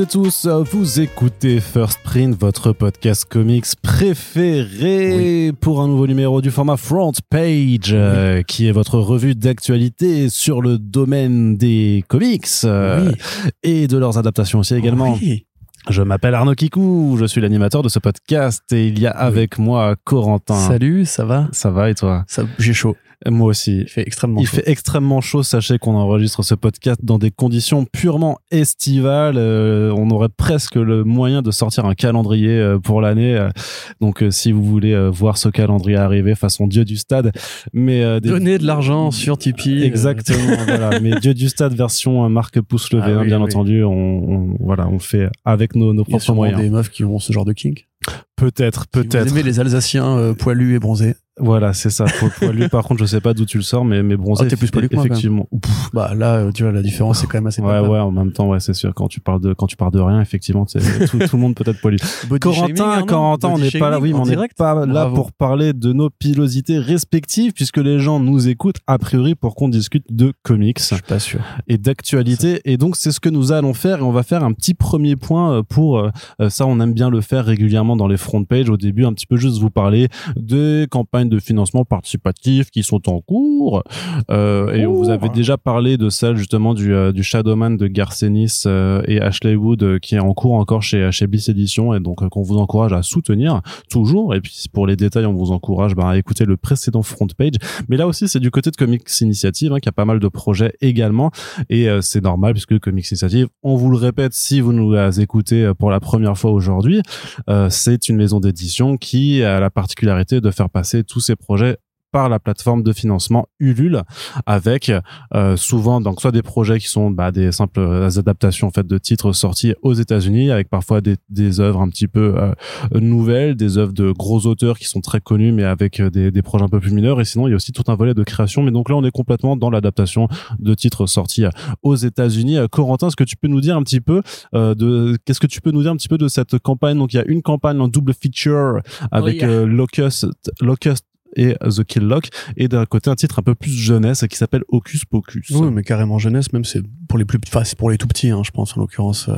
Toutes et tous, vous écoutez First Print, votre podcast comics préféré pour un nouveau numéro du format Front Page, euh, qui est votre revue d'actualité sur le domaine des comics euh, et de leurs adaptations aussi également. Je m'appelle Arnaud Kikou, je suis l'animateur de ce podcast et il y a avec moi Corentin. Salut, ça va? Ça va et toi? J'ai chaud. Moi aussi. Il fait extrêmement Il chaud. fait extrêmement chaud. Sachez qu'on enregistre ce podcast dans des conditions purement estivales. Euh, on aurait presque le moyen de sortir un calendrier euh, pour l'année. Euh, donc, euh, si vous voulez euh, voir ce calendrier arriver, façon Dieu du stade, mais euh, des- Donner de l'argent sur Tipeee. Exactement, voilà. Mais Dieu du stade version marque pouce levé, Ah hein, bien oui. entendu. On, on- voilà, on fait avec nos, nos Il y a propres moyens. des meufs qui ont ce genre de kink. Peut-être, Si vous peut-être. aimez les Alsaciens euh, poilus et bronzés. Voilà, c'est ça. Lui, par contre, je sais pas d'où tu le sors, mais mais bronzé. Ah, t'es plus poilu que moi. Effectivement. Pff, Bah là, euh, tu vois, la différence c'est quand même assez Ouais, ouais, en même temps, ouais, c'est sûr. Quand tu parles de, quand tu parles de rien, effectivement, tout, tout le monde peut être poilu. Body shaming, Corentin, Corentin, on n'est pas là, oui, mais on n'est pas là pour parler de nos pilosités respectives, puisque les gens nous écoutent, a priori, pour qu'on discute de comics Je suis pas sûr. et d'actualité. Et donc, c'est ce que nous allons faire. Et on va faire un petit premier point euh, pour euh, ça. On aime bien le faire régulièrement dans les front pages. Au début, un petit peu juste vous parler des campagnes de financement participatif qui sont en cours. Euh, et on vous avait déjà parlé de celle justement du, euh, du Shadowman de Garcenis euh, et Ashley Wood euh, qui est en cours encore chez, chez Bliss Edition et donc euh, qu'on vous encourage à soutenir toujours. Et puis pour les détails, on vous encourage bah, à écouter le précédent front page. Mais là aussi, c'est du côté de Comics Initiative hein, qui a pas mal de projets également. Et c'est normal puisque Comics Initiative, on vous le répète si vous nous écoutez pour la première fois aujourd'hui, c'est une maison d'édition qui a la particularité de faire passer tous ses projets par la plateforme de financement Ulule avec euh, souvent donc soit des projets qui sont bah, des simples euh, adaptations en fait de titres sortis aux États-Unis avec parfois des, des œuvres un petit peu euh, nouvelles des œuvres de gros auteurs qui sont très connus mais avec euh, des, des projets un peu plus mineurs. Et sinon il y a aussi tout un volet de création. Mais donc là on est complètement dans l'adaptation de titres sortis euh, aux États-Unis. Corentin est-ce que tu peux nous dire un petit peu euh, de qu'est-ce que tu peux nous dire un petit peu de cette campagne? Donc il y a une campagne en double feature avec euh, Locust Locust et The Kill Lock et d'un côté un titre un peu plus jeunesse qui s'appelle Hocus Pocus. Oui, mais carrément jeunesse, même c'est pour les plus, enfin c'est pour les tout petits, hein, je pense en l'occurrence. euh,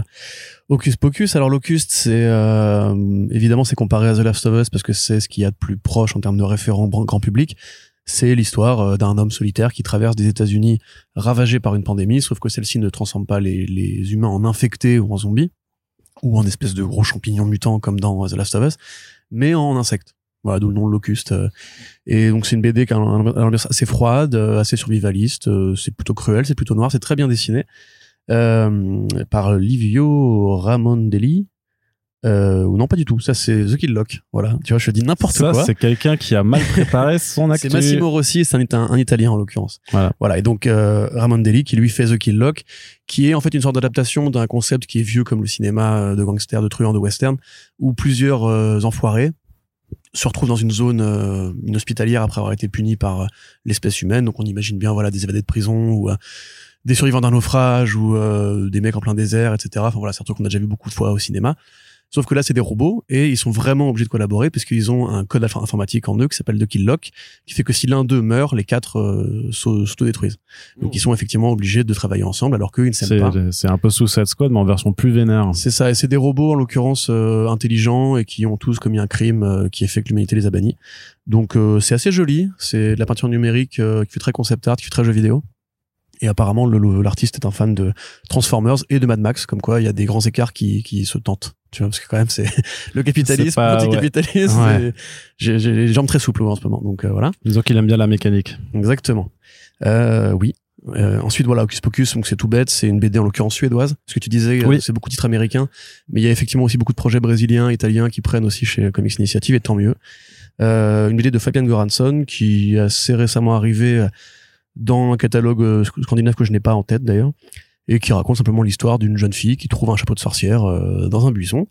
Hocus Pocus. Alors Locust, c'est euh, évidemment c'est comparé à The Last of Us parce que c'est ce qu'il y a de plus proche en termes de référent grand public. C'est l'histoire euh, d'un homme solitaire qui traverse des États-Unis ravagés par une pandémie, sauf que celle-ci ne transforme pas les, les humains en infectés ou en zombies ou en espèce de gros champignons mutants comme dans The Last of Us, mais en insectes. Voilà, d'où le nom de Locust. euh. Et donc c'est une BD qui a un- un ambiance assez froide, euh, assez survivaliste. euh, C'est plutôt cruel, c'est plutôt noir, c'est très bien dessiné euh, par Livio Ramondelli. Euh, ou non, pas du tout. Ça c'est The Kill Lock. Voilà. Tu vois, je dis n'importe Ça, quoi. c'est quelqu'un qui a mal préparé son actu. C'est Massimo Rossi, c'est un, Ita- un Italien en l'occurrence. Voilà. Voilà. Et donc euh, Ramondelli qui lui fait The Kill Lock, qui est en fait une sorte d'adaptation d'un concept qui est vieux comme le cinéma de gangsters, de truands, de western, où plusieurs euh, enfoirés se retrouvent dans une zone euh, inhospitalière après avoir été punis par euh, l'espèce humaine. Donc on imagine bien voilà des évadés de prison ou euh, des survivants d'un naufrage ou euh, des mecs en plein désert, etc. Enfin voilà, c'est un truc qu'on a déjà vu beaucoup de fois au cinéma. Sauf que là, c'est des robots et ils sont vraiment obligés de collaborer parce qu'ils ont un code informatique en eux qui s'appelle The Kill Lock, qui fait que si l'un d'eux meurt, les quatre euh, s'au- s'autodétruisent. Donc ils sont effectivement obligés de travailler ensemble alors qu'eux, ils ne s'aiment pas. c'est un peu Suicide Squad, mais en version plus vénère. C'est ça, et c'est des robots en l'occurrence euh, intelligents et qui ont tous commis un crime euh, qui est fait que l'humanité les a bannis. Donc euh, c'est assez joli, c'est de la peinture numérique euh, qui fait très concept art, qui fait très jeu vidéo. Et apparemment l'artiste est un fan de Transformers et de Mad Max, comme quoi il y a des grands écarts qui, qui se tentent. Tu vois, parce que quand même c'est le capitalisme, l'anticapitalisme. ouais. c'est- J'ai les jambes très souples en ce moment, donc euh, voilà. Disons qu'il aime bien la mécanique. Exactement. Euh, oui. Euh, ensuite, voilà, Hocus Pocus, donc c'est tout bête, c'est une BD en l'occurrence suédoise. Ce que tu disais, euh, Oui. c'est beaucoup de titres américains, mais il y a effectivement aussi beaucoup de projets brésiliens, italiens qui prennent aussi chez Comics Initiative, et tant mieux. Euh, une BD de Fabian Goransson qui est assez récemment arrivé dans un catalogue euh, sc- scandinave que je n'ai pas en tête d'ailleurs, et qui raconte simplement l'histoire d'une jeune fille qui trouve un chapeau de sorcière euh, dans un buisson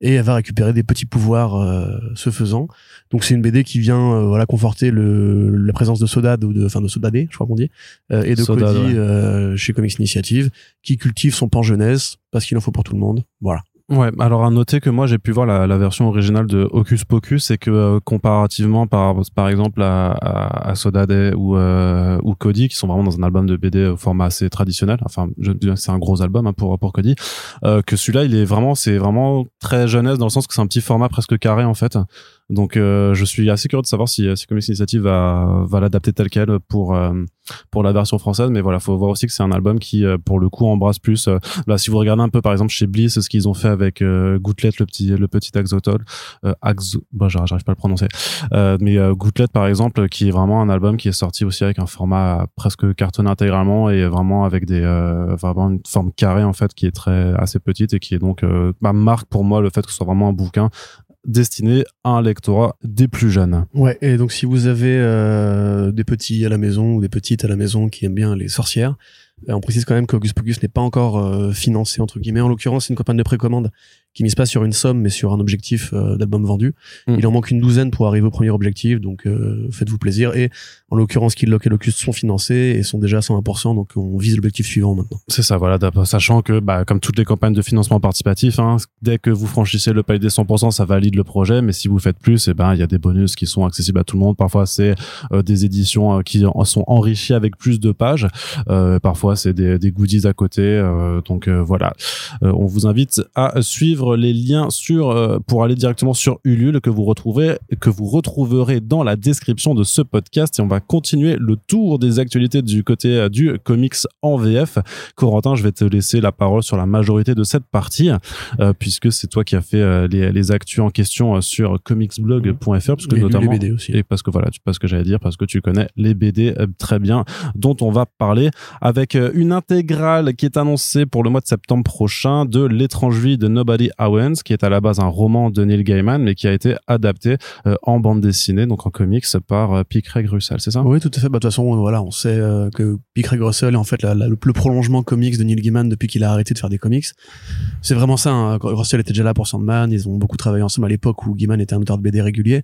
et elle va récupérer des petits pouvoirs euh, ce faisant. Donc c'est une BD qui vient euh, voilà conforter le, la présence de Sodade ou de enfin de Sodadé, je crois qu'on dit, euh, et de Cody ouais. euh, chez Comics Initiative, qui cultive son pan jeunesse parce qu'il en faut pour tout le monde. Voilà. Ouais, alors à noter que moi j'ai pu voir la, la, version originale de Hocus Pocus et que euh, comparativement par par exemple à, à, à Soda Day ou euh, ou Cody qui sont vraiment dans un album de BD au format assez traditionnel, enfin c'est un gros album hein, pour pour Cody, euh, que celui-là il est vraiment c'est vraiment très jeunesse dans le sens que c'est un petit format presque carré en fait. Donc euh, je suis assez curieux de savoir si, si Comics Initiative va, va l'adapter tel quel pour euh, pour la version française. Mais voilà, faut voir aussi que c'est un album qui euh, pour le coup embrasse plus. là, si vous regardez un peu par exemple chez Bliss, ce qu'ils ont fait avec Goutlet, le petit le petit Axotol, Axo, bah, j'arrive pas à le prononcer, mais Goutlet par exemple, qui est vraiment un album qui est sorti aussi avec un format presque cartonné intégralement et vraiment avec des vraiment une forme carrée en fait qui est très assez petite et qui est donc bah, marque pour moi le fait que ce soit vraiment un bouquin destiné à un lectorat des plus jeunes. Ouais, et donc si vous avez euh, des petits à la maison ou des petites à la maison qui aiment bien les sorcières, euh, on précise quand même qu'August Pocus n'est pas encore euh, financé entre guillemets. En l'occurrence, c'est une campagne de précommande qui mise pas sur une somme mais sur un objectif euh, d'album vendu. Mm. Il en manque une douzaine pour arriver au premier objectif, donc euh, faites-vous plaisir. Et en l'occurrence, Killlock et Locust sont financés et sont déjà à 120%, donc on vise l'objectif suivant maintenant. C'est ça, voilà, sachant que bah, comme toutes les campagnes de financement participatif, hein, dès que vous franchissez le palier des 100%, ça valide le projet, mais si vous faites plus, et eh ben il y a des bonus qui sont accessibles à tout le monde. Parfois c'est euh, des éditions qui sont enrichies avec plus de pages, parfois c'est des, des, goodies à côté. donc voilà, on vous invite à suivre les liens sur euh, pour aller directement sur Ulule que vous retrouverez que vous retrouverez dans la description de ce podcast et on va continuer le tour des actualités du côté euh, du comics en VF. Corentin, je vais te laisser la parole sur la majorité de cette partie euh, puisque c'est toi qui as fait les, les actus en question sur comicsblog.fr parce que notamment les BD aussi. et parce que voilà, tu ce que j'allais dire parce que tu connais les BD très bien dont on va parler avec une intégrale qui est annoncée pour le mois de septembre prochain de l'étrange vie de Nobody Owens, qui est à la base un roman de Neil Gaiman, mais qui a été adapté euh, en bande dessinée, donc en comics, par euh, P. Craig Russell, c'est ça? Oui, tout à fait. Bah, de toute façon, voilà, on sait euh, que P. Craig Russell est en fait le, prolongement comics de Neil Gaiman depuis qu'il a arrêté de faire des comics. C'est vraiment ça. Hein. Russell était déjà là pour Sandman. Ils ont beaucoup travaillé ensemble à l'époque où Gaiman était un auteur de BD régulier.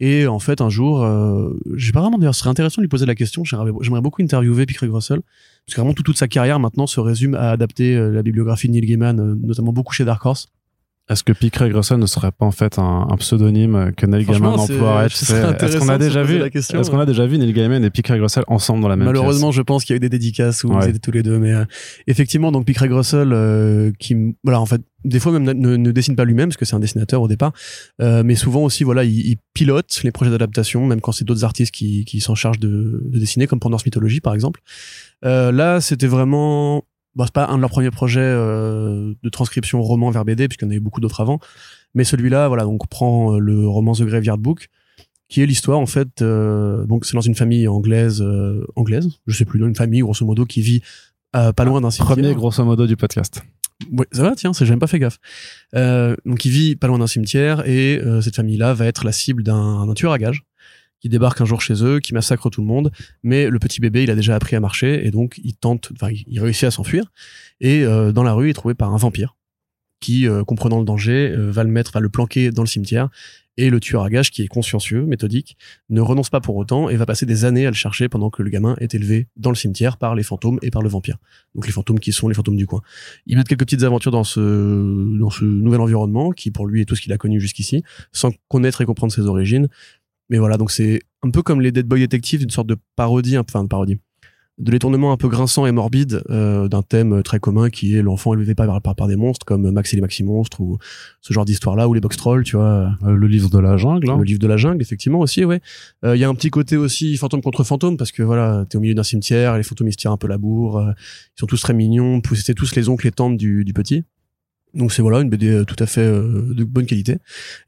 Et en fait, un jour, euh, j'ai pas vraiment d'ailleurs, ce serait intéressant de lui poser la question. J'aimerais beaucoup interviewer P. Craig Russell, parce que vraiment toute sa carrière maintenant se résume à adapter la bibliographie de Neil Gaiman, notamment beaucoup chez Dark Horse. Est-ce que P. Craig Russell ne serait pas en fait un, un pseudonyme que Neil Gaiman emploierait Est-ce qu'on a déjà vu Est-ce qu'on a déjà vu Neil Gaiman et P. Craig Russell ensemble dans la même Malheureusement, je pense qu'il y a eu des dédicaces où ils étaient tous les deux, mais euh, effectivement, donc P. Craig Russell, euh, qui voilà, en fait, des fois même ne, ne dessine pas lui-même parce que c'est un dessinateur au départ, euh, mais souvent aussi voilà, il, il pilote les projets d'adaptation, même quand c'est d'autres artistes qui, qui s'en chargent de, de, dessiner, comme pour Norse Mythology par exemple. Euh, là, c'était vraiment bon, c'est pas un de leurs premiers projets euh, de transcription roman vers BD, puisqu'il y en avait beaucoup d'autres avant. Mais celui-là, voilà, donc prend euh, le roman The Graveyard Book, qui est l'histoire en fait. Euh, donc c'est dans une famille anglaise, euh, anglaise, je sais plus, dans une famille grosso modo qui vit pas loin d'un cimetière. Premier grosso modo du podcast. Ouais, ça va, tiens, j'ai même pas fait gaffe. donc il vit pas loin d'un cimetière et cette famille-là va être la cible d'un tueur à gages qui débarque un jour chez eux, qui massacre tout le monde, mais le petit bébé, il a déjà appris à marcher et donc il tente, enfin, il réussit à s'enfuir et euh, dans la rue, il est trouvé par un vampire qui, euh, comprenant le danger, euh, va le mettre, va le planquer dans le cimetière et le tueur à gages, qui est consciencieux, méthodique, ne renonce pas pour autant et va passer des années à le chercher pendant que le gamin est élevé dans le cimetière par les fantômes et par le vampire. Donc les fantômes qui sont les fantômes du coin. Il met quelques petites aventures dans ce, dans ce nouvel environnement qui pour lui est tout ce qu'il a connu jusqu'ici, sans connaître et comprendre ses origines. Mais voilà, donc c'est un peu comme les Dead Boy Detectives, une sorte de parodie, enfin de parodie, de l'étournement un peu grinçant et morbide euh, d'un thème très commun qui est l'enfant élevé par, par, par, des monstres comme Max et les Maxi Monstres ou ce genre d'histoire-là, ou les Box Trolls, tu vois. Euh, le livre de la jungle. Hein. Le livre de la jungle, effectivement aussi, ouais. Euh, il y a un petit côté aussi fantôme contre fantôme parce que voilà, t'es au milieu d'un cimetière, et les fantômes ils se tirent un peu la bourre, euh, ils sont tous très mignons, c'était tous les oncles et tantes du, du petit. Donc c'est voilà une BD tout à fait de bonne qualité.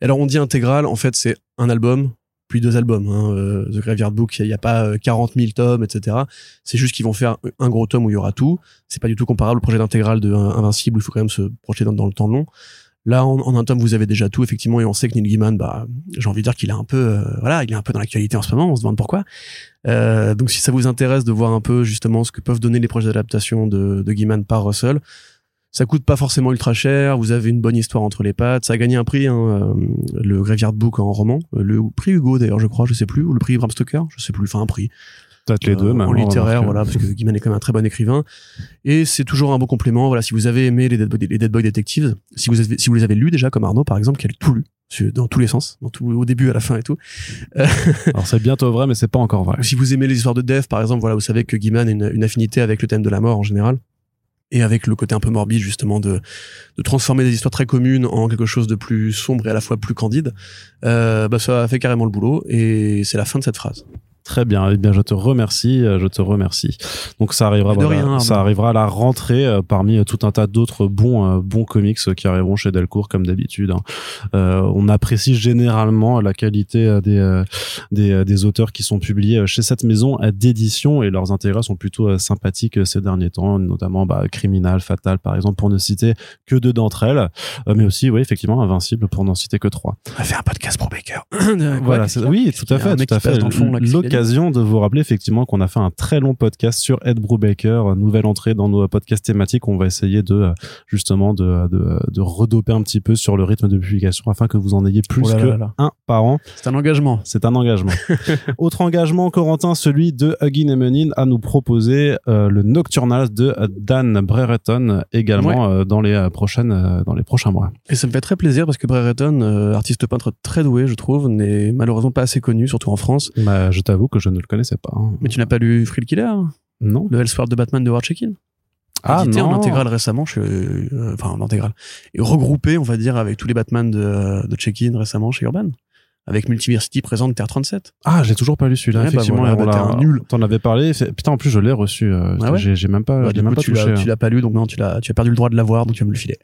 alors on dit intégral, en fait c'est un album deux albums. Hein, euh, The Graveyard Book, il n'y a, pas 40 euh, 000 tomes, etc. C'est juste qu'ils vont faire un gros tome où il y aura tout. C'est pas du tout comparable au projet d'intégral de Invincible il faut quand même se projeter dans, le temps long. Là, en, un tome, vous avez déjà tout, effectivement, et on sait que Neil Gaiman, bah, j'ai envie de dire qu'il est un peu, euh, voilà, il est un peu dans l'actualité en ce moment. On se demande pourquoi. donc, si ça vous intéresse de voir un peu justement ce que peuvent donner les projets d'adaptation de, de Gaiman par Russell, ça coûte pas forcément ultra cher. Vous avez une bonne histoire entre les pattes. Ça a gagné un prix, hein, euh, le Graveyard Book en roman, le prix Hugo d'ailleurs, je crois, je sais plus, ou le prix Bram Stoker, je sais plus. Enfin un prix. Peut-être les deux, euh, même. en on littéraire, voilà, parce que Gaiman est quand même un très bon écrivain. Et c'est toujours un bon complément. Voilà, si vous avez aimé les Dead Boy, les Dead Boy Detectives, si vous avez, si vous les avez lus déjà, comme Arnaud par exemple, qui a tout lu dans tous les sens, dans tout, au début, à la fin et tout. Alors c'est bientôt vrai, mais c'est pas encore vrai. Ou si vous aimez les histoires de death, par exemple, voilà, vous savez que Gaiman a une, une affinité avec le thème de la mort en général. Et avec le côté un peu morbide, justement, de, transformer des histoires très communes en quelque chose de plus sombre et à la fois plus candide, euh, bah, ça a fait carrément le boulot. Et c'est la fin de cette phrase. Très bien. Eh bien, je te remercie. euh, Je te remercie. Donc, ça arrivera, voilà, rien, ça arrivera à la rentrée euh, parmi euh, tout un tas d'autres bons, euh, bons comics euh, qui arriveront chez Delcourt comme d'habitude. hein. Euh, on apprécie généralement la qualité des, des, des auteurs qui sont publiés chez cette maison d'édition et leurs intérêts sont plutôt sympathiques ces derniers temps, notamment bah, Criminal, Fatal par exemple, pour ne citer que deux d'entre elles, Euh, mais aussi, oui, effectivement, Invincible pour n'en citer que trois. On va faire un podcast pour Baker. Voilà, oui, tout à fait, tout à fait. L'occasion de vous rappeler effectivement qu'on a fait un très long podcast sur Ed Brubaker, euh, nouvelle entrée dans nos podcasts thématiques. On va essayer de euh, justement de, de, de redoper un petit peu sur le rythme de publication afin que vous en ayez plus Oh là que là là. un par an. C'est un engagement. C'est un engagement. Autre engagement, Corentin, celui de Huggin Emenin à nous proposer euh, le Nocturnal de Dan Brereton également euh, dans les euh, prochaines euh, dans les prochains mois. Et ça me fait très plaisir parce que Brereton, euh, artiste peintre très doué, je trouve, n'est malheureusement pas assez connu, surtout en France. Bah, je t'avoue que je ne le connaissais pas. hein. Mais tu n'as pas lu Thrill Killer Non. Le Elseworld de Batman de Howard Chaykin Ah édité non. en intégrale récemment, chez, euh, enfin en intégrale, et regroupé, on va dire, avec tous les Batman de, de Check-in récemment chez Urban, avec Multiversity présente Terre 37. Ah, j'ai toujours pas lu celui-là. Ouais, bah effectivement, voilà, on bah, l'a- t'es un nul. T'en avais parlé. Putain, en plus, je l'ai reçu. euh, Ah ouais? j'ai, même pas, Bah, j'ai du même coup, pas tu touché. l'as, hein. tu l'as pas lu, donc maintenant tu l'as, tu as perdu le droit de l'avoir, donc tu vas me le filer.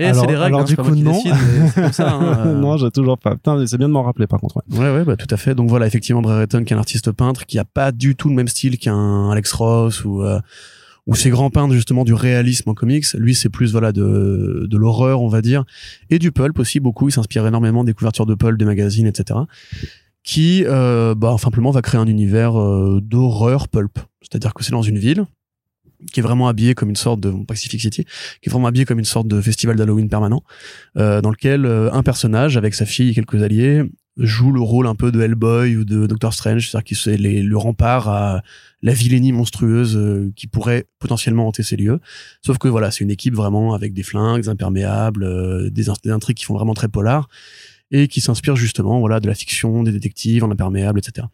Et Alors- c'est les règles, alors hein, du coup, non. décide, mais c'est comme ça. hein, euh. non, j'ai toujours pas. Putain, c'est bien de m'en rappeler, par contre. ouais. Ouais, ouais, bah, tout à fait. Donc voilà, effectivement, Brereton, qui est un artiste peintre, qui a pas du tout le même style qu'un Alex Ross ou, euh, ou ces grands peintres, justement, du réalisme en comics. Lui, c'est plus, voilà, de, de l'horreur, on va dire. Et du pulp aussi, beaucoup. Il s'inspire énormément des couvertures de pulp, des magazines, etc. Qui, euh, bah, simplement va créer un univers euh, d'horreur pulp. C'est-à-dire que c'est dans une ville qui est vraiment habillée comme une sorte de Pacific City, qui est vraiment habillée comme une sorte de festival d'Halloween permanent, euh, dans lequel euh, un personnage avec sa fille et quelques alliés joue le rôle un peu de Hellboy ou de Doctor Strange, c'est-à-dire qu'il c'est les- le rempart à la vilainie monstrueuse euh, qui pourrait potentiellement hanter ces lieux. Sauf que voilà, c'est une équipe vraiment avec des flingues, imperméables, euh, des, des intrigues qui font vraiment très polar et qui s'inspirent justement voilà de la fiction, des détectives en imperméable, etc.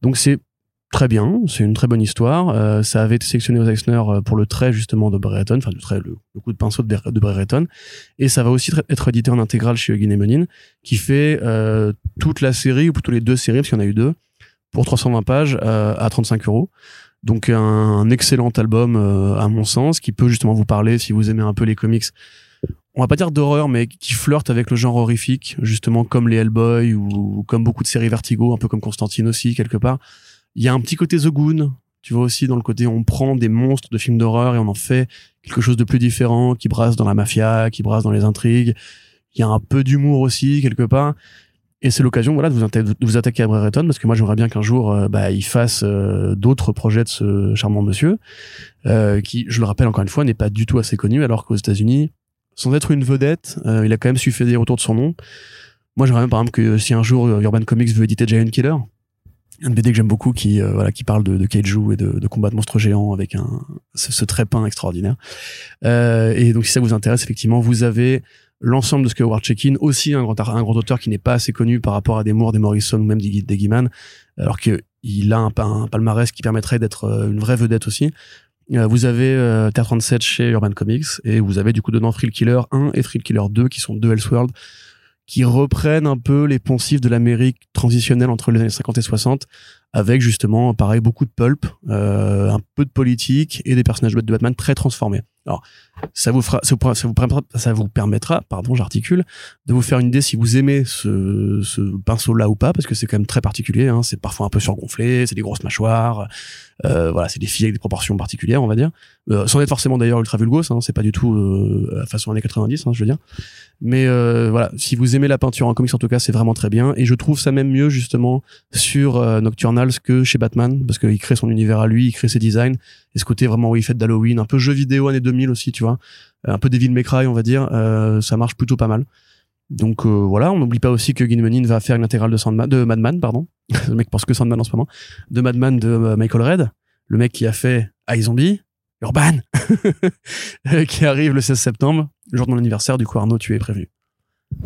Donc c'est très bien, c'est une très bonne histoire. Euh, ça avait été sélectionné aux Eisner euh, pour le trait justement de Brereton, enfin le trait, le, coup de pinceau de, Bre- de Brereton. Et ça va aussi être édité en intégrale chez Eugene Emenin, qui fait euh, toute la série, ou plutôt les deux séries, parce qu'il y en a eu deux, pour 320 pages euh, à 35 euros. Donc un, excellent album à mon sens, qui peut justement vous parler si vous aimez un peu les comics. On va pas dire d'horreur, mais qui flirte avec le genre horrifique, justement comme les Hellboy ou comme beaucoup de séries Vertigo, un peu comme Constantine aussi quelque part. Il y a un petit côté The Goon, tu vois aussi dans le côté on prend des monstres de films d'horreur et on en fait quelque chose de plus différent, qui brasse dans la mafia, qui brasse dans les intrigues. Il y a un peu d'humour aussi quelque part. Et c'est l'occasion voilà de vous, attaquer à Brereton parce que moi j'aimerais bien qu'un jour euh, bah, il fasse euh, d'autres projets de ce charmant monsieur euh, qui, je le rappelle encore une fois, n'est pas du tout assez connu alors qu'aux États-Unis, sans être une vedette, euh, il a quand même su fédérer autour de son nom. Moi j'aimerais bien par exemple que si un jour Urban Comics veut éditer Giant Killer, un BD que j'aime beaucoup qui euh, voilà qui parle de, de kaiju et de, de combat de monstres géants avec un ce, ce extraordinaire. Euh, et donc si ça vous intéresse effectivement, vous avez l'ensemble de ce que Howard aussi un grand, un grand auteur qui n'est pas assez connu par rapport à des Moore, des Morrison ou même des, des alors que il a un, un palmarès qui permettrait d'être euh, une vraie vedette aussi. Euh, vous avez euh, Terre 37 chez Urban Comics et vous avez du coup dedans Thrill Killer 1 et Thrill Killer 2 qui sont deux Elseworld qui reprennent un peu les poncifs de l'Amérique transitionnelle entre les années 50 et 60 avec justement pareil beaucoup de pulp, euh, un peu de politique et des personnages de Batman très transformés. Ça vous fera, ça vous, permettra, pardon, j'articule, de vous faire une idée si vous aimez ce, ce pinceau-là ou pas, parce que c'est quand même très particulier. Hein, c'est parfois un peu surgonflé, c'est des grosses mâchoires, euh, voilà, c'est des filles avec des proportions particulières, on va dire, euh, sans être forcément d'ailleurs ultra vulgos. Hein, c'est pas du tout euh, façon années 90, hein, je veux dire. Mais euh, voilà, si vous aimez la peinture en comics, en tout cas, c'est vraiment très bien. Et je trouve ça même mieux justement sur euh, Nocturnals que chez Batman, parce qu'il crée son univers à lui, il crée ses designs, et ce côté vraiment où il fait d'Halloween, un peu jeu vidéo années 2000 aussi, tu vois, un peu Devil May Cry, on va dire, euh, ça marche plutôt pas mal. Donc voilà, on n'oublie pas aussi que Gin va faire une intégrale de, Madman, pardon. le mec pense que Sandman en ce moment. De Madman de Michael Red, le mec qui a fait iZombie, Urban, qui arrive le 16 septembre, le jour de mon anniversaire. Du coup, Arnaud, tu es prévenu.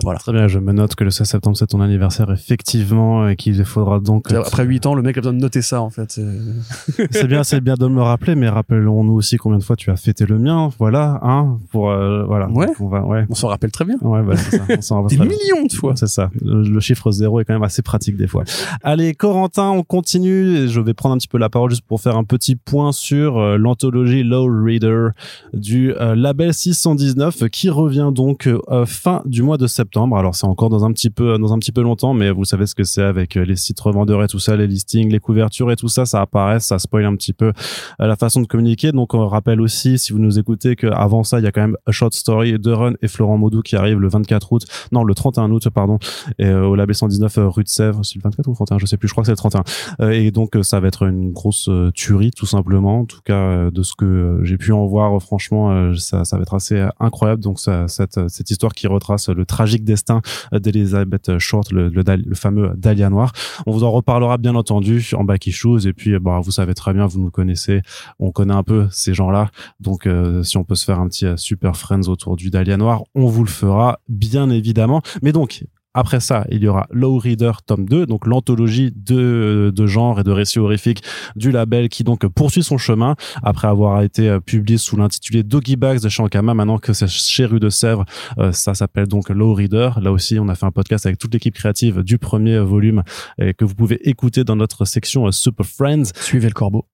Voilà. Très bien, je me note que le 16 septembre c'est ton anniversaire effectivement et qu'il faudra donc après 8 ans le mec a besoin de noter ça en fait. c'est bien c'est bien de me rappeler mais rappelons-nous aussi combien de fois tu as fêté le mien, voilà hein pour euh, voilà. Ouais. on va ouais. On s'en rappelle très bien. Ouais bah, Des millions de fois. C'est ça. Le, chiffre zéro est quand même assez pratique des fois. Allez Corentin, on continue je vais prendre un petit peu la parole juste pour faire un petit point sur euh, l'anthologie Low Reader du euh, label 619 qui revient donc fin du mois de septembre. Alors c'est encore dans un petit peu dans un petit peu longtemps, mais vous savez ce que c'est avec euh, les sites revendeurs et tout ça, les listings, les couvertures et tout ça, ça apparaît, ça spoil un petit peu euh, la façon de communiquer. Donc on rappelle aussi, si vous nous écoutez, qu'avant ça, il y a quand même A Short Story de Run et Florent Maudou qui arrive le 24 août, non le 31 août pardon, et euh, au Label 119 rue de Sèvres, c'est le 24 ou le 31, je sais plus, je crois que c'est le 31. et donc ça va être une grosse tuerie tout simplement. En tout cas de ce que j'ai pu en voir, franchement, ça, va être assez incroyable. Donc cette, cette histoire qui retrace le tragique destin d'Elizabeth Short, le, le, fameux Dahlia Noir. On vous en reparlera bien entendu en Back et puis bah, vous savez très bien, vous nous connaissez, on connaît un peu ces gens-là. Donc euh, si on peut se faire un petit euh, Super Friends autour du Dahlia Noir, on vous le fera bien évidemment. Mais donc après ça, il y aura Low Reader tome 2, donc l'anthologie de, de genre et de récits horrifiques du label qui donc poursuit son chemin après avoir été euh, publié sous l'intitulé Doggy Bags de Shankama. Maintenant que c'est chez Rue de Sèvres, euh, ça s'appelle donc Low Reader. Là aussi, on a fait un podcast avec toute l'équipe créative du premier volume et que vous pouvez écouter dans notre section euh, Super Friends. Suivez le corbeau.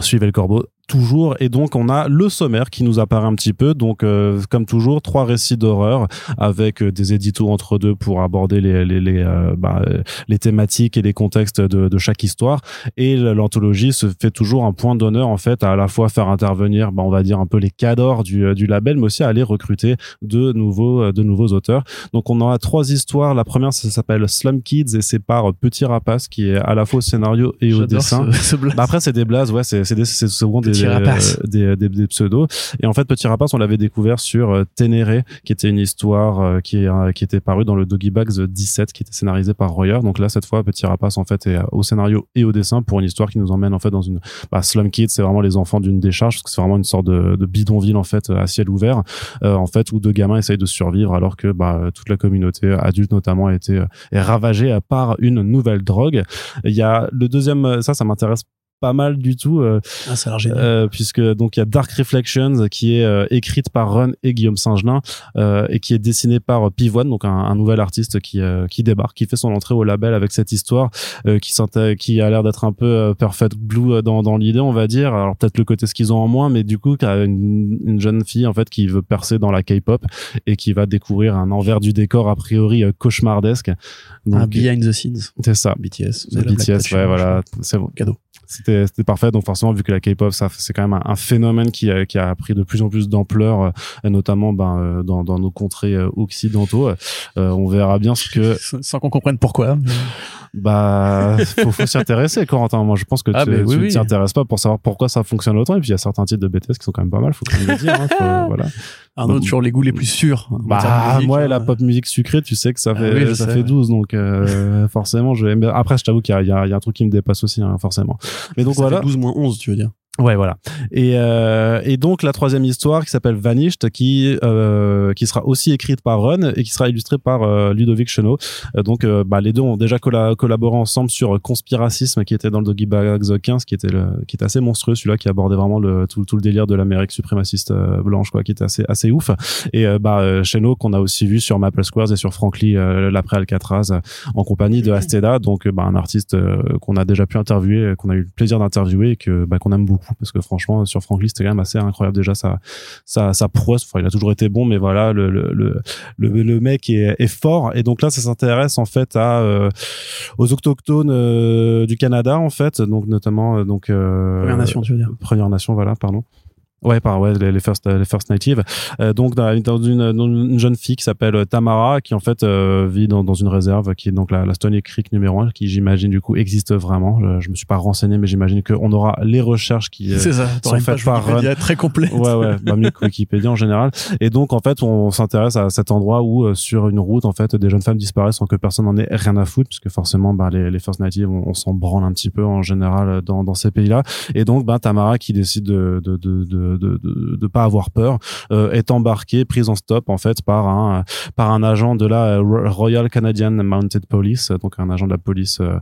Suivez le corbeau toujours. Et donc on a le sommaire qui nous apparaît un petit peu. Donc euh, comme toujours trois récits d'horreur avec euh, des éditos entre deux pour aborder les les les, euh, bah, les thématiques et les contextes de, de chaque histoire. Et l'anthologie se fait toujours un point d'honneur en fait à à la fois faire intervenir bah, on va dire un peu les cadors du, du label mais aussi à aller recruter de nouveaux de nouveaux auteurs. Donc on a trois histoires. La première ça s'appelle Slum Kids et c'est par Petit Rapace qui est à la fois au scénario et au dessin. bah, après c'est des blazes ouais c'est c'est souvent des des, des, des, pseudos. Et en fait, Petit Rapace, on l'avait découvert sur euh, Ténéré, qui était une histoire euh, qui, qui était parue dans le Doggy Bags 17, qui était scénarisé par Royer. Donc là, cette fois, Petit Rapace, en fait, est au scénario et au dessin pour une histoire qui nous emmène, en fait, dans une, bah, Slum Kids, c'est vraiment les enfants d'une décharge, parce que c'est vraiment une sorte de, de, bidonville, en fait, à ciel ouvert, euh, en fait, où deux gamins essayent de survivre alors que, bah, toute la communauté adulte, notamment, a été, est ravagée par une nouvelle drogue. Il y a le deuxième, ça, ça m'intéresse pas mal du tout euh, ah, ça a l'air euh, puisque donc il y a Dark Reflections qui est euh, écrite par Run et Guillaume Saint-Gelin euh, et qui est dessinée par Pivoine donc un, un nouvel artiste qui qui débarque qui fait son entrée au label avec cette histoire qui qui a l'air d'être un peu perfect blue dans dans l'idée on va dire. Alors peut-être le côté ce qu'ils ont en moins mais du coup une, une jeune fille en fait qui veut percer dans la K-pop et qui va découvrir un envers du décor a priori cauchemardesque. Donc, un behind the scenes. C'est ça. BTS BTS ouais voilà. c'est bon. Cadeau c'était parfait. Donc forcément vu que la K-pop c'est quand même un, phénomène qui a, qui a pris de plus en plus d'ampleur euh, notamment ben euh, dans, dans nos contrées euh, occidentaux on verra bien ce que sans qu'on comprenne pourquoi bah faut, faut s'y intéresser Corentin. Moi je pense que ah, tu ne t'y intéresses pas pour savoir pourquoi ça fonctionne autant. Et puis il y a certains titres de BTS qui sont quand même pas mal faut quand même le dire hein, voilà. Un autre sur les goûts les plus sûrs bah moi la pop musique sucrée tu sais que ça ah fait ça fait 12 donc forcément je après je t'avoue qu'il y, y, a un truc qui me dépasse aussi hein, forcément. Mais donc voilà. 12 moins 11 tu veux dire Ouais, voilà. Et, euh, et donc la troisième histoire qui s'appelle Vanished, qui euh, qui sera aussi écrite par Run et qui sera illustrée par euh, Ludovic Chenot. Euh, donc euh, bah, les deux ont déjà collaboré ensemble sur Conspiracisme, qui était dans le Doggy Bags 15, qui était le, qui était assez monstrueux, celui-là qui abordait vraiment le tout, tout le délire de l'Amérique suprémaciste blanche, quoi, qui était assez assez ouf. Et bah Chenot qu'on a aussi vu sur Maple Squares et sur Frankly l'après Alcatraz en compagnie de Asteda, donc bah, un artiste qu'on a déjà pu interviewer, qu'on a eu le plaisir d'interviewer et que bah, qu'on aime beaucoup parce que franchement sur Frank Lee c'était quand même assez incroyable. Déjà sa sa sa prouesse enfin il a toujours été bon mais voilà le le le le, mec est, est, fort. Et donc là ça s'intéresse en fait à euh, aux autochtones euh, du Canada en fait. Donc notamment euh, donc Première Nation tu veux dire. Première Nation voilà pardon Ouais, par ouais, les, les first, les first native. Euh, donc dans, dans, une, dans, une, jeune fille qui s'appelle euh, Tamara, qui en fait euh, vit dans, dans, une réserve, qui est donc la, la Stony Creek numéro 1, qui j'imagine du coup existe vraiment. Je, je me suis pas renseigné, mais j'imagine qu'on aura les recherches qui ça, sont faites par très complet. Ouais, ouais, bah mieux que Wikipédia en général. Et donc en fait, on s'intéresse à cet endroit où sur une route, en fait, des jeunes femmes disparaissent sans que personne n'en ait rien à foutre, puisque forcément, bah, les, les first native, on, on s'en branle un petit peu en général dans, dans ces pays-là. Et donc, bah, Tamara qui décide de, de, de, de, de, de pas avoir peur, euh, est embarqué, prise en stop en fait par un par un agent de la Royal Canadian Mounted Police, donc un agent de la police euh,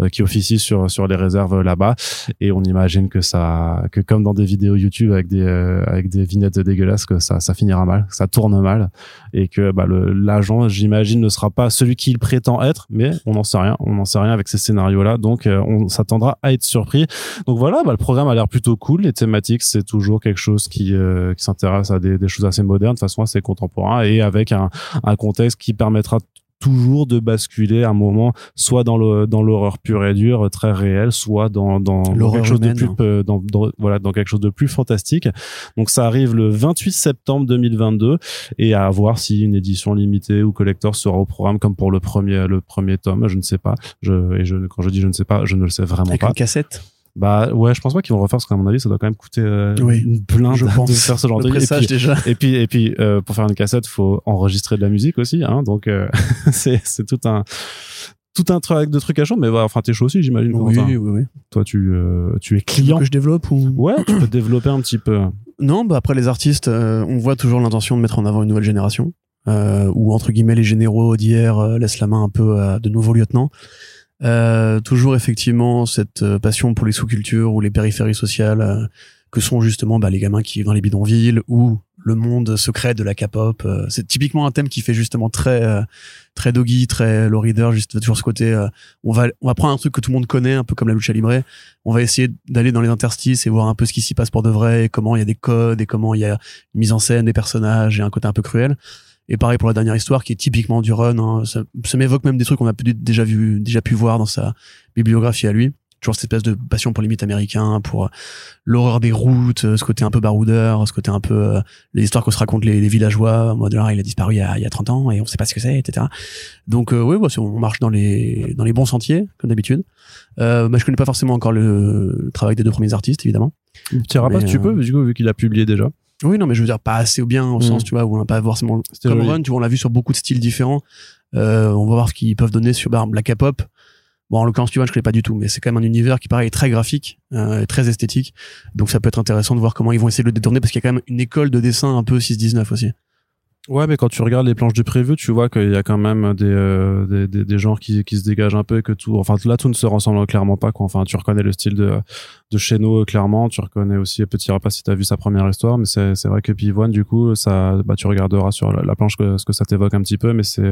euh, qui officie sur sur les réserves là-bas. Et on imagine que ça, que comme dans des vidéos YouTube avec des avec des vignettes dégueulasses, que ça ça finira mal, ça tourne mal, et que bah, l'agent, j'imagine, ne sera pas celui qu'il prétend être, mais on n'en sait rien, on n'en sait rien avec ces scénarios-là, donc on s'attendra à être surpris. Donc voilà, bah, le programme a l'air plutôt cool, les thématiques c'est toujours quelque chose qui euh, qui s'intéresse à des, des, choses assez modernes, de façon assez contemporain, et avec un, un contexte qui permettra toujours de basculer un moment soit dans le dans l'horreur pure et dure très réelle soit dans quelque chose de plus euh, dans, dans, voilà dans quelque chose de plus fantastique. Donc ça arrive le 28 septembre 2022 et à voir si une édition limitée ou collector sera au programme comme pour le premier le premier tome je ne sais pas. Je et je quand je dis je ne sais pas je ne le sais vraiment Avec pas. une cassette bah ouais, je pense pas qu'ils vont refaire parce qu'à mon avis, ça doit quand même coûter euh, oui, une blinde je pense. de faire ce genre de pressage et puis, déjà. Et puis et puis euh, pour faire une cassette, faut enregistrer de la musique aussi, hein. Donc euh, c'est c'est tout un tout un truc de trucs à chaud mais bah, enfin t'es chaud aussi j'imagine oui, oui oui. Toi tu euh, tu es client. que je développe ou? Ouais tu peux développer un petit peu. Non bah après les artistes on voit toujours l'intention de mettre en avant une nouvelle génération où entre guillemets les généraux d'hier laissent la main un peu à de nouveaux lieutenants euh, toujours effectivement cette euh, passion pour les sous-cultures ou les périphéries sociales euh, que sont justement bah, les gamins qui vivent dans les bidonvilles ou le monde secret de la K-pop. Euh, c'est typiquement un thème qui fait justement très euh, très doggy, très low juste toujours ce côté. On va on va prendre un truc que tout le monde connaît, un peu comme la lucha libre. On va essayer d'aller dans les interstices et voir un peu ce qui s'y passe pour de vrai, et comment il y a des codes et comment il y a une mise en scène des personnages et un côté un peu cruel. Et pareil pour la dernière histoire qui est typiquement du run. Hein. Ça, ça m'évoque même des trucs qu'on a pu, déjà vu, déjà pu voir dans sa bibliographie à lui. Toujours cette espèce de passion pour les mythes américains, pour l'horreur des routes, ce côté un peu baroudeur, ce côté un peu euh, les histoires qu'on se raconte les, les villageois. En mode là, il a disparu il y a, il y a 30 ans et on sait pas ce que c'est, etc. Donc euh, oui, bah, on marche dans les dans les bons sentiers comme d'habitude. Euh, bah, je connais pas forcément encore le, le travail des deux premiers artistes, évidemment. Tu pas si tu peux, du coup, vu qu'il a publié déjà. Oui, non, mais je veux dire pas assez ou bien au Mm. sens, tu vois, où on n'a pas forcément comme joli. Run, tu vois, on l'a vu sur beaucoup de styles différents. Euh, on va voir ce qu'ils peuvent donner sur bah, la K-pop. Bon, en l'occurrence, tu vois, je connais pas du tout, mais c'est quand même un univers qui pareil est très graphique, euh, très esthétique. Donc ça peut être intéressant de voir comment ils vont essayer de le détourner parce qu'il y a quand même une école de dessin un peu 6-19 aussi. Ouais, mais quand tu regardes les planches du preview, tu vois qu'il y a quand même des, euh, des, des, genres qui, qui se dégagent un peu et que tout. Enfin, là, tout ne se ressemble clairement pas. Quoi. Enfin, tu reconnais le style de, de Cheno, clairement. Tu reconnais aussi Petit Repas si t'as vu sa première histoire. Mais c'est, vrai que Pivoine, du coup, ça, bah, tu regarderas sur la, la planche que, ce que ça t'évoque un petit peu, mais c'est.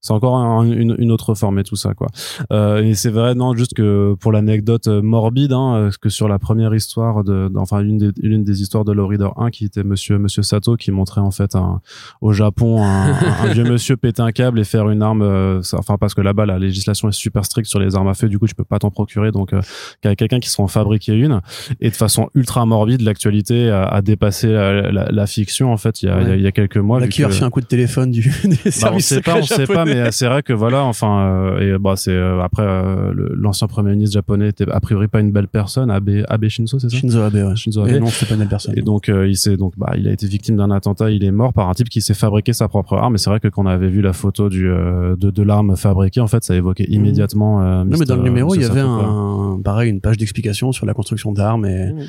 C'est encore un- une, une autre forme et tout ça quoi. Euh, et c'est vrai non juste que pour l'anecdote euh, morbide hein, euh, que sur la première histoire de, de- enfin une des une des histoires de Low Reader 1 qui était Monsieur Monsieur Sato qui montrait en fait un, au Japon un, un vieux monsieur péter un câble et faire une arme euh, ça- enfin parce que là-bas la législation est super stricte sur les armes à feu du coup tu peux pas t'en procurer donc euh, qu'il y a quelqu'un qui s'en fabriquer une et de façon ultra morbide l'actualité a, a dépassé la, la, la fiction en fait il y a, il y a, il y a quelques mois la vu qui a reçu un coup de téléphone du des bah, on sait pas, on sait pas. Mais c'est vrai que voilà, enfin, euh, et bah c'est euh, après euh, l'ancien premier ministre japonais était a priori pas une belle personne, Abe, Abe Shinzo, c'est ça? Shinzo Abe, ouais. Shinzo Et Abe. non, c'est pas une belle personne. Et donc euh, il s'est donc bah il a été victime d'un attentat, il est mort par un type qui s'est fabriqué sa propre arme. Et c'est vrai que quand on avait vu la photo du euh, de, de l'arme fabriquée, en fait, ça évoquait immédiatement. euh. Non, mais dans le numéro, il y avait un, pareil, une page d'explication sur la construction d'armes et Mhm.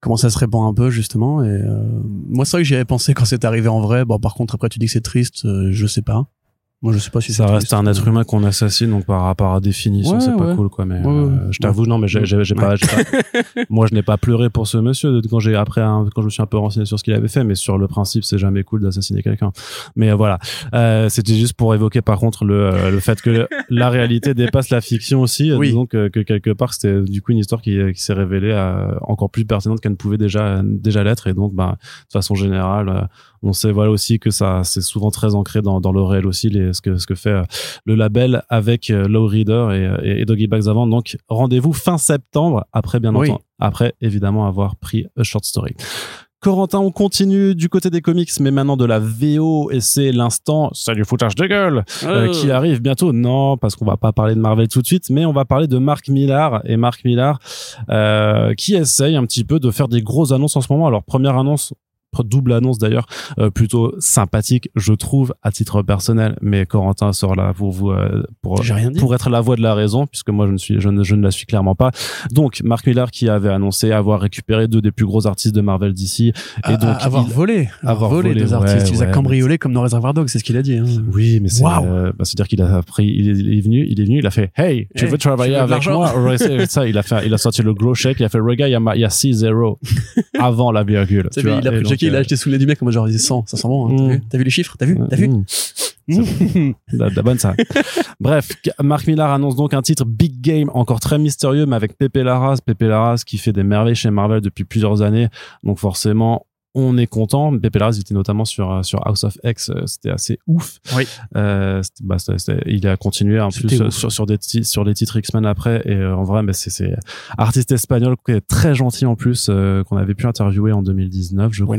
comment ça se répand un peu, justement. Et, euh, moi, c'est vrai que j'y avais pensé quand c'est arrivé en vrai. Bon, par contre, après, tu dis que c'est triste, euh, je sais pas. Moi, je sais pas si ça reste triste. un être humain qu'on assassine donc par rapport à définition Ouais, c'est pas ouais. cool quoi mais Ouais, euh, je t'avoue non mais j'ai j'ai- j'ai pas, pas- moi je n'ai pas pleuré pour ce monsieur quand j'ai après quand je me suis un peu renseigné sur ce qu'il avait fait mais sur le principe c'est jamais cool d'assassiner quelqu'un mais euh, voilà euh, c'était juste pour évoquer par contre le euh, le fait que la réalité dépasse la fiction aussi Oui. donc euh, que quelque part c'était du coup une histoire qui, qui s'est révélée euh, encore plus pertinente qu'elle ne pouvait déjà déjà l'être et donc bah de façon générale on sait voilà aussi que ça c'est souvent très ancré dans, dans le réel aussi les, ce que ce que fait euh, le label avec euh, Low Reader et, et, Doggy Bags avant donc rendez-vous fin septembre après bien Oui. entendu après évidemment avoir pris A Short Story Corentin, on continue du côté des comics, mais maintenant de la VO, et c'est l'instant, salut foutage de gueule, euh, qui arrive bientôt. Non, parce qu'on va pas parler de Marvel tout de suite, mais on va parler de Mark Millar, et Mark Millar, euh, qui essaye un petit peu de faire des grosses annonces en ce moment. Alors, première annonce, double annonce d'ailleurs euh, plutôt sympathique je trouve à titre personnel. Mais Corentin sort là pour vous euh, pour pour être la voix de la raison puisque moi je ne suis je ne, je ne la suis clairement pas. Donc Mark Millar qui avait annoncé avoir récupéré deux des plus gros artistes de Marvel d'ici et donc avoir volé. Avoir volé, des artistes. Il les a cambriolés comme dans Reservoir Dogs c'est ce qu'il a dit hein. oui mais c'est euh, bah, c'est à dire qu'il a pris il est, venu il est venu il a fait hey tu veux travailler avec moi? Ça il a fait il a sorti le gros chèque il a fait regarde il y a, 6 0 avant la virgule tu vois, il a pris il a acheté sous les du mec en mode genre 100, ça sent bon. Hein. T'as, vu, les chiffres? T'as vu? T'as vu? Mmh. la, la, bonne ça. Bref, Marc Millar annonce donc un titre Big Game encore très mystérieux, mais avec Pepe Larraz, Pepe Larraz qui fait des merveilles chez Marvel depuis plusieurs années. Donc forcément, on est content. Pepe Larraz était notamment sur euh, sur House of X, euh, c'était assez ouf. Oui. Euh, bah, il a continué en plus euh, sur sur des sur les titres X-Men après et en vrai, mais c'est c'est artiste espagnol qui est très gentil en plus qu'on avait pu interviewer en 2019, je crois,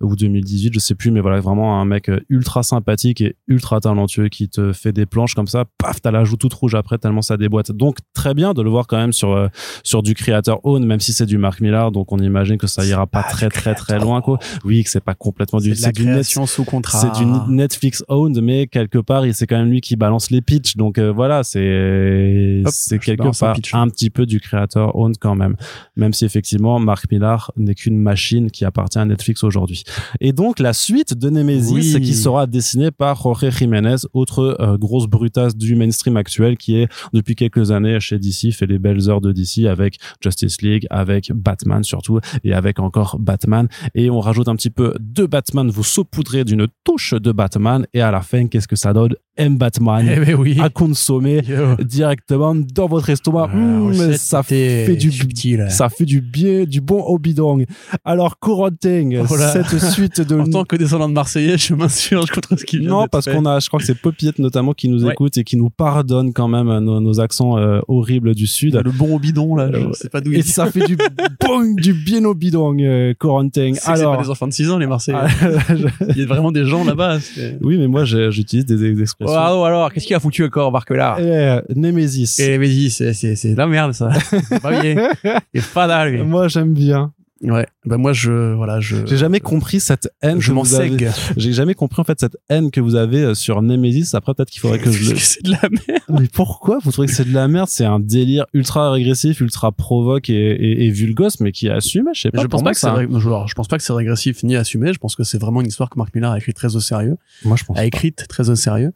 ou 2018, je sais plus, mais voilà, vraiment un mec ultra sympathique et ultra talentueux qui te fait des planches comme ça, paf, t'as la joue toute rouge après tellement ça déboîte. Donc très bien de le voir quand même sur sur du créateur own, même si c'est du Mark Millar, donc on imagine que ça ira pas très très très loin quoi. Oui, que c'est pas complètement du c'est du création sous contrat. C'est du Netflix owned mais quelque part c'est quand même lui qui balance les pitchs donc euh, voilà, c'est c'est quelque part un, petit peu du créateur owned quand même. Même si effectivement Mark Millar n'est qu'une machine qui appartient à Netflix aujourd'hui. Et donc la suite de Nemesis qui sera dessinée par Jorge Jiménez, autre euh, grosse brutasse du mainstream actuel qui est depuis quelques années chez DC fait les belles heures de DC avec Justice League, avec Batman surtout et avec encore Batman et on rajoute un petit peu de Batman, vous saupoudrez d'une touche de Batman et à la fin, qu'est-ce que ça donne? M Batman eh ben oui. à consommer directement dans votre estomac. Mmh, ça fait du subtil. ça fait du bien, du bon au bidon. Alors Corentin, cette suite de en tant que descendant de Marseillais, je m'insurge contre ce qu'il Non, parce qu'on a, je crois que c'est Popiette notamment qui nous écoute et qui nous pardonne quand même nos, accents euh, horribles du sud. Le bon au bidon là, je sais pas d'où il Et ça fait du bon, du bien au bidon, euh, Corentin. Alors, c'est pas des enfants de 6 ans les Marseillais. Ah, il y a vraiment des gens là-bas. Oui, mais moi j'utilise des expressions Oh, alors, qu'est-ce qu'il a foutu encore, Marc là eh, Nemesis. Et Nemesis, c'est la merde, ça. pas bien. Est pas dalle, Moi, j'aime bien. Ouais, bah moi je voilà je. J'ai jamais compris cette haine. Je m'en J'ai jamais compris en fait cette haine que vous avez euh, sur Nemesis. Après peut-être qu'il faudrait que je le. c'est de la merde. Mais pourquoi vous trouvez que c'est de la merde? C'est un délire ultra régressif, ultra provoque et, et, et vulgose, mais qui est assumé. Je sais pas. Je pense pas que c'est. Je pense pas que c'est régressif ni assumé. Je pense que c'est vraiment une histoire que Marc Millar a écrit très au sérieux. Moi je pense. A écrite très au sérieux.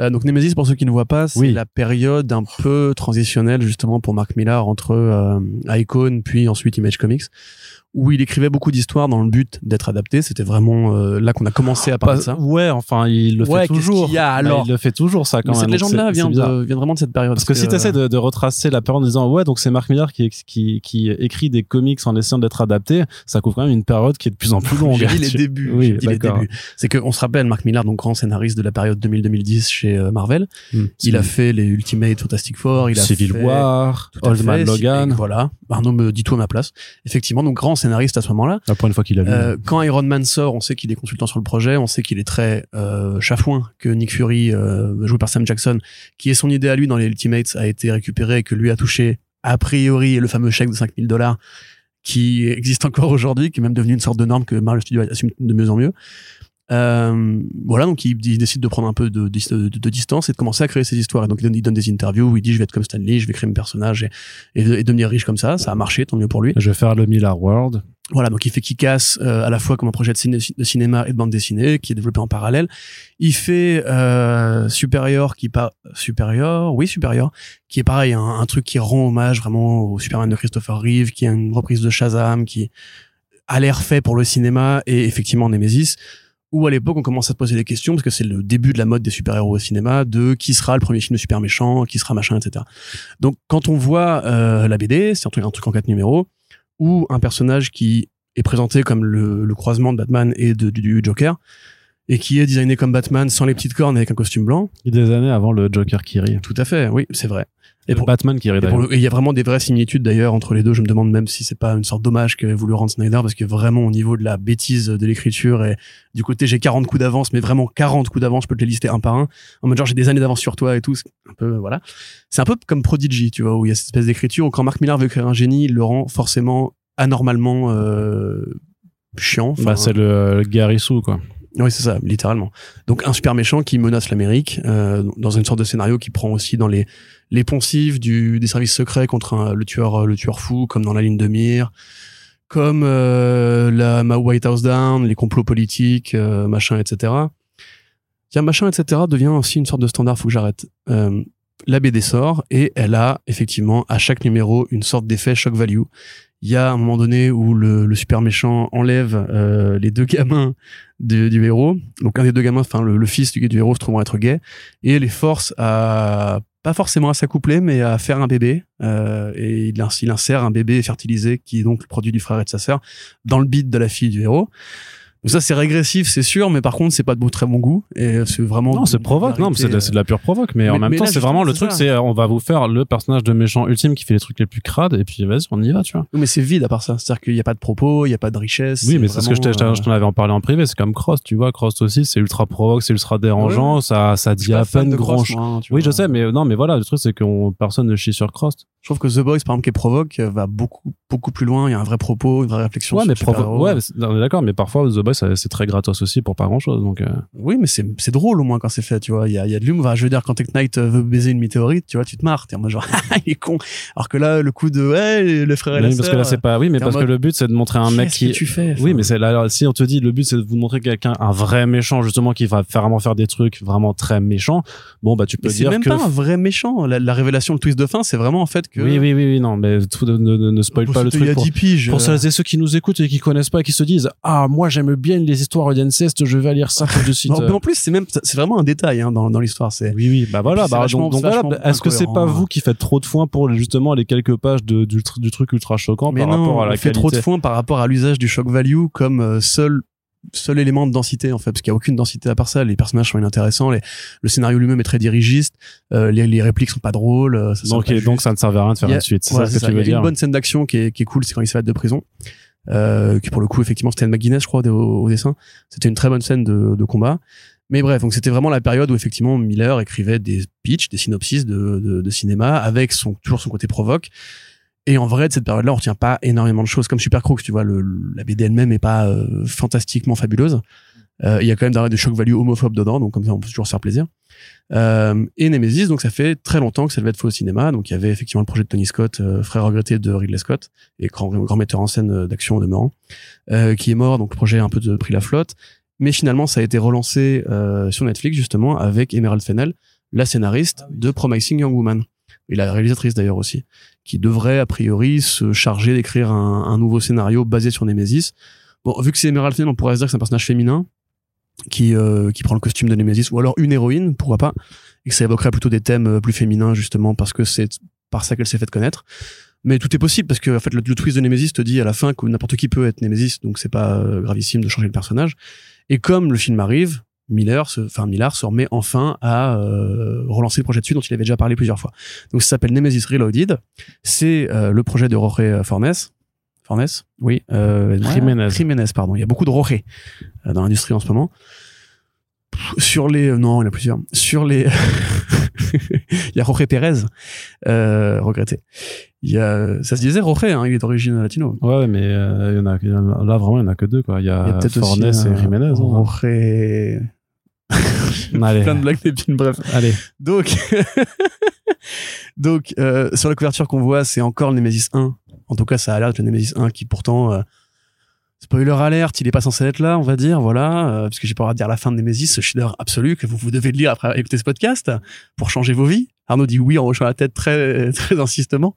Euh, donc Nemesis, pour ceux qui ne voient pas, c'est la période un peu transitionnelle justement pour Mark Millar entre euh, Icon puis ensuite Image Comics où il écrivait beaucoup d'histoires dans le but d'être adapté. C'était vraiment euh, là qu'on a commencé à parler de ça. Ouais, enfin, il le fait toujours. Il, y a, alors il le fait toujours ça quand même. Cette légende-là vient, de, vient vraiment de cette période. Parce que, si tu essaies de, de, retracer la période en disant ouais, donc c'est Mark Millar qui, qui, qui écrit des comics en essayant d'être adapté, ça couvre quand même une période qui est de plus en plus longue. J'ai dit les débuts. Oui, dit les débuts. C'est qu'on se rappelle Mark Millar, donc grand scénariste de la période 2000-2010 chez euh, Marvel. Hmm. il a fait les Ultimate Fantastic Four, il a Civil fait War, Old Man Logan. Voilà. Arnaud me dit tout à ma place. Effectivement, donc grand scénariste à ce moment-là. La première fois qu'il a lu. Euh, quand Iron Man sort, on sait qu'il est consultant sur le projet, on sait qu'il est très euh, chafouin, que Nick Fury, euh, joué par Sam Jackson, qui est son idée à lui dans les Ultimates, a été récupéré et que lui a touché a priori le fameux chèque de 5000 dollars qui existe encore aujourd'hui, qui est même devenu une sorte de norme que Marvel Studios assume de mieux en mieux. Euh, voilà, donc il, décide de prendre un peu de, de, distance et de commencer à créer ses histoires. Et donc il donne, des interviews où il dit je vais être comme Stanley, je vais créer mes personnages et, et, devenir riche comme ça. Ça a marché, tant mieux pour lui. Je vais faire le Miller World. Voilà, donc il fait qui casse euh, à la fois comme un projet de, cinéma et de bande dessinée qui est développé en parallèle. Il fait euh, Supérieur qui pas Supérieur, oui Supérieur, qui est pareil un, un, truc qui rend hommage vraiment au Superman de Christopher Reeve, qui est une reprise de Shazam, qui a l'air fait pour le cinéma et effectivement Nemesis où à l'époque on commence à se poser des questions parce que c'est le début de la mode des super-héros au cinéma, de qui sera le premier film de super méchant, qui sera machin, etc. Donc quand on voit euh, la BD, c'est un truc, un truc en quatre numéros, où un personnage qui est présenté comme le, le croisement de Batman et de, du, Joker, et qui est designé comme Batman sans les petites cornes avec un costume blanc. Des années avant le Joker qui rit. Tout à fait, oui, c'est vrai. Et pour Batman qui il y a vraiment des vraies similitudes d'ailleurs entre les deux. Je me demande même si c'est pas une sorte d'hommage qu'avait voulu rendre Snyder parce que vraiment au niveau de la bêtise de l'écriture et du côté j'ai 40 coups d'avance, mais vraiment 40 coups d'avance, je peux te les lister un par un. En mode genre j'ai des années d'avance sur toi et tout. C'est un peu, voilà. C'est un peu comme Prodigy, tu vois, où il y a cette espèce d'écriture où quand Mark Millar veut écrire un génie, il le rend forcément anormalement, euh, chiant. Enfin, Bah, c'est le, le Gary Sue, quoi. Oui, c'est ça, littéralement. Donc un super méchant qui menace l'Amérique euh, dans une sorte de scénario qui prend aussi dans les les poncifs du des services secrets contre un- le tueur le tueur fou comme dans la ligne de mire, comme euh, la ma White House Down, les complots politiques, euh, machin, etc. Tiens, machin, etc. devient aussi une sorte de standard. Faut que j'arrête. Euh, la BD sort et elle a effectivement à chaque numéro une sorte d'effet shock value. Il y a un moment donné où le, le super méchant enlève euh, les deux gamins du, héros. Donc un des deux gamins, enfin le, le fils du, du héros se trouvant être gay, et les force à pas forcément à s'accoupler, mais à faire un bébé. Euh, et il, il insère un bébé fertilisé qui est donc le produit du frère et de sa sœur dans le bide de la fille du héros. Donc ça c'est régressif, c'est sûr, mais par contre c'est pas de très bon goût et c'est vraiment Non, c'est provoque. Non, c'est de, de la pure provoque. Mais, en même mais temps, c'est vraiment le truc, c'est on va vous faire le personnage de méchant ultime qui fait les trucs les plus crades et puis vas-y, on y va, tu vois. Oui, mais c'est vide à part ça. C'est-à-dire qu'il n'y a pas de propos, il n'y a pas de richesse. Oui, mais c'est ce que je t'en avais en parlé en privé. C'est comme Cross, tu vois. Cross aussi, c'est ultra provoque, c'est ultra dérangeant. Ça, ça euh, dit à peine grand chose. Oui, je sais, mais non, mais voilà, le truc, c'est qu'on personne ne chie sur Cross. Je trouve que The Boys, par exemple, qui est provoque, va beaucoup, beaucoup plus loin. Il y a un vrai propos, une vraie réflexion. Ouais, mais ouais, on est d'accord, mais parfois The Ça- c'est très gratos aussi pour pas grand chose. Donc, euh, Oui, mais c'est, c'est drôle au moins quand c'est fait, tu vois. Il y a, y a de l'humour. Enfin, je veux dire, quand Tech Knight euh, veut baiser une météorite, tu vois, tu te marres. T'es en mode genre, il est con. Alors que là, le coup de, ouais, le frère et oui, la parce que là, c'est pas, oui, mais parce que le but, c'est de montrer un mec qui, que tu fais Oui, mais c'est là, si on te dit le but c'est de vous montrer quelqu'un, un vrai méchant justement qui va vraiment faire des trucs vraiment très méchants. Bon bah tu peux mais c'est dire même que pas un vrai méchant. La, la révélation, le twist de fin, c'est vraiment en fait que. oui oui oui oui non mais tout, ne, ne, ne spoil Pour pas le c'était il y truc a pour, 10 piges. pour euh, celles et ceux qui nous écoutent et qui connaissent pas et qui se disent ah moi j'aime bien les histoires d'inceste je vais lire ça tout de suite. En plus, c'est même, c'est vraiment un détail hein, dans, dans l'histoire. C'est Oui, oui, bah voilà, puis bah, donc, donc c'est voilà. vachement Est-ce que c'est pas vous qui faites trop de foin pour justement les quelques pages de, du, tr- du truc ultra choquant mais par non, rapport à la on fait qualité trop de foin par rapport à l'usage du shock value comme euh, seul seul élément de densité en fait parce qu'il y a aucune densité à part ça les personnages sont inintéressants les, le scénario lui-même est très dirigiste euh, les, les répliques sont pas drôles euh, ça donc, pas ça ne servait à rien de faire a- une suite. C'est ça ce que tu Il veux y a dire. une bonne scène d'action qui est, qui est cool c'est quand il s'évade de prison euh, qui pour le coup effectivement c'était McGuinness je crois au, dessin c'était une très bonne scène de, combat mais bref, donc c'était vraiment la période où effectivement Miller écrivait des pitchs, des synopsis de, de, cinéma avec son toujours son côté provoque. Et en vrai, de cette période-là, on retient pas énormément de choses. Comme Super Crooks, tu vois, le, la BD elle-même est pas euh, fantastiquement fabuleuse. Euh, Il y a quand même des chocs value homophobes dedans, donc comme ça, on peut toujours se faire plaisir. Euh, et Nemesis, donc ça fait très longtemps que ça devait être fait au cinéma. Donc il y avait effectivement le projet de Tony Scott, euh, frère regretté de Ridley Scott, et grand, grand metteur en scène euh, d'action au demeurant, euh, qui est mort. Donc le projet a un peu de pris la flotte. Mais finalement, ça a été relancé sur Netflix justement avec Emerald Fennell, la scénariste de Promising Young Woman et la réalisatrice d'ailleurs aussi, qui devrait a priori se charger d'écrire un, un nouveau scénario basé sur Nemesis. Bon, vu que c'est Emerald Fennell, on pourrait se dire que c'est un personnage féminin qui euh, qui prend le costume de Nemesis, ou alors une héroïne, pourquoi pas, et que ça évoquerait plutôt des thèmes euh, plus féminins justement parce que c'est par ça qu'elle s'est fait connaître. Mais tout est possible parce que en fait le, le twist de Nemesis te dit à la fin que n'importe qui peut être Nemesis, donc c'est pas euh, gravissime de changer le personnage. Et comme le film arrive, Miller, se, enfin Miller se remet enfin à euh, relancer le projet dessus dont il avait déjà parlé plusieurs fois. Donc ça s'appelle Nemesis Reloaded. C'est euh, le projet de Jorge Fornes. Fornes, oui. Euh, Jiménez. Jiménez, pardon. Il y a beaucoup de Jorge euh, dans l'industrie en ce moment. Sur les, euh, non, il y en a plusieurs. Sur les, il y a Jorge Pérez, euh, regretté. Il y a, ça se disait Jorge, hein, il est d'origine latino. Ouais, mais euh, il y en a, là vraiment il y en a que deux quoi. Il y a, a Fornes et Jiménez. hein. Jorge, Allez, plein de blagues d'épines, bref. allez. Donc, donc euh, sur la couverture qu'on voit, c'est encore le Nemesis 1. En tout cas, ça a l'air d'être le Nemesis 1 qui pourtant, euh, spoiler alerte, il est pas censé être là, on va dire, voilà, euh, parce que j'ai pas le droit de dire la fin de Nemesis, ce chef absolu que vous, vous devez lire après écouter ce podcast pour changer vos vies. Arnaud dit oui en hochant la tête très très insistement.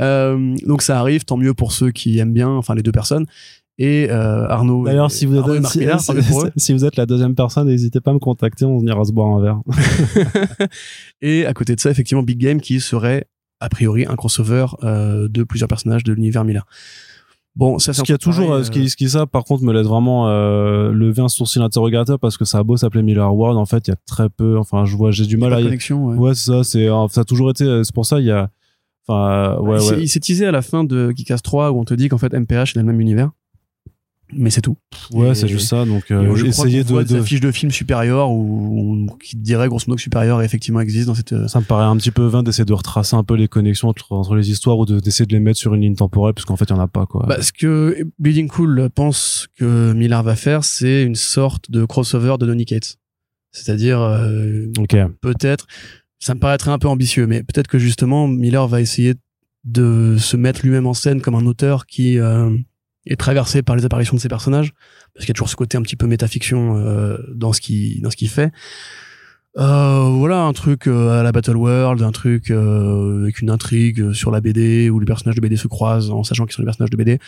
Euh, donc ça arrive, tant mieux pour ceux qui aiment bien, enfin les deux personnes. Et euh, Arnaud. D'ailleurs, si vous, êtes, si vous êtes la deuxième personne, n'hésitez pas à me contacter, on ira se boire un verre. Et à côté de ça, effectivement, Big Game qui serait a priori un crossover euh, de plusieurs personnages de l'univers Miller. Bon, ça, ce qui a toujours, pareil, ce qui, ce qui ça, par contre, me laisse vraiment euh, lever un sourcil interrogateur parce que ça a beau s'appeler Miller World, en fait, il y a très peu. Enfin, je vois, j'ai du euh, mal à. connexion. Ouais. Ouais, c'est ça. C'est, euh, ça a toujours été. euh, C'est pour ça, il y a. Enfin, euh, ouais, il s'est- ouais. il s'est teasé à la fin de Geekas 3 où on te dit qu'en fait MPH est dans le même univers. Mais c'est tout. Ouais, c'est juste ça. Donc, euh, je crois essayer qu'on voit de, des de- affiches de films supérieurs ou qui dirait grosso modo que supérieur effectivement existe dans cette. euh, Ça me paraît un petit peu vain d'essayer de retracer un peu les connexions entre, entre les histoires ou de- d'essayer de les mettre sur une ligne temporelle, puisqu'en fait, il y en a pas, quoi. Bah, ce que Bleeding Cool pense que Miller va faire, c'est une sorte de crossover de Donny Cates. C'est-à-dire, euh, peut-être, ça me paraîtrait un peu ambitieux, mais peut-être que justement Miller va essayer de se mettre lui-même en scène comme un auteur qui euh, est traversé par les apparitions de ses personnages, parce qu'il y a toujours ce côté un petit peu métafiction euh, dans ce qu'il dans ce qu'il fait. Euh, voilà un truc euh, à la Battle World, un truc euh, avec une intrigue sur la BD où les personnages de BD se croisent en sachant qu'ils sont les personnages de BD.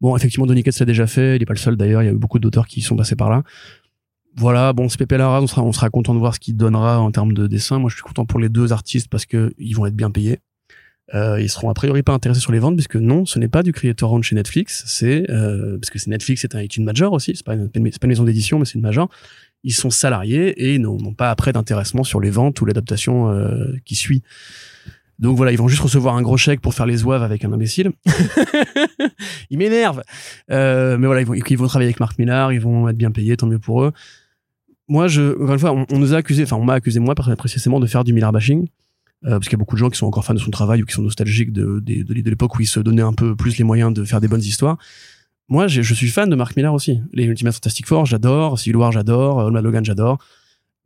Bon, effectivement, Donny Cates l'a déjà fait. Il est pas le seul d'ailleurs. Il y a eu beaucoup d'auteurs qui sont passés par là. Voilà, bon, c'est Pépé Larraz, on sera, on sera content de voir ce qu'il donnera en termes de dessin. Moi, je suis content pour les deux artistes parce que ils vont être bien payés. Euh, ils seront a priori pas intéressés sur les ventes puisque non, ce n'est pas du creator owned chez Netflix. C'est euh, parce que c'est Netflix, c'est un, une major aussi. C'est pas une, pas une maison d'édition, mais c'est une major. Ils sont salariés et n'ont pas après d'intéressement sur les ventes ou l'adaptation euh, qui suit. Donc voilà, ils vont juste recevoir un gros chèque pour faire les oeuvres avec un imbécile. ils m'énervent. Euh, mais voilà, ils vont, ils vont travailler avec Marc Millar, ils vont être bien payés, tant mieux pour eux. Moi, je, encore une fois, on, on nous a accusé, enfin, on m'a accusé moi précisément de faire du Millar bashing. Euh, parce qu'il y a beaucoup de gens qui sont encore fans de son travail ou qui sont nostalgiques de, de, de, de l'époque où il se donnait un peu plus les moyens de faire des bonnes histoires. Moi, je, je suis fan de Mark Millar aussi. Les Ultimate Fantastic Four, j'adore. Civil War, j'adore. Old Man Logan, j'adore.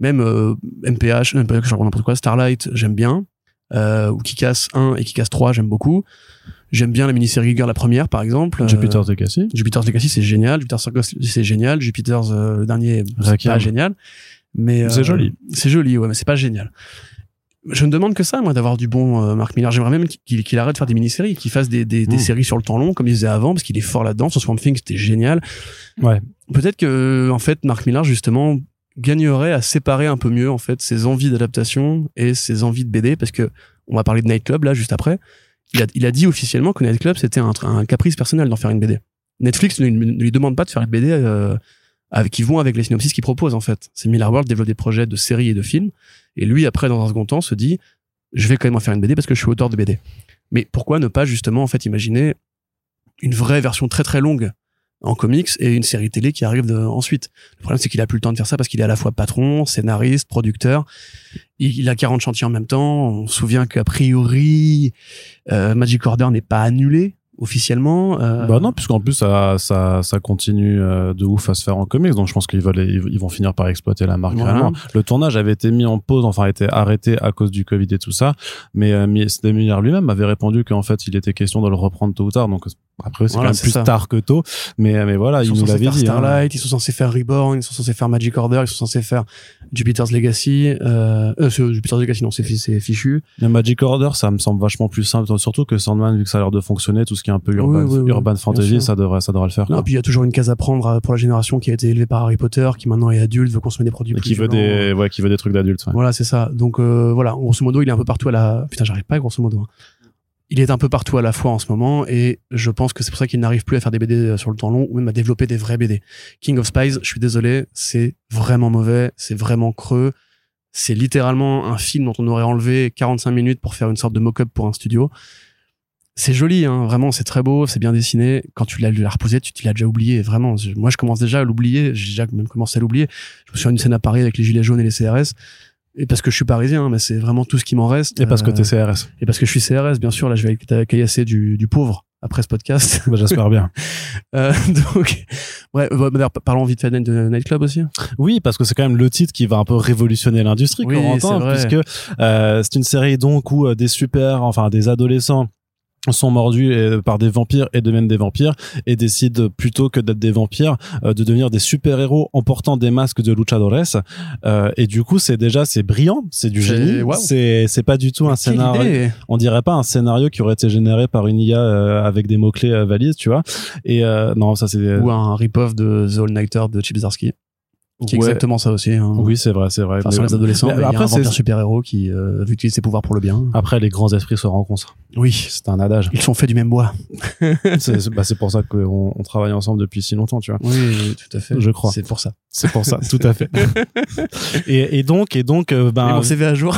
Même euh, MPH, MPH, je raconte n'importe quoi. Starlight, j'aime bien. Euh, ou Kikas 1 et Kikas 3, j'aime beaucoup. J'aime bien la mini-série Giger, la première, par exemple. Jupiter's Legacy. Jupiter's Legacy, c'est génial. Jupiter's Legacy, c'est génial. Jupiter's, euh, le dernier, c'est pas génial. Mais C'est euh, joli. C'est joli, ouais, mais c'est pas génial. Je ne demande que ça, moi, d'avoir du bon euh, Mark Miller. J'aimerais même qu'il arrête de faire des mini-séries, qu'il fasse des, des, des Mm. séries sur le temps long, comme il faisait avant, parce qu'il est fort là-dedans. Sur Swamp Thing, c'était génial. Ouais. Peut-être que, en fait, Mark Miller, justement, gagnerait à séparer un peu mieux, en fait, ses envies d'adaptation et ses envies de BD, parce que on va parler de Nightclub, là, juste après. Il a, il a dit officiellement que Nightclub, c'était un, un caprice personnel d'en faire une BD. Netflix ne, ne lui demande pas de faire une BD euh, avec, qui vont avec les synopsis qu'il propose, en fait. C'est Miller World développe des projets de séries et de films. Et lui, après, dans un second temps, se dit, je vais quand même en faire une BD parce que je suis auteur de BD. Mais pourquoi ne pas justement, en fait, imaginer une vraie version très très longue en comics et une série télé qui arrive de- ensuite? Le problème, c'est qu'il a plus le temps de faire ça parce qu'il est à la fois patron, scénariste, producteur. Il, il a 40 chantiers en même temps. On se souvient qu'a priori, euh, Magic Order n'est pas annulé officiellement. Euh, Bah non, puisqu'en plus ça, ça, ça continue euh, de ouf à se faire en comics, donc je pense qu'ils veulent, ils vont finir par exploiter la marque Voilà. vraiment. Le tournage avait été mis en pause, enfin a été arrêté à cause du Covid et tout ça, mais euh, Miller lui-même avait répondu qu'en fait il était question de le reprendre tôt ou tard, donc après c'est Voilà, quand même plus ça. tard que tôt, mais mais voilà, ils il sont nous faire dit. hein. Starlight, ils sont censés faire Reborn, ils sont censés faire Magic Order, ils sont censés faire Jupiter's Legacy. Euh, euh, Jupiter's Legacy, non, c'est fi- c'est fichu. Mais Magic Order, ça me semble vachement plus simple, surtout que Sandman, vu que ça a l'air de fonctionner, tout ce qui est un peu urban, Oui, oui, oui, urban bien fantasy, ça devrait, ça devrait le faire. Non, quoi. puis il y a toujours une case à prendre euh, pour la génération qui a été élevée par Harry Potter, qui maintenant est adulte, veut consommer des produits Et qui veut des, ouais, qui veut des trucs d'adultes. ouais. Voilà, c'est ça. Donc euh, voilà, grosso modo, il est un peu partout à la. Putain, j'arrive pas, grosso modo. hein. Il est un peu partout à la fois en ce moment, et je pense que c'est pour ça qu'il n'arrive plus à faire des BD sur le temps long, ou même à développer des vrais BD. King of Spies, je suis désolé, c'est vraiment mauvais, c'est vraiment creux. C'est littéralement un film dont on aurait enlevé 45 minutes pour faire une sorte de mock-up pour un studio. C'est joli, hein, vraiment, c'est très beau, c'est bien dessiné. Quand tu l'as reposé, tu, tu l'as déjà oublié, vraiment. Moi, je commence déjà à l'oublier, j'ai déjà même commencé à l'oublier. Je me souviens d'une scène à Paris avec les gilets jaunes et les CRS. Et parce que je suis parisien, mais c'est vraiment tout ce qui m'en reste. Et parce que Euh, t'es CRS. et parce que je suis CRS, bien sûr, là, je vais caillasser du, du pauvre après ce podcast. Bah, J'espère bien. Euh, donc, ouais, euh, d'ailleurs, parlons vite fait de Nightclub aussi. Oui, parce que c'est quand même le titre qui va un peu révolutionner l'industrie, Oui, Corentin, vrai. puisque euh, c'est une série donc où euh, des super, enfin des adolescents sont mordus euh, par des vampires et deviennent des vampires et décident plutôt que d'être des vampires euh, de devenir des super héros en portant des masques de luchadores euh, et du coup c'est déjà c'est brillant c'est du génie waouh. c'est c'est pas du tout un scénario on dirait pas un scénario qui aurait été généré par une IA euh, avec des mots clés euh, valises tu vois et euh, non ça c'est Ou un rip-off de The All Nighter de Chip Zdarsky. Qui est Ouais. exactement ça aussi. Hein. Oui, c'est vrai, c'est vrai. Enfin, Mais- sur les adolescents, mais mais après, un c'est- super-héros qui euh, veut utiliser ses pouvoirs pour le bien. Après, les grands esprits se rencontrent. Oui. C'est un adage. Ils sont faits du même bois. c'est bah, pour ça qu'on on travaille ensemble depuis si longtemps, tu vois. Oui, oui, tout à fait. Je crois. C'est pour ça. C'est pour ça, tout à fait. et, et donc, et donc, euh, Et ben, mon CV à jour.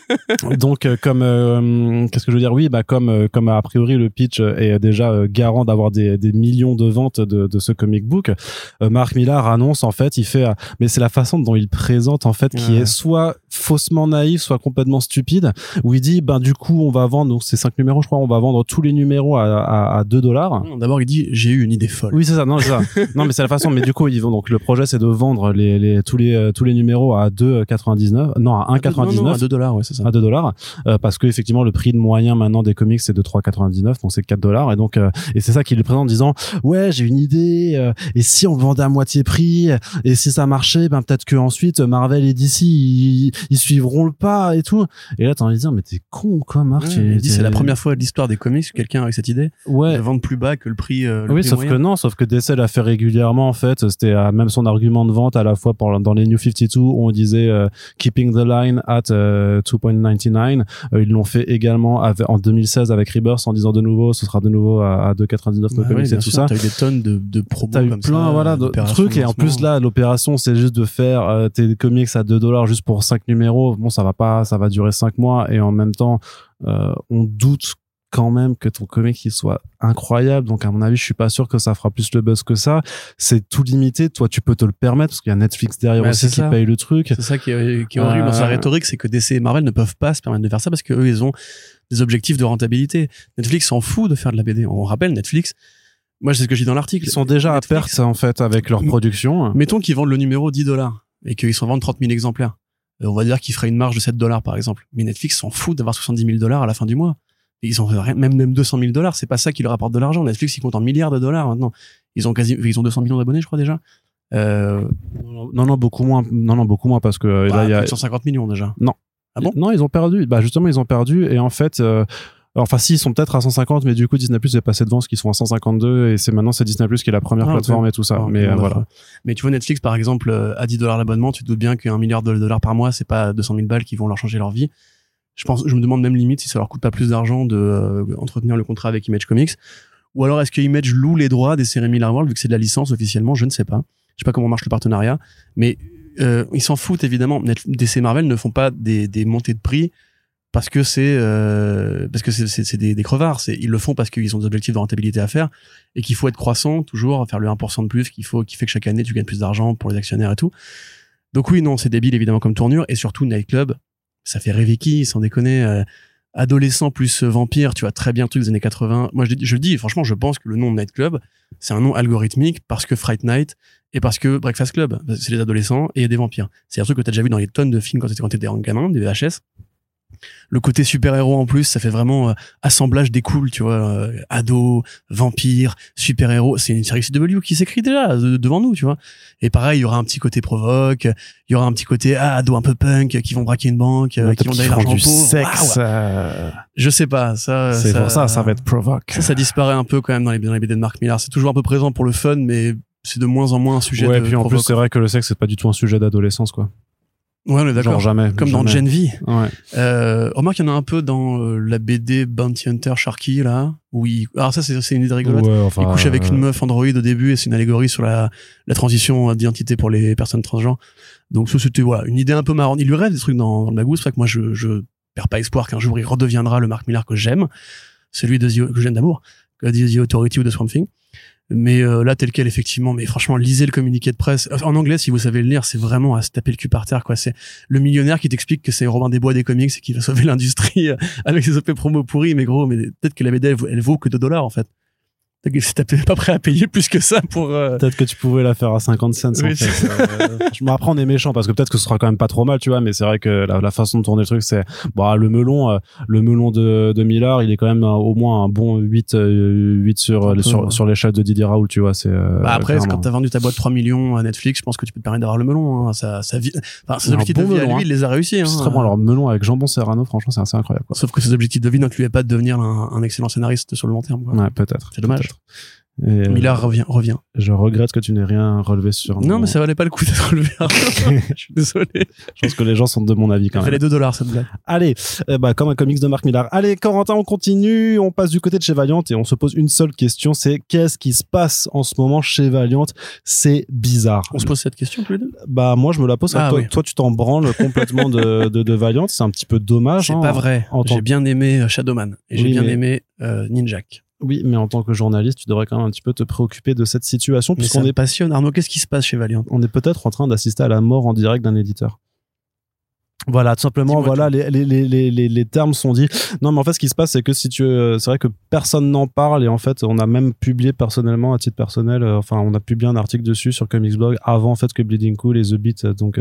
donc euh, comme euh, qu'est-ce que je veux dire? Oui, bah comme euh, comme a priori le pitch est déjà garant d'avoir des, des millions de ventes de, de ce comic book, Mark Millar annonce en fait, il fait, mais c'est la façon dont il présente en fait qui Ouais. est soit faussement naïf, soit complètement stupide, où il dit ben du coup on va vendre donc c'est cinq numéros je crois, on va vendre tous les numéros à à, à 2 dollars. D'abord, il dit j'ai eu une idée folle. Oui, c'est ça. Non, c'est ça. non, mais c'est la façon. Mais du coup, ils vont donc le projet, c'est de vendre les, les tous les euh, tous les numéros à 2,99. Non, à Non, non, à 1,99 2 dollars, ouais, c'est ça. à 2 dollars euh, parce que effectivement le prix de moyen maintenant des comics c'est de 3,99 donc c'est 4 dollars et donc euh, et c'est ça qu'il le présente en disant ouais j'ai une idée euh, et si on vendait à moitié prix et si ça marchait ben peut-être que ensuite Marvel et DC ils, ils suivront le pas et tout et là t'as envie de dire mais t'es con quoi Marc Ouais, c'est la première fois de l'histoire des comics que quelqu'un avec cette idée ouais de vendre plus bas que le prix. euh, le oui, prix sauf moyen. que non, sauf que DC l'a fait régulièrement en fait. C'était euh, même son argument de vente à la fois pour, dans les New 52 où on disait euh, keeping the line at euh, 2.99. Euh, ils l'ont fait également avec- en 2016 avec Rebirth en disant de nouveau ce sera de nouveau à, à 2.99 nos Ouais, comics et tout sûr, ça. T'as eu des tonnes de, de promos T'as eu plein ça, voilà de trucs et en plus là l'opération c'est juste de faire euh, tes comics à 2 dollars juste pour 5 numéros. Bon ça va pas ça va durer 5 mois et en même temps euh, on doute quand même que ton comic il soit incroyable donc à mon avis je suis pas sûr que ça fera plus le buzz que ça c'est tout limité toi tu peux te le permettre parce qu'il y a Netflix derrière Ouais, aussi qui ça. paye le truc C'est ça qui est, qui est horrible dans sa Euh, rhétorique, c'est que DC et Marvel ne peuvent pas se permettre de faire ça parce que eux, ils ont des objectifs de rentabilité. Netflix s'en fout de faire de la BD. On rappelle, Netflix, moi, c'est ce que je dis dans l'article. ils sont déjà à perte en fait avec leur production Mettons qu'ils vendent le numéro 10 dollars et qu'ils s'en vendent 30 000 exemplaires. On va dire qu'ils feraient une marge de 7 dollars, par exemple. Mais Netflix s'en fout d'avoir 70 000 dollars à la fin du mois. Et ils ont même, même 200 000 dollars, c'est pas ça qui leur apporte de l'argent. Netflix, ils comptent en milliards de dollars maintenant. Ils ont quasi, ils ont 200 millions d'abonnés, je crois, déjà. Euh, non non beaucoup moins non non beaucoup moins parce que euh, bah, là il y a plus de 150 millions, déjà. Ah bon? Non ils ont perdu bah justement ils ont perdu et en fait euh, enfin si ils sont peut-être à 150 mais du coup Disney Plus est passé devant parce qu'ils sont à 152 et c'est maintenant c'est Disney Plus qui est la première Ah, plateforme et tout ça Ah, mais euh, voilà Mais tu vois, Netflix, par exemple, euh, à 10 dollars l'abonnement, tu te doutes bien qu'un milliard de dollars par mois, c'est pas 200 000 balles qui vont leur changer leur vie. Je pense, je me demande même limite si ça leur coûte pas plus d'argent de euh, entretenir le contrat avec Image Comics. Ou alors est-ce que Image loue les droits des séries Miller World vu que c'est de la licence officiellement? Je ne sais pas. Je sais pas comment marche le partenariat, mais euh, ils s'en foutent évidemment. DC Marvel ne font pas des, des montées de prix parce que c'est euh, parce que c'est des, des crevards. Ils le font parce qu'ils ont des objectifs de rentabilité à faire et qu'il faut être croissant toujours, faire le 1% de plus, qu'il faut qui fait que chaque année tu gagnes plus d'argent pour les actionnaires et tout. Donc oui, non, c'est débile évidemment comme tournure et surtout Nightclub, ça fait rêver qui, sans déconner. euh, adolescent plus vampire, tu vois très bien le truc des années 80. Moi je, je dis, franchement, je pense que le nom de Nightclub, c'est un nom algorithmique parce que Fright Night et parce que Breakfast Club, c'est les adolescents et des vampires. C'est un truc que t'as déjà vu dans les tonnes de films quand t'étais quand t'étais un gamin, des VHS. Le côté super-héros en plus, ça fait vraiment euh, assemblage des cools, tu vois, euh, ado, vampire, super-héros. C'est une série CW qui s'écrit déjà de- devant nous, tu vois. Et pareil, il y aura un petit côté provoque, il y aura un petit côté ah, ado un peu punk qui vont braquer une banque, euh, qui vont donner l'argent du pauvres. sexe euh, Je sais pas, ça. c'est pour ça ça va être provoque ça, ça disparaît un peu quand même dans les, dans les BD de Mark Millar. C'est toujours un peu présent pour le fun, mais c'est de moins en moins un sujet ouais de puis en plus c'est vrai que le sexe c'est pas du tout un sujet d'adolescence quoi Ouais, on est genre d'accord. jamais Comme dans. Gen V. ouais Euh, remarque, il y en a un peu dans euh, la BD Bounty Hunter Sharky, là, où il... Alors ça, c'est une idée rigolote. Ouais, enfin, il couche avec une meuf android au début et c'est une allégorie sur la, la transition d'identité pour les personnes transgenres. Donc ça, c'était voilà, une idée un peu marrante. Il lui rêve des trucs dans, dans le bagou. C'est vrai que moi, je, je perds pas espoir qu'un jour il redeviendra le Mark Millar que j'aime, celui de The, que j'aime d'amour, que The, The Authority ou de Swamp Thing. Mais euh, là, tel quel, effectivement. Mais franchement, lisez le communiqué de presse. En anglais, si vous savez le lire, c'est vraiment à se taper le cul par terre, quoi. C'est le millionnaire qui t'explique que c'est Robin des Bois des comics et qui va sauver l'industrie euh, avec ses OP promo pourris. Mais gros, mais peut-être que la BD, elle vaut que 2 dollars, en fait. Peut-être que t'es pas prêt à payer plus que ça pour... euh, Peut-être que tu pouvais la faire à 50 cents. Oui, en fait. Euh, franchement, après, on est méchant parce que peut-être que ce sera quand même pas trop mal, tu vois. Mais c'est vrai que la, la façon de tourner le truc, c'est bah le melon, euh, le melon de, de Millard, il est quand même un- au moins un bon 8 euh, 8 sur euh, peu, sur, ouais. sur l'échelle de Didier Raoul, tu vois. C'est euh, Bah après, clairement. quand t'as vendu ta boîte 3 millions à Netflix, je pense que tu peux te permettre d'avoir le melon. Hein. Ça, ça vit... enfin, ses objectifs bon de vie à melon, lui, hein. il les a réussis. Hein. c'est très bon. Alors melon avec jambon serrano, franchement, c'est assez incroyable. Quoi. Sauf que ses objectifs de vie n'incluaient pas de devenir un, un excellent scénariste sur le long terme. quoi. Ouais, peut-être. C'est dommage. Peut-être. Et, euh, Millard revient, revient. je regrette que tu n'aies rien relevé sur. Non, mais ça valait pas le coup d'être relevé. je suis désolé. Je pense que les gens sont de mon avis quand Ça même. fait les 2 dollars cette blague. Allez, euh, bah, comme un comics de Marc Millar. Allez, Corentin, on continue. On passe du côté de chez Valiant et on se pose une seule question. C'est qu'est-ce qui se passe en ce moment chez Valiant? C'est bizarre. On se pose cette question tous les deux? Bah, moi, je me la pose. Ah toi, oui. toi, tu t'en branles complètement de, de, de Valiant. C'est un petit peu dommage. C'est hein. pas vrai. J'ai bien aimé euh, Shadowman et j'ai bien mais- aimé euh, Ninjak. Oui, mais en tant que journaliste, tu devrais quand même un petit peu te préoccuper de cette situation puisqu'on est, passionne. Arnaud, qu'est-ce qui se passe chez Valiant? On est peut-être en train d'assister à la mort en direct d'un éditeur. Voilà, tout simplement, voilà, les, les, les, les, termes sont dits. Non, mais en fait, ce qui se passe, c'est que si tu, euh, c'est vrai que personne n'en parle et en fait, on a même publié personnellement, à titre personnel, euh, enfin, on a publié un article dessus sur Comics Blog avant en fait que Bleeding Cool et The Beat, euh, donc,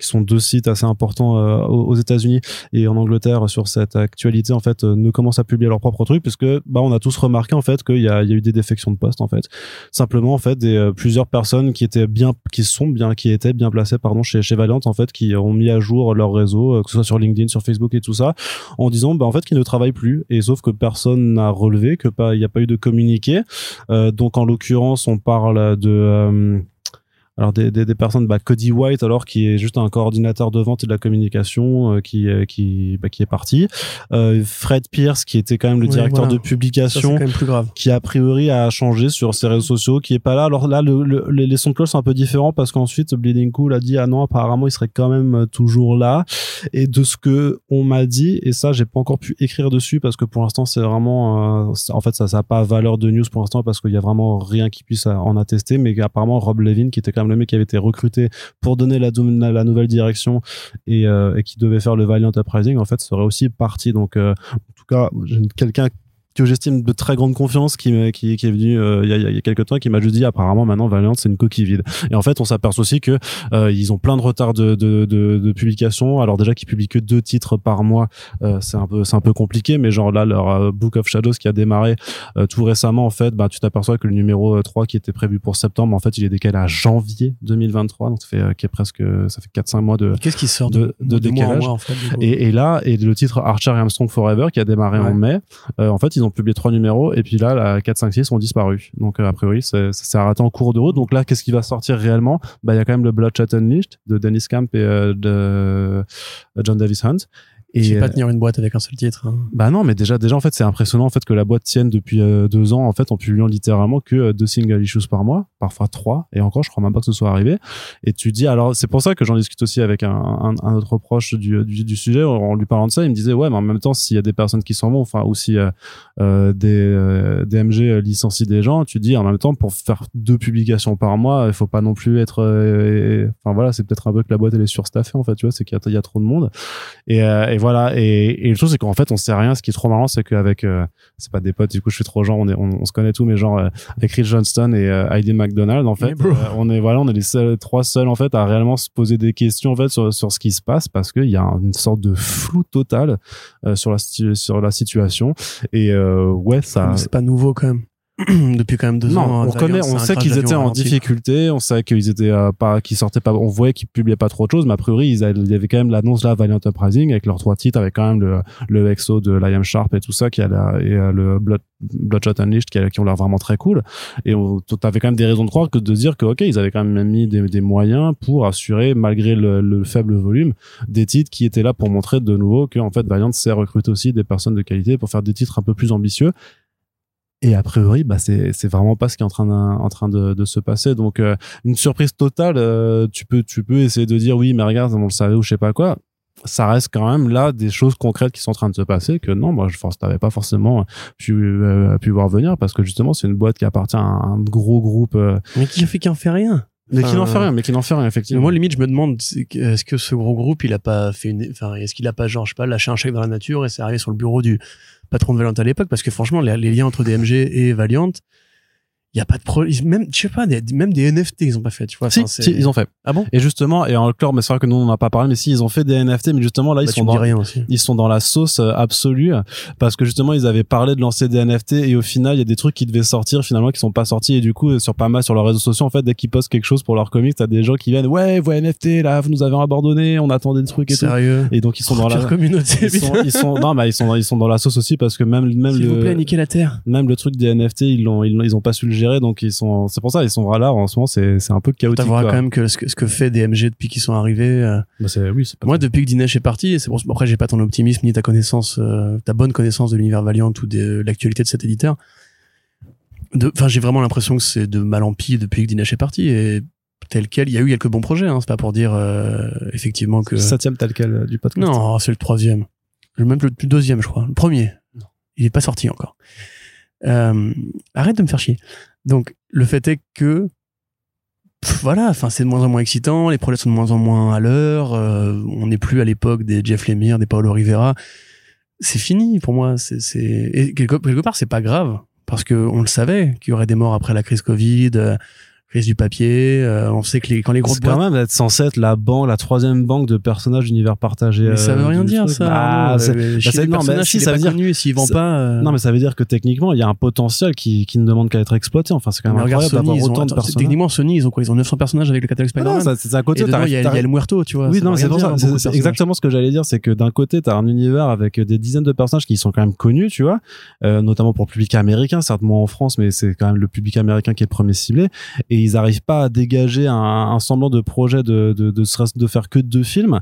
qui sont deux sites assez importants aux, États-Unis et en Angleterre sur cette actualité, en fait, ne commencent à publier leurs propres trucs puisque, bah, on a tous remarqué en fait qu'il y a, il y a eu des défections de poste en fait. Simplement, en fait, des, plusieurs personnes qui étaient bien, qui sont bien, qui étaient bien placées, pardon, chez, chez Valiant, en fait, qui ont mis à jour leur réseau, euh, que ce soit sur LinkedIn, sur Facebook et tout ça, en disant, bah, en fait, qu'ils ne travaillent plus. Et sauf que personne n'a relevé, que pas, il n'y a pas eu de communiqué. Euh, donc, en l'occurrence, on parle de, euh, alors des, des, des personnes, bah, Cody White, alors qui est juste un coordinateur de vente et de la communication, euh, qui, euh, qui, bah, qui est parti. Euh, Fred Pierce, qui était quand même le Oui, directeur voilà. de Ça, publication, quand même plus grave. qui a priori a changé sur ses réseaux sociaux, qui est pas là. Alors là, le, le- les, les sons de cloche sont un peu différents parce qu'ensuite Bleeding Cool a dit ah non apparemment il serait quand même toujours là. Et de ce que on m'a dit et ça j'ai pas encore pu écrire dessus parce que pour l'instant c'est vraiment euh, en fait ça ça a pas valeur de news pour l'instant parce qu'il y a vraiment rien qui puisse en attester. Mais apparemment Rob Levin qui était quand même le mec qui avait été recruté pour donner la, nouvelle direction et, euh, et qui devait faire le Valiant Uprising en fait serait aussi parti. Donc euh, en tout cas quelqu'un que j'estime de très grande confiance qui, qui, qui est venu euh, il y, a, il y a quelques temps qui m'a juste dit apparemment maintenant Valiant c'est une coquille vide. Et en fait on s'aperçoit aussi que euh, ils ont plein de retard de, de, de, de publication. Alors déjà qu'ils publient que deux titres par mois euh, c'est un peu c'est un peu compliqué. Mais genre là leur euh, Book of Shadows qui a démarré euh, tout récemment en fait bah tu t'aperçois que le numéro euh, 3 qui était prévu pour septembre en fait il est décalé à janvier 2023 donc ça fait euh, qui est presque ça fait 4 5 mois de Qu'est-ce qui sort de- de de mois en décalage. mois, en fait, du coup? Et, et là, et le titre Archer et Armstrong Forever qui a démarré en mai, euh, en fait, ils ont publié trois numéros et puis là, la 4, 5, 6 ont disparu. Donc, euh, a priori, c'est- arrêté en cours de route. Donc là, qu'est-ce qui va sortir réellement? Bah, il y a quand même le Bloodshot Unleashed de Dennis Camp et euh, de euh, John Davis Hunt. Je Et sais pas euh, tenir une boîte avec un seul titre. hein. bah non, mais déjà, déjà en fait, c'est impressionnant en fait que la boîte tienne depuis euh, deux ans en fait en publiant littéralement que euh, deux single issues par mois, parfois trois, et encore, je crois même pas que ce soit arrivé. Et tu dis alors, c'est pour ça que j'en discute aussi avec un, un, un autre proche du, du, du sujet en lui parlant de ça, il me disait ouais, mais en même temps, s'il y a des personnes qui s'en vont, enfin ou si euh, des DMG licencient des gens, tu dis en même temps pour faire deux publications par mois, il faut pas non plus être, enfin voilà, c'est peut-être un peu que la boîte elle est surstaffée en fait, tu vois, c'est qu'il y a, il y a trop de monde. Et, et voilà. Et, et le truc, c'est qu'en fait, on sait rien. Ce qui est trop marrant, c'est qu'avec, euh, c'est pas des potes, du coup, je suis trop genre, on, est, on, on se connaît tous, mais genre, euh, avec Rich Johnston et euh, Heidi McDonald, en fait, euh, on est, voilà, on est les seuls, trois seuls, en fait, à réellement se poser des questions, en fait, sur, sur ce qui se passe, parce qu'il y a une sorte de flou total euh, sur la, sur la situation. Et euh, ouais, ça. C'est pas nouveau quand même. Depuis quand même deux Non, ans. on connaît, on sait qu'ils étaient en difficulté, on savait qu'ils étaient euh, pas, qu'ils sortaient pas, on voyait qu'ils publiaient pas trop de choses, mais a priori, ils avaient- il y avait quand même l'annonce là, Valiant Uprising, avec leurs trois titres, avec quand même le, le EXO de Liam Sharp et tout ça, qui a la, et euh, le Blood, Bloodshot Unleashed, qui, a- qui ont l'air vraiment très cool. Et on, t'avais quand même des raisons de croire que de dire que, ok, ils avaient quand même mis des, des moyens pour assurer, malgré le, le faible volume, des titres qui étaient là pour montrer de nouveau que, en fait, Valiant sait recruter aussi des personnes de qualité pour faire des titres un peu plus ambitieux. Et a priori, bah c'est c'est vraiment pas ce qui est en train de, en train de, de se passer. Donc euh, une surprise totale. euh, tu peux tu peux essayer de dire oui, mais regarde, on le savait ou je sais pas quoi. Ça reste quand même là des choses concrètes qui sont en train de se passer que non, moi je pense t'avais pas forcément pu euh, pu voir venir parce que justement c'est une boîte qui appartient à un gros groupe, euh, Mais qui fait qui en fait rien mais qui n'en fait rien, mais qui n'en fait rien effectivement. moi, limite, je me demande, est-ce que ce gros groupe, il a pas fait une, enfin, est-ce qu'il a pas, genre, je sais pas, lâché un chèque dans la nature et c'est arrivé sur le bureau du patron de Valiant à l'époque? Parce que franchement, les, liens entre DMG et Valiant, il y a pas de problème. Même, je sais pas, des- même des NFT, ils ont pas fait, tu vois. si, Enfin, c'est- si, ils ont fait. Ah bon? Et justement, et en clore, mais c'est vrai que nous on n'en a pas parlé, mais si ils ont fait des NFT, mais justement là ils Bah, sont dans, rien aussi. ils sont dans la sauce euh, absolue parce que justement ils avaient parlé de lancer des NFT et au final il y a des trucs qui devaient sortir finalement qui sont pas sortis et du coup euh, sur pas mal sur leurs réseaux sociaux en fait dès qu'ils postent quelque chose pour leurs comics t'as des gens qui viennent ouais vos NFT là vous nous avez abandonné on attendait des trucs et tout Sérieux? et donc ils sont dans la Pure communauté, ils sont, ils sont non mais ils sont ils sont dans la sauce aussi parce que même même S'il vous plaît, niquez la terre. même le truc des NFT ils l'ont ils, ils ont pas su le gérer, donc ils sont. C'est pour ça ils sont là en ce moment. C'est c'est un peu chaotique. T'avoueras quand même que ce, que ce que fait DMG depuis qu'ils sont arrivés. euh, Bah, oui, pas moi, depuis que Dinesh est parti, et c'est pour après j'ai pas ton optimisme ni ta connaissance, euh, ta bonne connaissance de l'univers Valiant ou de l'actualité de cet éditeur. Enfin, j'ai vraiment l'impression que c'est de mal en pis depuis que Dinesh est parti et tel quel. Il y a eu quelques bons projets. Hein, c'est pas pour dire euh, effectivement que. le septième tel quel du podcast. Non, c'est le troisième. Même le, le deuxième, je crois. Le premier. Il est pas sorti encore. Euh, arrête de me faire chier. Donc, le fait est que, voilà, enfin, c'est de moins en moins excitant, les projets sont de moins en moins à l'heure, euh, on n'est plus à l'époque des Jeff Lemire, des Paolo Rivera. C'est fini pour moi. C'est, et quelque, quelque part, c'est pas grave. Parce que on le savait qu'il y aurait des morts après la crise Covid, euh, crise du papier. euh, on sait que les, quand les grosses C'est quand boîtes même être censé être la banque, la troisième banque de personnages d'univers partagés. Mais ça euh, veut rien du dire, truc. ça. Non, c'est- euh, bah, si, ça veut dire- s'ils vendent ça- pas. euh, Non, mais ça veut dire que techniquement, il y a un potentiel qui, qui ne demande qu'à être exploité. Enfin, c'est quand même mais incroyable d'avoir ont, autant de personnages. techniquement Sony, ils ont quoi? Ils ont 900 personnages avec le catalogue Ah Spider-Man. c'est à côté. il y a, y le Muerto, tu vois. Oui, ça non, c'est rien ça. exactement ce que j'allais dire, c'est que d'un côté, t'as un univers avec des dizaines de personnages qui sont quand même connus, tu vois, euh, notamment pour le public américain, moins en France, mais c'est quand même le public américain qui est premier ciblé, et ils arrivent pas à dégager un, un semblant de projet de de de, faire que deux films.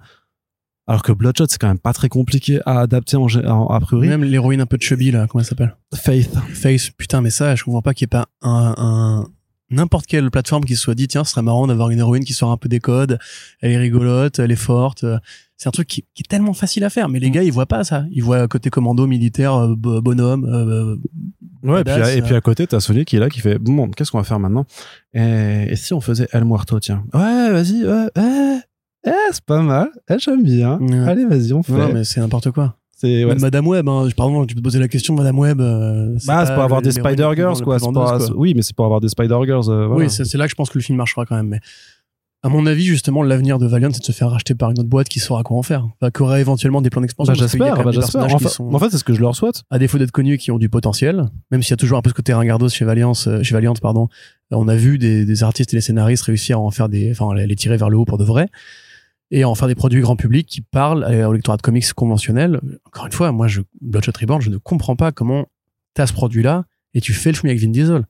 Alors que Bloodshot, c'est quand même pas très compliqué à adapter en, en- a priori. Même l'héroïne un peu chubby, là, comment elle s'appelle? Faith. Face, putain, mais ça, je comprends pas qu'il n'y ait pas un, un n'importe quelle plateforme qui se soit dit, tiens, ce serait marrant d'avoir une héroïne qui sort un peu des codes, elle est rigolote, elle est forte. C'est un truc qui, qui est tellement facile à faire, mais Mm. les gars, ils voient pas ça. Ils voient côté commando, militaire, euh, bo- bonhomme, euh, Ouais, et puis, Badass, et puis à côté, t'as Sony qui est là, qui fait, bon, qu'est-ce qu'on va faire maintenant? Et, et si on faisait El Muerto, tiens? Ouais, vas-y, ouais, ouais. Eh, c'est pas mal. Eh, j'aime bien. Ouais. Allez, vas-y, on fait. non, mais c'est n'importe quoi. C'est, ouais, Madame Web, hein, pardon, tu peux te poser la question, Madame Web. euh, Bah, c'est pour avoir des Spider Girls, quoi. Oui, mais c'est pour avoir des Spider Girls. euh, voilà. Oui, c'est là que je pense que le film marchera quand même. Mais à mon avis, justement, l'avenir de Valiant, c'est de se faire racheter par une autre boîte qui saura quoi en faire. Enfin, qui aurait éventuellement des plans d'expansion. Bah, j'espère, bah, j'espère. En sont- en fait, c'est ce que je leur souhaite. à défaut d'être connus, qui ont du potentiel, même s'il y a toujours un peu ce côté ringardos chez Valiant, euh, chez Valiant, pardon. euh, On a vu des, des artistes et des scénaristes réussir à en faire des, enfin, les les tirer vers le haut pour de vrai, et en faire des produits grand public qui parlent euh, au lectorat de comics conventionnel. Encore une fois, moi, je, Bloodshot Reborn, je ne comprends pas comment t'as ce produit-là et tu fais le film avec Vin Diesel.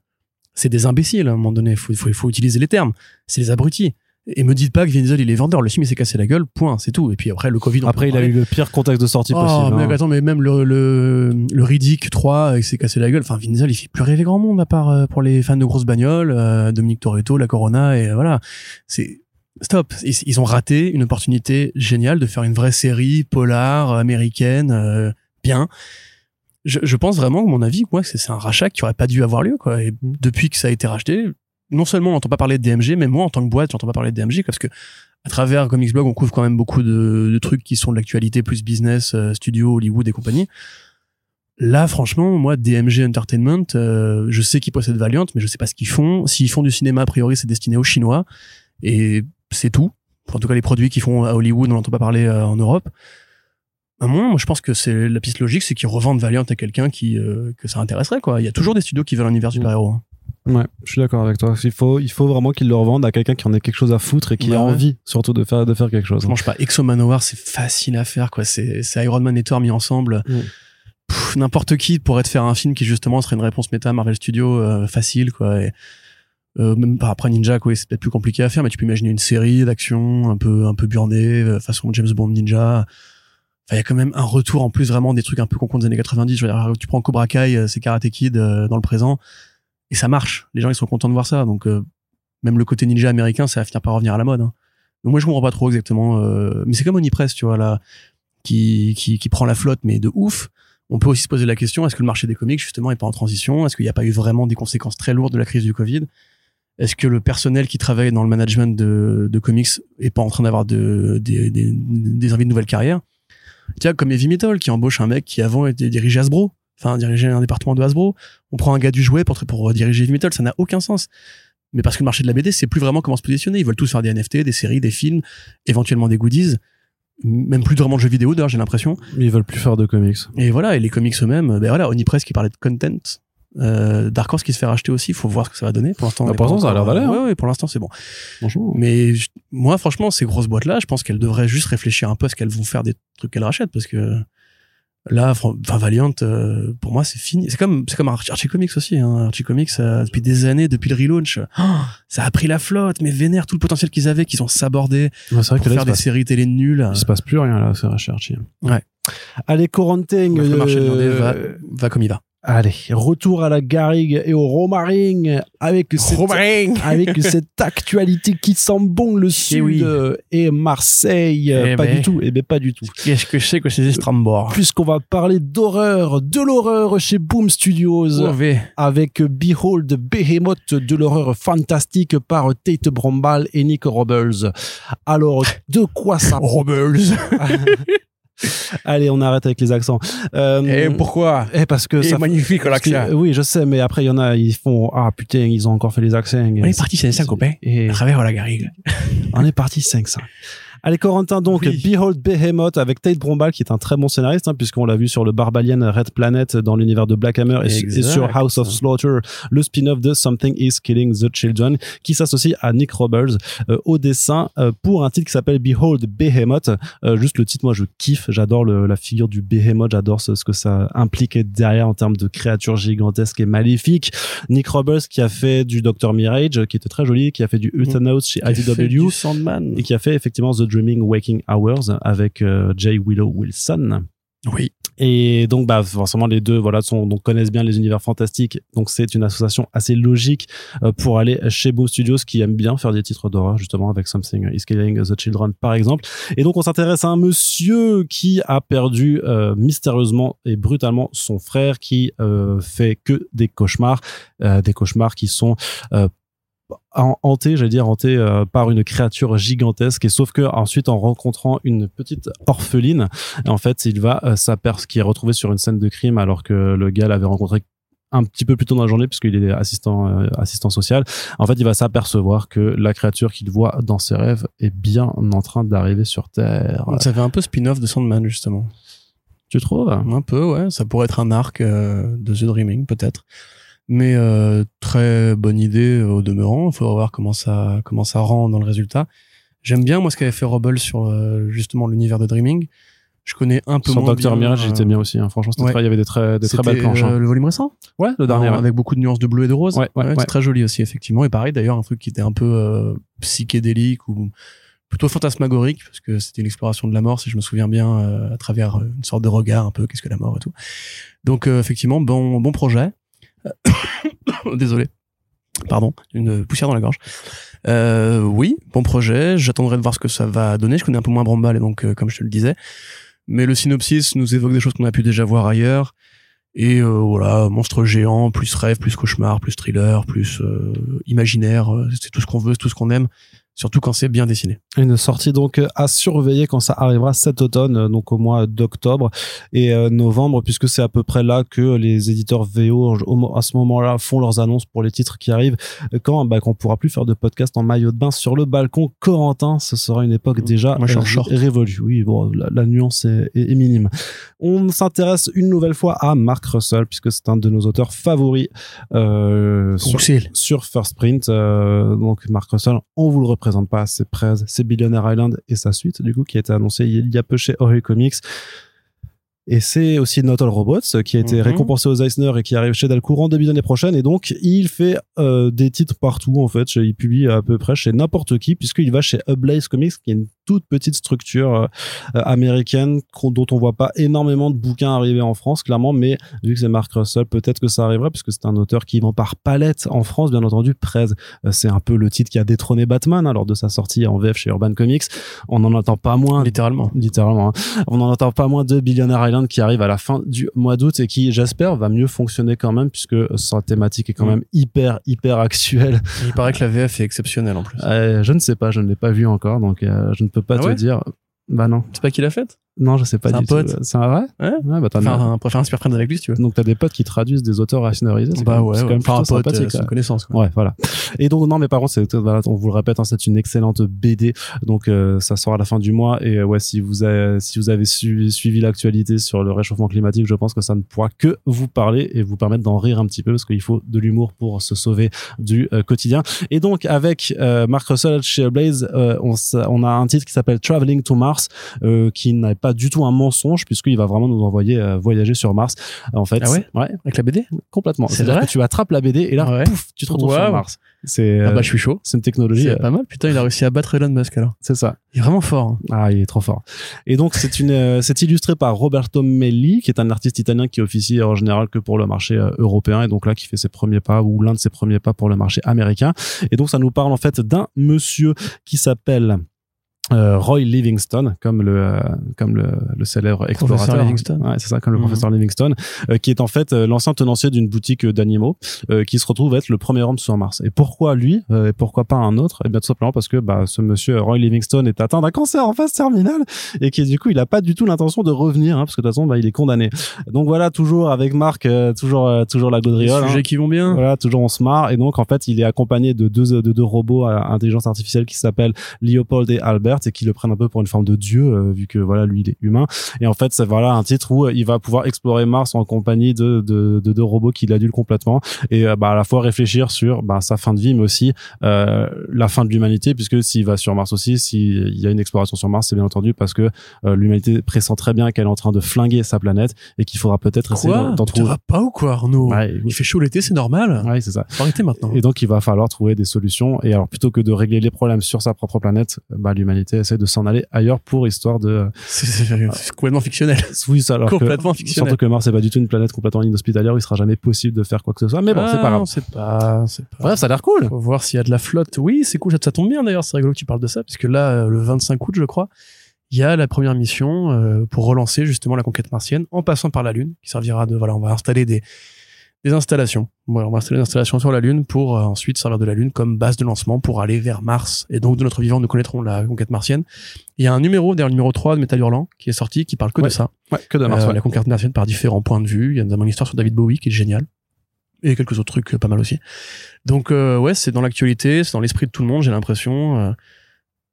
C'est des imbéciles, à un moment donné. Faut, faut, faut utiliser les termes. C'est des abrutis. Et me dites pas que Vin Diesel, il est vendeur. Le film, il s'est cassé la gueule. Point. C'est tout. Et puis après, le Covid, Après, il a eu le pire contexte de sortie Oh, possible. mais hein. attends, mais même le, le, le Riddick 3, il s'est cassé la gueule. Enfin, Vin Diesel, il fait plus rêver grand monde, à part euh, pour les fans de grosses bagnoles, euh, Dominique Toretto, la Corona, et euh, voilà. C'est, stop. Ils, ont raté une opportunité géniale de faire une vraie série polar, américaine, euh, bien. Je, je pense vraiment, à mon avis, moi, c'est un rachat qui aurait pas dû avoir lieu, quoi. Et depuis que ça a été racheté, non seulement on n'entend pas parler de DMG, mais moi, en tant que boîte, j'entends pas parler de DMG parce que à travers Comics Blog, on couvre quand même beaucoup de, de trucs qui sont de l'actualité plus business, euh, studio, Hollywood et compagnie. Là, franchement, moi, DMG Entertainment, euh, je sais qu'ils possèdent Valiant, mais je sais pas ce qu'ils font. S'ils font du cinéma, a priori, c'est destiné aux Chinois. Et c'est tout. En tout cas, les produits qu'ils font à Hollywood, on n'entend pas parler euh, en Europe. À moi, moi, je pense que c'est la piste logique, c'est qu'ils revendent Valiant à quelqu'un qui euh, que ça intéresserait, quoi. Il y a toujours des studios qui veulent un univers super-héros. hein. Ouais, je suis d'accord avec toi. Il faut, il faut vraiment qu'ils le revendent à quelqu'un qui en ait quelque chose à foutre et qui a ouais. envie, surtout, de faire, de faire quelque chose. Je sais pas, Exo Manowar, c'est facile à faire, quoi. C'est, Iron Man et Thor mis ensemble. Mm. N'importe qui pourrait te faire un film qui, justement, serait une réponse méta à Marvel Studios, euh, facile, quoi. Et, euh, même par après Ninja, quoi, c'est peut-être plus compliqué à faire, mais tu peux imaginer une série d'action un peu, un peu burnée, euh, façon James Bond Ninja. Il y a quand même un retour en plus vraiment des trucs un peu compte des années 90. Je veux dire, tu prends Cobra Kai, euh, c'est Karate Kid euh, dans le présent, et ça marche. Les gens, ils sont contents de voir ça. Donc, même le côté ninja américain, ça va finir par revenir à la mode. hein. Donc moi, je comprends pas trop exactement. mais c'est comme Onipress, tu vois, là, qui, qui, qui prend la flotte, mais de ouf. On peut aussi se poser la question, est-ce que le marché des comics, justement, est pas en transition? Est-ce qu'il n'y a pas eu vraiment des conséquences très lourdes de la crise du Covid? Est-ce que le personnel qui travaille dans le management de, de comics est pas en train d'avoir de, des, des, des envies de nouvelles carrières? Tiens, comme Heavy Metal, qui embauche un mec qui avant était dirigé Hasbro, enfin dirigeait un département de Hasbro. On prend un gars du jouet pour, pour diriger Heavy Metal, ça n'a aucun sens. Mais parce que le marché de la BD, c'est plus vraiment comment se positionner. Ils veulent tous faire des NFT, des séries, des films, éventuellement des goodies, même plus vraiment de jeux vidéo d'ailleurs, j'ai l'impression. Ils veulent plus faire de comics. Et voilà, et les comics eux-mêmes, ben voilà, Onipress qui parlait de content, euh, Dark Horse qui se fait racheter aussi, faut voir ce que ça va donner. Pour l'instant, Bah, pour pas l'instant, ça a l'air d'aller, hein. Ouais, ouais, pour l'instant, c'est bon. Franchement. Mais je- moi, franchement, ces grosses boîtes-là, je pense qu'elles devraient juste réfléchir un peu à ce qu'elles vont faire des trucs qu'elles rachètent, parce que Là, enfin Valiant, euh, pour moi, c'est fini. C'est comme, c'est comme Archie, Archie Comics aussi. Hein. Archie Comics, euh, depuis des années, depuis le relaunch, oh, ça a pris la flotte, mais vénère tout le potentiel qu'ils avaient, qu'ils ont sabordé Ouais, c'est vrai pour que là, il faire des passe, séries télé nulles. il se passe plus rien là, c'est Archie. Ouais. Allez, Corentin. Bref, le marché va, va comme il va. Allez, retour à la Garrigue et au Romaring avec cette, avec cette actualité qui sent bon le sud oui. euh, et Marseille. Eh pas ben. du tout. Eh ben, pas du tout. Qu'est-ce que c'est que ces estrambors Puisqu'on va parler d'horreur, de l'horreur chez Boom Studios. Avec Behold Behemoth de l'horreur fantastique par Tate Brombal et Nick Robles. Alors, de quoi ça Robles. Allez, on arrête avec les accents. Euh, Et pourquoi eh, parce que C'est ça magnifique l'accent. oui, je sais, mais après il y en a, ils font ah putain, ils ont encore fait les accents. On est parti, c'est un copain. Et À travers la garrigue. on est parti 500. Allez, Corentin, donc, Oui. Behold Behemoth avec Tate Brombal, qui est un très bon scénariste, hein, puisqu'on l'a vu sur le Barbalian Red Planet dans l'univers de Black Hammer et, su- et sur. House of Slaughter, le spin-off de Something is Killing the Children, qui s'associe à Nick Roberts euh, au dessin euh, pour un titre qui s'appelle Behold Behemoth. Euh, juste le titre, moi, je kiffe, j'adore la figure du Behemoth, j'adore ce, ce que ça implique derrière en termes de créatures gigantesques et maléfiques. Nick Roberts qui a fait du Dr. Mirage, qui était très joli, qui a fait du Euthanos chez a fait IDW et qui a fait effectivement The Dreaming Waking Hours avec euh, Jay Willow Wilson. Oui. Et donc, bah, forcément, les deux, voilà, sont, donc, connaissent bien les univers fantastiques. Donc, c'est une association assez logique euh, pour aller chez Boom Studios qui aime bien faire des titres d'horreur, justement, avec Something is Killing the Children, par exemple. Et donc, on s'intéresse à un monsieur qui a perdu euh, mystérieusement et brutalement son frère qui euh, fait que des cauchemars, euh, des cauchemars qui sont hanté, j'allais dire hanté euh, par une créature gigantesque et sauf que ensuite en rencontrant une petite orpheline, en fait il va euh, s'apercevoir qui est retrouvé sur une scène de crime alors que le gars l'avait rencontré un petit peu plus tôt dans la journée puisqu'il est assistant euh, assistant social. En fait, il va s'apercevoir que la créature qu'il voit dans ses rêves est bien en train d'arriver sur Terre. Ça fait un peu spin-off de Sandman, justement. Tu trouves? Un peu, ouais. Ça pourrait être un arc euh, de The Dreaming, peut-être. Mais euh, très bonne idée euh, au demeurant. Il faudra voir comment ça, comment ça rend dans le résultat. J'aime bien, moi, ce qu'avait fait Roble sur euh, justement l'univers de Dreaming. Je connais un peu Sur moins Docteur Mirage, euh, j'étais bien aussi. hein. Franchement, c'était ouais. très- il y avait des très, des très belles planches. hein. euh, le volume récent? Ouais, le dernier. Ouais. Avec beaucoup de nuances de bleu et de rose. Ouais, ouais. C'est très joli aussi, effectivement. Et pareil, d'ailleurs, un truc qui était un peu euh, psychédélique ou plutôt fantasmagorique, parce que c'était une exploration de la mort, si je me souviens bien, euh, à travers euh, une sorte de regard un peu, qu'est-ce que la mort et tout. Donc, euh, effectivement, bon, bon projet. Désolé. Pardon, une poussière dans la gorge. Euh, oui, bon projet. J'attendrai de voir ce que ça va donner. Je connais un peu moins Brambal, et donc, euh, comme je te le disais. Mais le synopsis nous évoque des choses qu'on a pu déjà voir ailleurs. Et euh, voilà, monstre géant, plus rêve, plus cauchemar, plus thriller, plus euh, imaginaire, euh, c'est tout ce qu'on veut, c'est tout ce qu'on aime, surtout quand c'est bien dessiné. Une sortie donc à surveiller quand ça arrivera cet automne, euh, donc au mois d'octobre et euh, novembre, puisque c'est à peu près là que les éditeurs VO à ce moment-là font leurs annonces pour les titres qui arrivent. Quand bah, qu'on pourra plus faire de podcast en maillot de bain sur le balcon Corentin, ce sera une époque déjà Moi, je euh, révolue. Oui, bon, la, la nuance est, est- est minime. On s'intéresse une nouvelle fois à Mark Russell, puisque c'est un de nos auteurs favoris euh, sur, First Print. euh, donc Mark Russell, on vous le représente pas, c'est Prez, c'est Billionaire Island et sa suite du coup qui a été annoncée il y a peu chez Horror Comics. Et c'est aussi Not All Robots qui a été Mhm. récompensé aux Eisner et qui arrive chez Delcourt en début d'année prochaine. Et donc, il fait euh, des titres partout, en fait. Il publie à peu près chez n'importe qui, puisqu'il va chez Ablaze Comics, qui est une toute petite structure euh, euh, américaine dont on voit pas énormément de bouquins arriver en France, clairement. Mais vu que c'est Mark Russell, peut-être que ça arrivera, puisque c'est un auteur qui vend par palette en France, bien entendu. Prez, euh, c'est un peu le titre qui a détrôné Batman hein, lors de sa sortie en VF chez Urban Comics. On n'en entend pas moins Littéralement. littéralement. hein. On n'en entend pas moins de Billionaire Island qui arrive à la fin du mois d'août et qui, j'espère, va mieux fonctionner quand même puisque sa thématique est quand Mm. même hyper, hyper actuelle. Il paraît que la VF est exceptionnelle en plus. Euh, je ne sais pas, je ne l'ai pas vu encore, donc euh, je ne peux pas Ah te dire. Bah non, C'est pas qui l'a faite? Non, je sais pas C'est un pote. tout. C'est un vrai Ouais. Ouais, bah t'en as- Enfin, un super friend avec lui si tu veux. Donc t'as des potes qui traduisent des auteurs rationalisés. c'est Bah quand ouais, c'est quand même enfin un pote, euh, c'est une connaissance. Quoi. Ouais, voilà. Et donc non, mais par contre, c'est voilà, on vous le répète, hein, c'est une excellente BD. Donc euh, ça sort à la fin du mois. Et euh, ouais, si vous avez, si vous avez su- suivi l'actualité sur le réchauffement climatique, je pense que ça ne pourra que vous parler et vous permettre d'en rire un petit peu parce qu'il faut de l'humour pour se sauver du euh, quotidien. Et donc avec euh, Mark Russell chez Blaze, euh, on, on a un titre qui s'appelle Traveling to Mars, euh, qui n'a pas du tout un mensonge puisqu'il va vraiment nous envoyer euh, voyager sur Mars. En fait, Ah ouais? Ouais, Avec la BD complètement. C'est vrai? que tu attrapes la BD et là, Ouais. pouf, tu te retrouves sur. Mars. C'est Ah euh, bah je suis chaud. c'est une technologie, C'est euh, pas mal. Putain, il a réussi à battre Elon Musk alors. c'est ça. Il est vraiment fort. hein. Ah, il est trop fort. Et donc, c'est une, euh, c'est illustré par Roberto Melli, qui est un artiste italien qui officie en général que pour le marché euh, européen et donc là qui fait ses premiers pas ou l'un de ses premiers pas pour le marché américain. Et donc, ça nous parle en fait d'un monsieur qui s'appelle euh, Roy Livingston, comme le euh, comme le, le célèbre explorateur. Livingston. Ouais, c'est ça, comme le Mhm. professeur Livingston, euh, qui est en fait euh, l'ancien tenancier d'une boutique euh, d'animaux, euh, qui se retrouve être le premier homme sur Mars. Et pourquoi lui euh, et pourquoi pas un autre? Eh bien, tout simplement parce que bah, ce monsieur Roy Livingston est atteint d'un cancer en phase terminale et qui du coup il a pas du tout l'intention de revenir, hein, parce que de toute façon bah, il est condamné. Donc voilà, toujours avec Marc, euh, toujours euh, toujours la gaudriole. hein. sujets qui vont bien. Voilà, toujours on se marre. Et donc, en fait, il est accompagné de deux, de deux robots à intelligence artificielle qui s'appellent Leopold et Albert et qui le prennent un peu pour une forme de dieu, euh, vu que voilà, lui, il est humain. Et en fait, c'est voilà un titre où il va pouvoir explorer Mars en compagnie de, de, de deux robots qui l'adulent complètement et euh, bah, à la fois réfléchir sur bah, sa fin de vie, mais aussi euh, la fin de l'humanité, puisque s'il va sur Mars aussi, s'il y a une exploration sur Mars, c'est bien entendu parce que l'humanité pressent très bien qu'elle est en train de flinguer sa planète et qu'il faudra peut-être essayer d'en trouver. vas pas ou quoi, Arnaud Ouais, Il fait chaud l'été, c'est normal. ouais, c'est ça. Faut arrêter maintenant. Et donc, il va falloir trouver des solutions. Et alors, plutôt que de régler les problèmes sur sa propre planète, bah, l'humanité essaie de s'en aller ailleurs pour histoire de. C'est c'est- c'est complètement fictionnel. Oui, ça, alors que- complètement fictionnel. Surtout que Mars, c'est pas du tout une planète complètement inhospitalière où il sera jamais possible de faire quoi que ce soit. Mais bon, c'est pas Ah, grave. Pas, c'est pas. Bref, ça a l'air cool. Faut voir s'il y a de la flotte. Oui, c'est cool. Ça, tombe bien d'ailleurs. C'est rigolo que tu parles de ça, puisque là, euh, le 25 août, je crois, il y a la première mission euh, pour relancer justement la conquête martienne en passant par la Lune, qui servira de voilà, on va installer des des installations. Voilà, on va installer des installations sur la Lune pour euh, ensuite servir de la Lune comme base de lancement pour aller vers Mars. Et donc, de notre vivant, nous connaîtrons la conquête martienne. Il y a un numéro, d'ailleurs, le numéro 3 de Métal Hurlant, qui est sorti, qui parle que de ça. Ouais, que de Mars. Euh, ouais. la conquête martienne par différents points de vue. Il y a notamment une histoire sur David Bowie qui est géniale. Et quelques autres trucs euh, pas mal aussi. Donc euh, ouais, c'est dans l'actualité, c'est dans l'esprit de tout le monde, j'ai l'impression.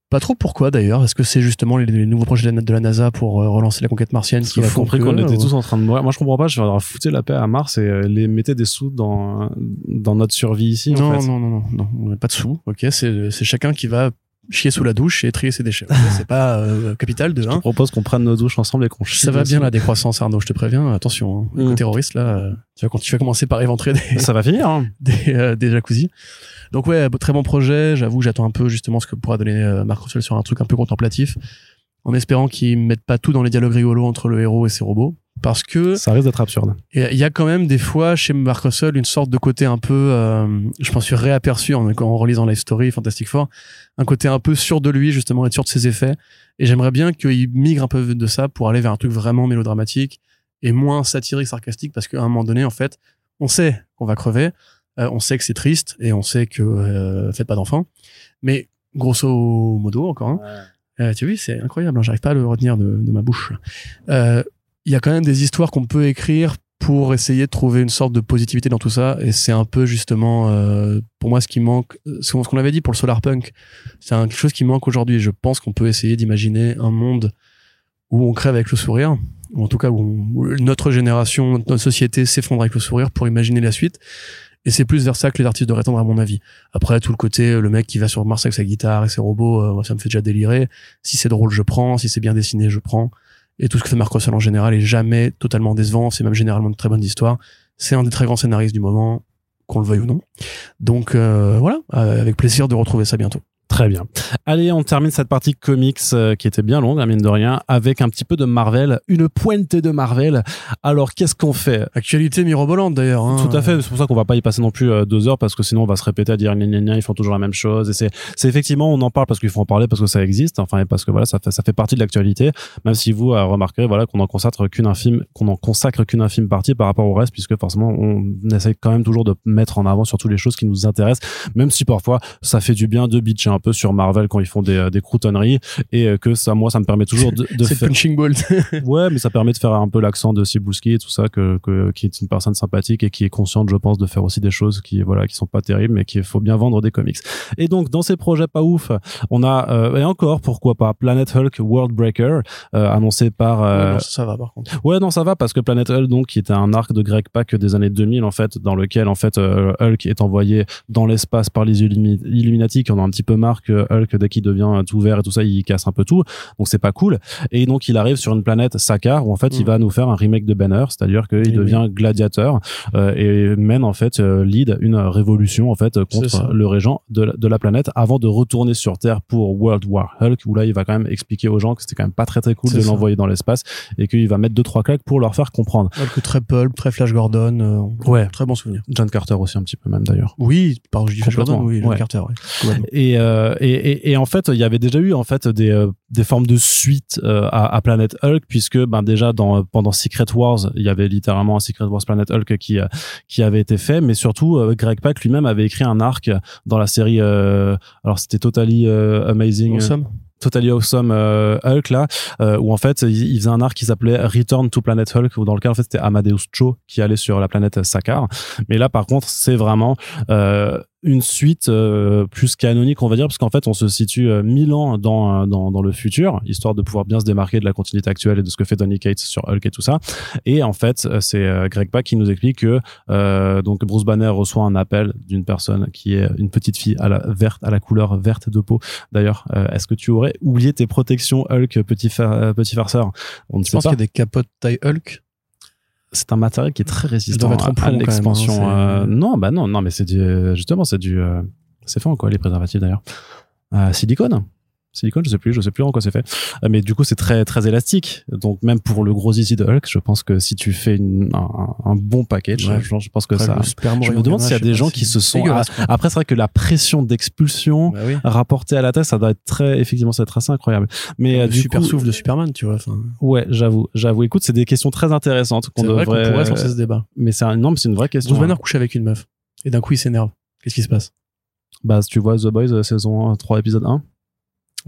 Pas trop pourquoi d'ailleurs. Est-ce que c'est justement les, les nouveaux projets de la, NASA pour euh, relancer la conquête martienne Parce qui a compris qu'on était ou- tous en train de mourir. Moi, je comprends pas. Je vais foutre la paix à Mars et euh, les mettez des sous dans dans notre survie ici. non, en fait. non, non, non, non, on n'a pas de sous. Ok, c'est c'est chacun qui va chier sous la douche et trier ses déchets. C'est pas euh, capital de Je te propose qu'on prenne nos douches ensemble et qu'on chie Ça va bien la décroissance, Arnaud. Je te préviens. Attention, hein. Mm. le terroriste là, euh, tu vas quand tu vas commencer par éventrer des, Ça va finir. Hein. des, euh, des jacuzzi. Donc ouais, très bon projet. J'avoue, j'attends un peu justement ce que pourra donner euh, Mark Russell sur un truc un peu contemplatif, en espérant qu'ils mettent pas tout dans les dialogues rigolos entre le héros et ses robots, parce que Ça risque d'être absurde. il y a quand même des fois chez Mark Russell une sorte de côté un peu, euh, je m'en suis réaperçu en, en relisant Life Story, Fantastic Four, un côté un peu sûr de lui justement, être sûr de ses effets. Et j'aimerais bien qu'il migre un peu de ça pour aller vers un truc vraiment mélodramatique et moins satirique, sarcastique, parce qu'à un moment donné, en fait, on sait qu'on va crever, euh, on sait que c'est triste et on sait que euh, faites pas d'enfants, mais grosso modo encore. Hein, euh, tu vu, c'est incroyable, hein, j'arrive pas à le retenir de, de ma bouche. Euh, Il y a quand même des histoires qu'on peut écrire pour essayer de trouver une sorte de positivité dans tout ça, et c'est un peu justement, euh, pour moi, ce qui manque, ce qu'on ce qu'on avait dit pour le solar punk, c'est quelque chose qui manque aujourd'hui. Je pense qu'on peut essayer d'imaginer un monde où on crève avec le sourire, ou en tout cas où, notre génération, notre société s'effondre avec le sourire pour imaginer la suite. Et c'est plus vers ça que les artistes devraient tendre, à mon avis. Après, tout le côté, euh, le mec qui va sur Mars avec sa guitare et ses robots, euh, ça me fait déjà délirer. Si c'est drôle, je prends. Si c'est bien dessiné, je prends. Et tout ce que fait Mark Russell en général est jamais totalement décevant. C'est même généralement de très bonnes histoires. C'est un des très grands scénaristes du moment, qu'on le veuille ou non. Donc euh, voilà, euh, avec plaisir de retrouver ça bientôt. Très bien. Allez, on termine cette partie comics euh, qui était bien longue, à mine de rien, avec un petit peu de Marvel, une pointe de Marvel. Alors, qu'est-ce qu'on fait? Actualité mirobolante d'ailleurs. hein. Tout à fait, c'est pour ça qu'on va pas y passer non plus euh, deux heures parce que sinon on va se répéter à dire gna gna gna, ils font toujours la même chose et c'est c'est effectivement on en parle parce qu'il faut en parler parce que ça existe enfin et parce que voilà ça fait ça fait partie de l'actualité même si vous euh, remarquerez voilà qu'on en consacre qu'une infime qu'on en consacre qu'une infime partie par rapport au reste puisque forcément on essaye quand même toujours de mettre en avant surtout les choses qui nous intéressent même si parfois ça fait du bien de bitcher un peu sur Marvel quand ils font des euh, des croutonneries et euh, que ça moi ça me permet toujours de, de faire Punching Ball. Ouais, mais ça permet de faire un peu l'accent de Cibulski et tout ça, que, que, qui est une personne sympathique et qui est consciente, je pense, de faire aussi des choses qui, voilà, qui sont pas terribles, mais qu'il faut bien vendre des comics. Et donc, dans ces projets pas ouf, on a, euh, et encore, pourquoi pas, Planet Hulk World Breaker, euh, annoncé par, euh, Non, ça, ça va par contre. Ouais, non, ça va parce que Planet Hulk, donc, qui était un arc de Greg Pak des années 2000, en fait, dans lequel, en fait, Hulk est envoyé dans l'espace par les Illumi- Illuminati qui en ont un petit peu marre remarque que Hulk dès qu'il devient tout vert et tout ça, il casse un peu tout. Donc c'est pas cool. Et donc il arrive sur une planète Sakar où en fait il Mm. va nous faire un remake de Banner, c'est-à-dire qu'il Oui, devient gladiateur euh, et mène en fait euh, lead une révolution en fait contre le régent de la, de la planète avant de retourner sur Terre pour World War Hulk où là il va quand même expliquer aux gens que c'était quand même pas très très cool de l'envoyer dans l'espace et qu'il va mettre deux trois claques pour leur faire comprendre. Hulk très pulp, très Flash Gordon. euh, Ouais. Très bon souvenir. John Carter aussi un petit peu même d'ailleurs. Oui, par je dis Flash Gordon, oui, John ouais. Carter, ouais. Complètement. Et, euh, et, et, et en fait, il y avait déjà eu en fait des, euh, des formes de suite euh, à, à Planet Hulk, puisque ben déjà dans pendant Secret Wars, il y avait littéralement un Secret Wars Planet Hulk qui qui avait été fait, mais surtout Greg Pak lui-même avait écrit un arc dans la série. alors c'était Totally Amazing. Awesome. Totally Awesome euh, Hulk là euh, où en fait il, il faisait un arc qui s'appelait Return to Planet Hulk où dans lequel en fait c'était Amadeus Cho qui allait sur la planète Sakar mais là par contre c'est vraiment euh, une suite euh, plus canonique on va dire parce qu'en fait on se situe euh, mille ans dans, euh, dans dans le futur histoire de pouvoir bien se démarquer de la continuité actuelle et de ce que fait Donny Cates sur Hulk et tout ça. Et en fait euh, c'est euh, Greg Pak qui nous explique que euh, donc Bruce Banner reçoit un appel d'une personne qui est une petite fille à la verte à la couleur verte de peau. D'ailleurs, euh, est-ce que tu aurais oublié tes protections Hulk, petit, fa- petit farceur? On ne Je sait pense qu'il y a des capotes taille Hulk. C'est un matériel qui est très résistant être à- même, l'expansion. hein, euh, non, bah non, non, mais c'est du, euh, justement, c'est du, euh, c'est fait en quoi les préservatifs d'ailleurs Euh, Silicone. Silicone, je sais plus, je sais plus en quoi c'est fait. Euh, mais du coup, c'est très très élastique. Donc même pour le gros zizi de Hulk, je pense que si tu fais une, un, un bon package, Ouais. je, je pense que ça. Je me demande s'il y a des gens si- qui se sont. Après, c'est vrai que la pression d'expulsion Bah oui. rapportée à la tête, ça doit être très, effectivement, ça doit être assez incroyable. Mais euh, Le du super coup, souffle de Superman, tu vois. enfin, Ouais, j'avoue, j'avoue. Écoute, c'est des questions très intéressantes qu'on C'est vrai devrait. pourrait lancer ce débat. Mais c'est un, non, mais c'est une vraie question. Bruce Banner hein. couche avec une meuf. Et d'un coup, il s'énerve. Qu'est-ce qui se passe? Bah, tu vois The Boys euh, saison 3 épisode 1.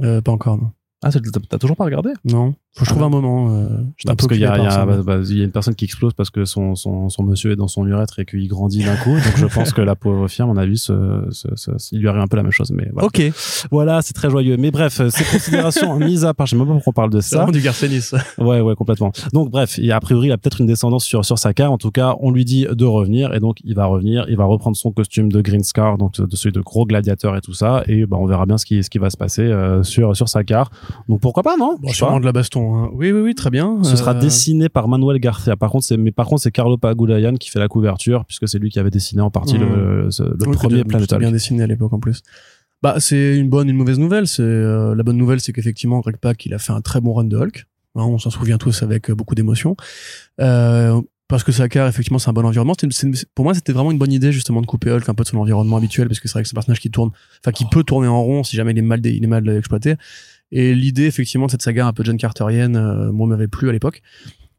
Euh, Pas encore, non. Ah, t'as toujours pas regardé? Non. Faut que je trouve Ah. un moment. euh, peu Parce qu'il y, a- y, a- bah, bah, y a une personne qui explose parce que son, son, son monsieur est dans son urètre et qu'il grandit d'un coup. Donc je pense que la pauvre fille, à mon avis, ce, ce- ce- il lui arrive un peu la même chose. Mais voilà, Ok. voilà c'est très joyeux. Mais bref, euh, ces considérations mises à part, je sais même pas pourquoi on parle de C'est ça. du Garcenis. Ouais, ouais, complètement. Donc, bref, il y a, priori, il a peut-être une descendance sur, sur sa carte. En tout cas, on lui dit de revenir et donc il va revenir. Il va reprendre son costume de Green Scar, donc de celui de gros gladiateur et tout ça. Et bah, on verra bien ce qui, ce qui va se passer euh, sur, sur sa carte. Donc, pourquoi pas, non? Bon, Je de la baston. Hein. Oui, oui, oui, très bien. Ce sera Euh, dessiné par Manuel Garcia. Par contre, c'est, mais par contre, c'est Carlo Pagulayan qui fait la couverture, puisque c'est lui qui avait dessiné en partie le, ce- le oui, premier bien dessiné à l'époque en plus. Bah, c'est une bonne, une mauvaise nouvelle. C'est euh, la bonne nouvelle, c'est qu'effectivement, Greg Pak, il a fait un très bon run de Hulk. Hein, on s'en souvient tous avec euh, beaucoup d'émotion. Euh, parce que Sakar, effectivement, c'est un bon environnement. Pour moi, c'était vraiment une bonne idée justement de couper Hulk un peu de son environnement habituel, parce que c'est vrai que c'est un personnage qui tourne, enfin qui peut tourner en rond si jamais il est mal, il est mal exploité. Et l'idée, effectivement, de cette saga un peu John Carterienne, euh, moi, m'avait plu à l'époque.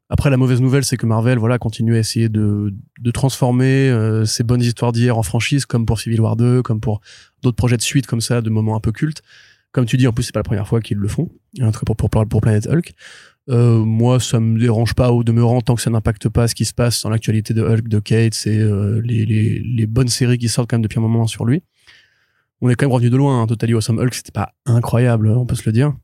Après, la mauvaise nouvelle, c'est que Marvel, voilà, continue à essayer de, de transformer euh, ces bonnes histoires d'hier en franchise, comme pour Civil War 2, comme pour d'autres projets de suite comme ça, de moments un peu cultes. Comme tu dis, en plus, c'est pas la première fois qu'ils le font, en tout cas pour, pour, pour, Planet Hulk. Euh, moi, ça me dérange pas au demeurant tant que ça n'impacte pas ce qui se passe dans l'actualité de Hulk, de Kate et euh, les, les, les bonnes séries qui sortent quand même depuis un moment sur lui. On est quand même revenu de loin. Hein. Totally Awesome Hulk, c'était pas incroyable, on peut se le dire.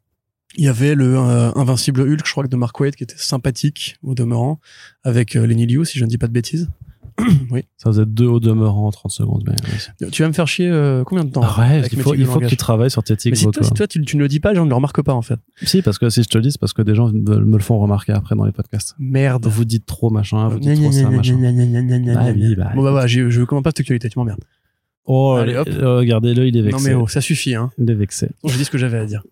Il y avait le euh, Invincible Hulk, je crois que de Mark Waid, qui était sympathique au demeurant, avec euh, Lenny Liu, si je ne dis pas de bêtises. oui. Ça faisait deux au demeurant en 30 secondes. Mais, Tu vas me faire chier euh, combien de temps Ah avec il faut, il faut que tu travailles sur tes tics Mais si toi, si toi tu, tu ne le dis pas, les gens ne le remarquent pas en fait. Si, parce que si je te le dis, c'est parce que des gens me, me le font remarquer après dans les podcasts. Merde. Vous dites trop machin, vous dites trop ça machin. Ah bah, Bon bah bah, je, je commande pas cette actualité, tu m'emmerdes. Oh, Allez, le- hop. euh, regardez-le, il est Non vexé. mais oh, ça suffit hein. Il est vexé. Bon, J'ai dit ce que j'avais à dire.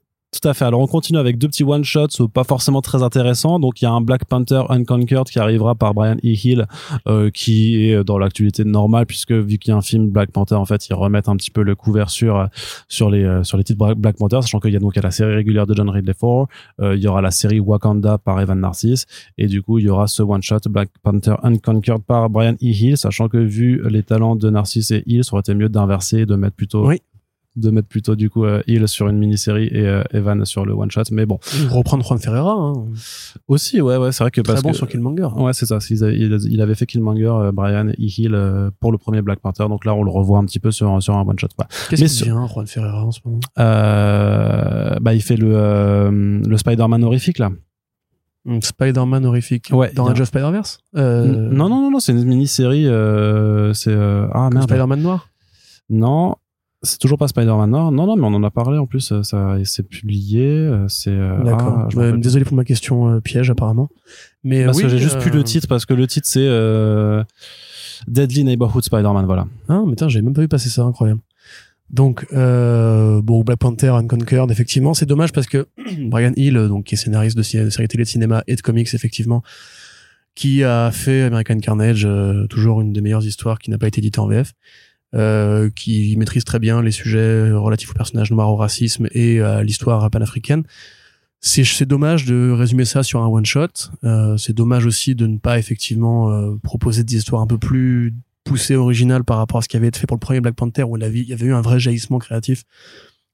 Tout à fait. Alors on continue avec deux petits one shots, euh, pas forcément très intéressants. Donc il y a un Black Panther Unconquered qui arrivera par Brian E. Hill, euh, qui est dans l'actualité normale puisque vu qu'il y a un film Black Panther, en fait, ils remettent un petit peu le couvert sur euh, sur les euh, sur les titres Black Panther, sachant qu'il y a donc la série régulière de John Ridley Four, euh, il y aura la série Wakanda par Evan Narcisse, et du coup il y aura ce one shot Black Panther Unconquered par Brian E. Hill, sachant que vu les talents de Narcisse et Hill, ça aurait été mieux d'inverser et de mettre plutôt Oui. De mettre plutôt du coup euh, Hill sur une mini-série et euh, Evan sur le one shot mais bon. Reprendre Juan Ferreira, hein. aussi ouais ouais c'est vrai que très parce bon que sur Killmonger. ouais c'est ça. Il avait, fait Killmonger euh, Brian E. Hill pour le premier Black Panther. Donc là on le revoit un petit peu sur sur un one shot quoi. Qu'est-ce qu'il sur- devient Juan Ferreira en ce moment? Euh, bah il fait le euh, le Spider-Man horrifique là. Hmm, Spider-Man horrifique. Ouais, Dans Age of Spider-Verse? Euh... non non non non c'est une mini-série euh, c'est euh, ah merde. Spider-Man noir? Non C'est toujours pas Spider-Man Noir. Non, non, mais on en a parlé en plus. Ça, c'est publié. euh, C'est. euh, D'accord. ah, désolé pour ma question euh, piège apparemment. Mais Parce oui, que j'ai juste plus le titre parce que le titre c'est euh, Deadly Neighborhood Spider-Man. Voilà. Ah, mais putain, j'ai même pas vu passer ça, incroyable. Donc, euh, bon, Black Panther, Unconquered, effectivement, c'est dommage parce que Brian Hill, donc qui est scénariste de, séries télé de cinéma et de comics, effectivement, qui a fait American Carnage, euh, toujours une des meilleures histoires qui n'a pas été éditée en VF, euh, qui maîtrise très bien les sujets relatifs aux personnages noirs, au racisme et à l'histoire panafricaine. C'est c'est dommage de résumer ça sur un one shot. Euh, c'est dommage aussi de ne pas effectivement euh, proposer des histoires un peu plus poussées, originales par rapport à ce qui avait été fait pour le premier Black Panther où il y avait eu un vrai jaillissement créatif.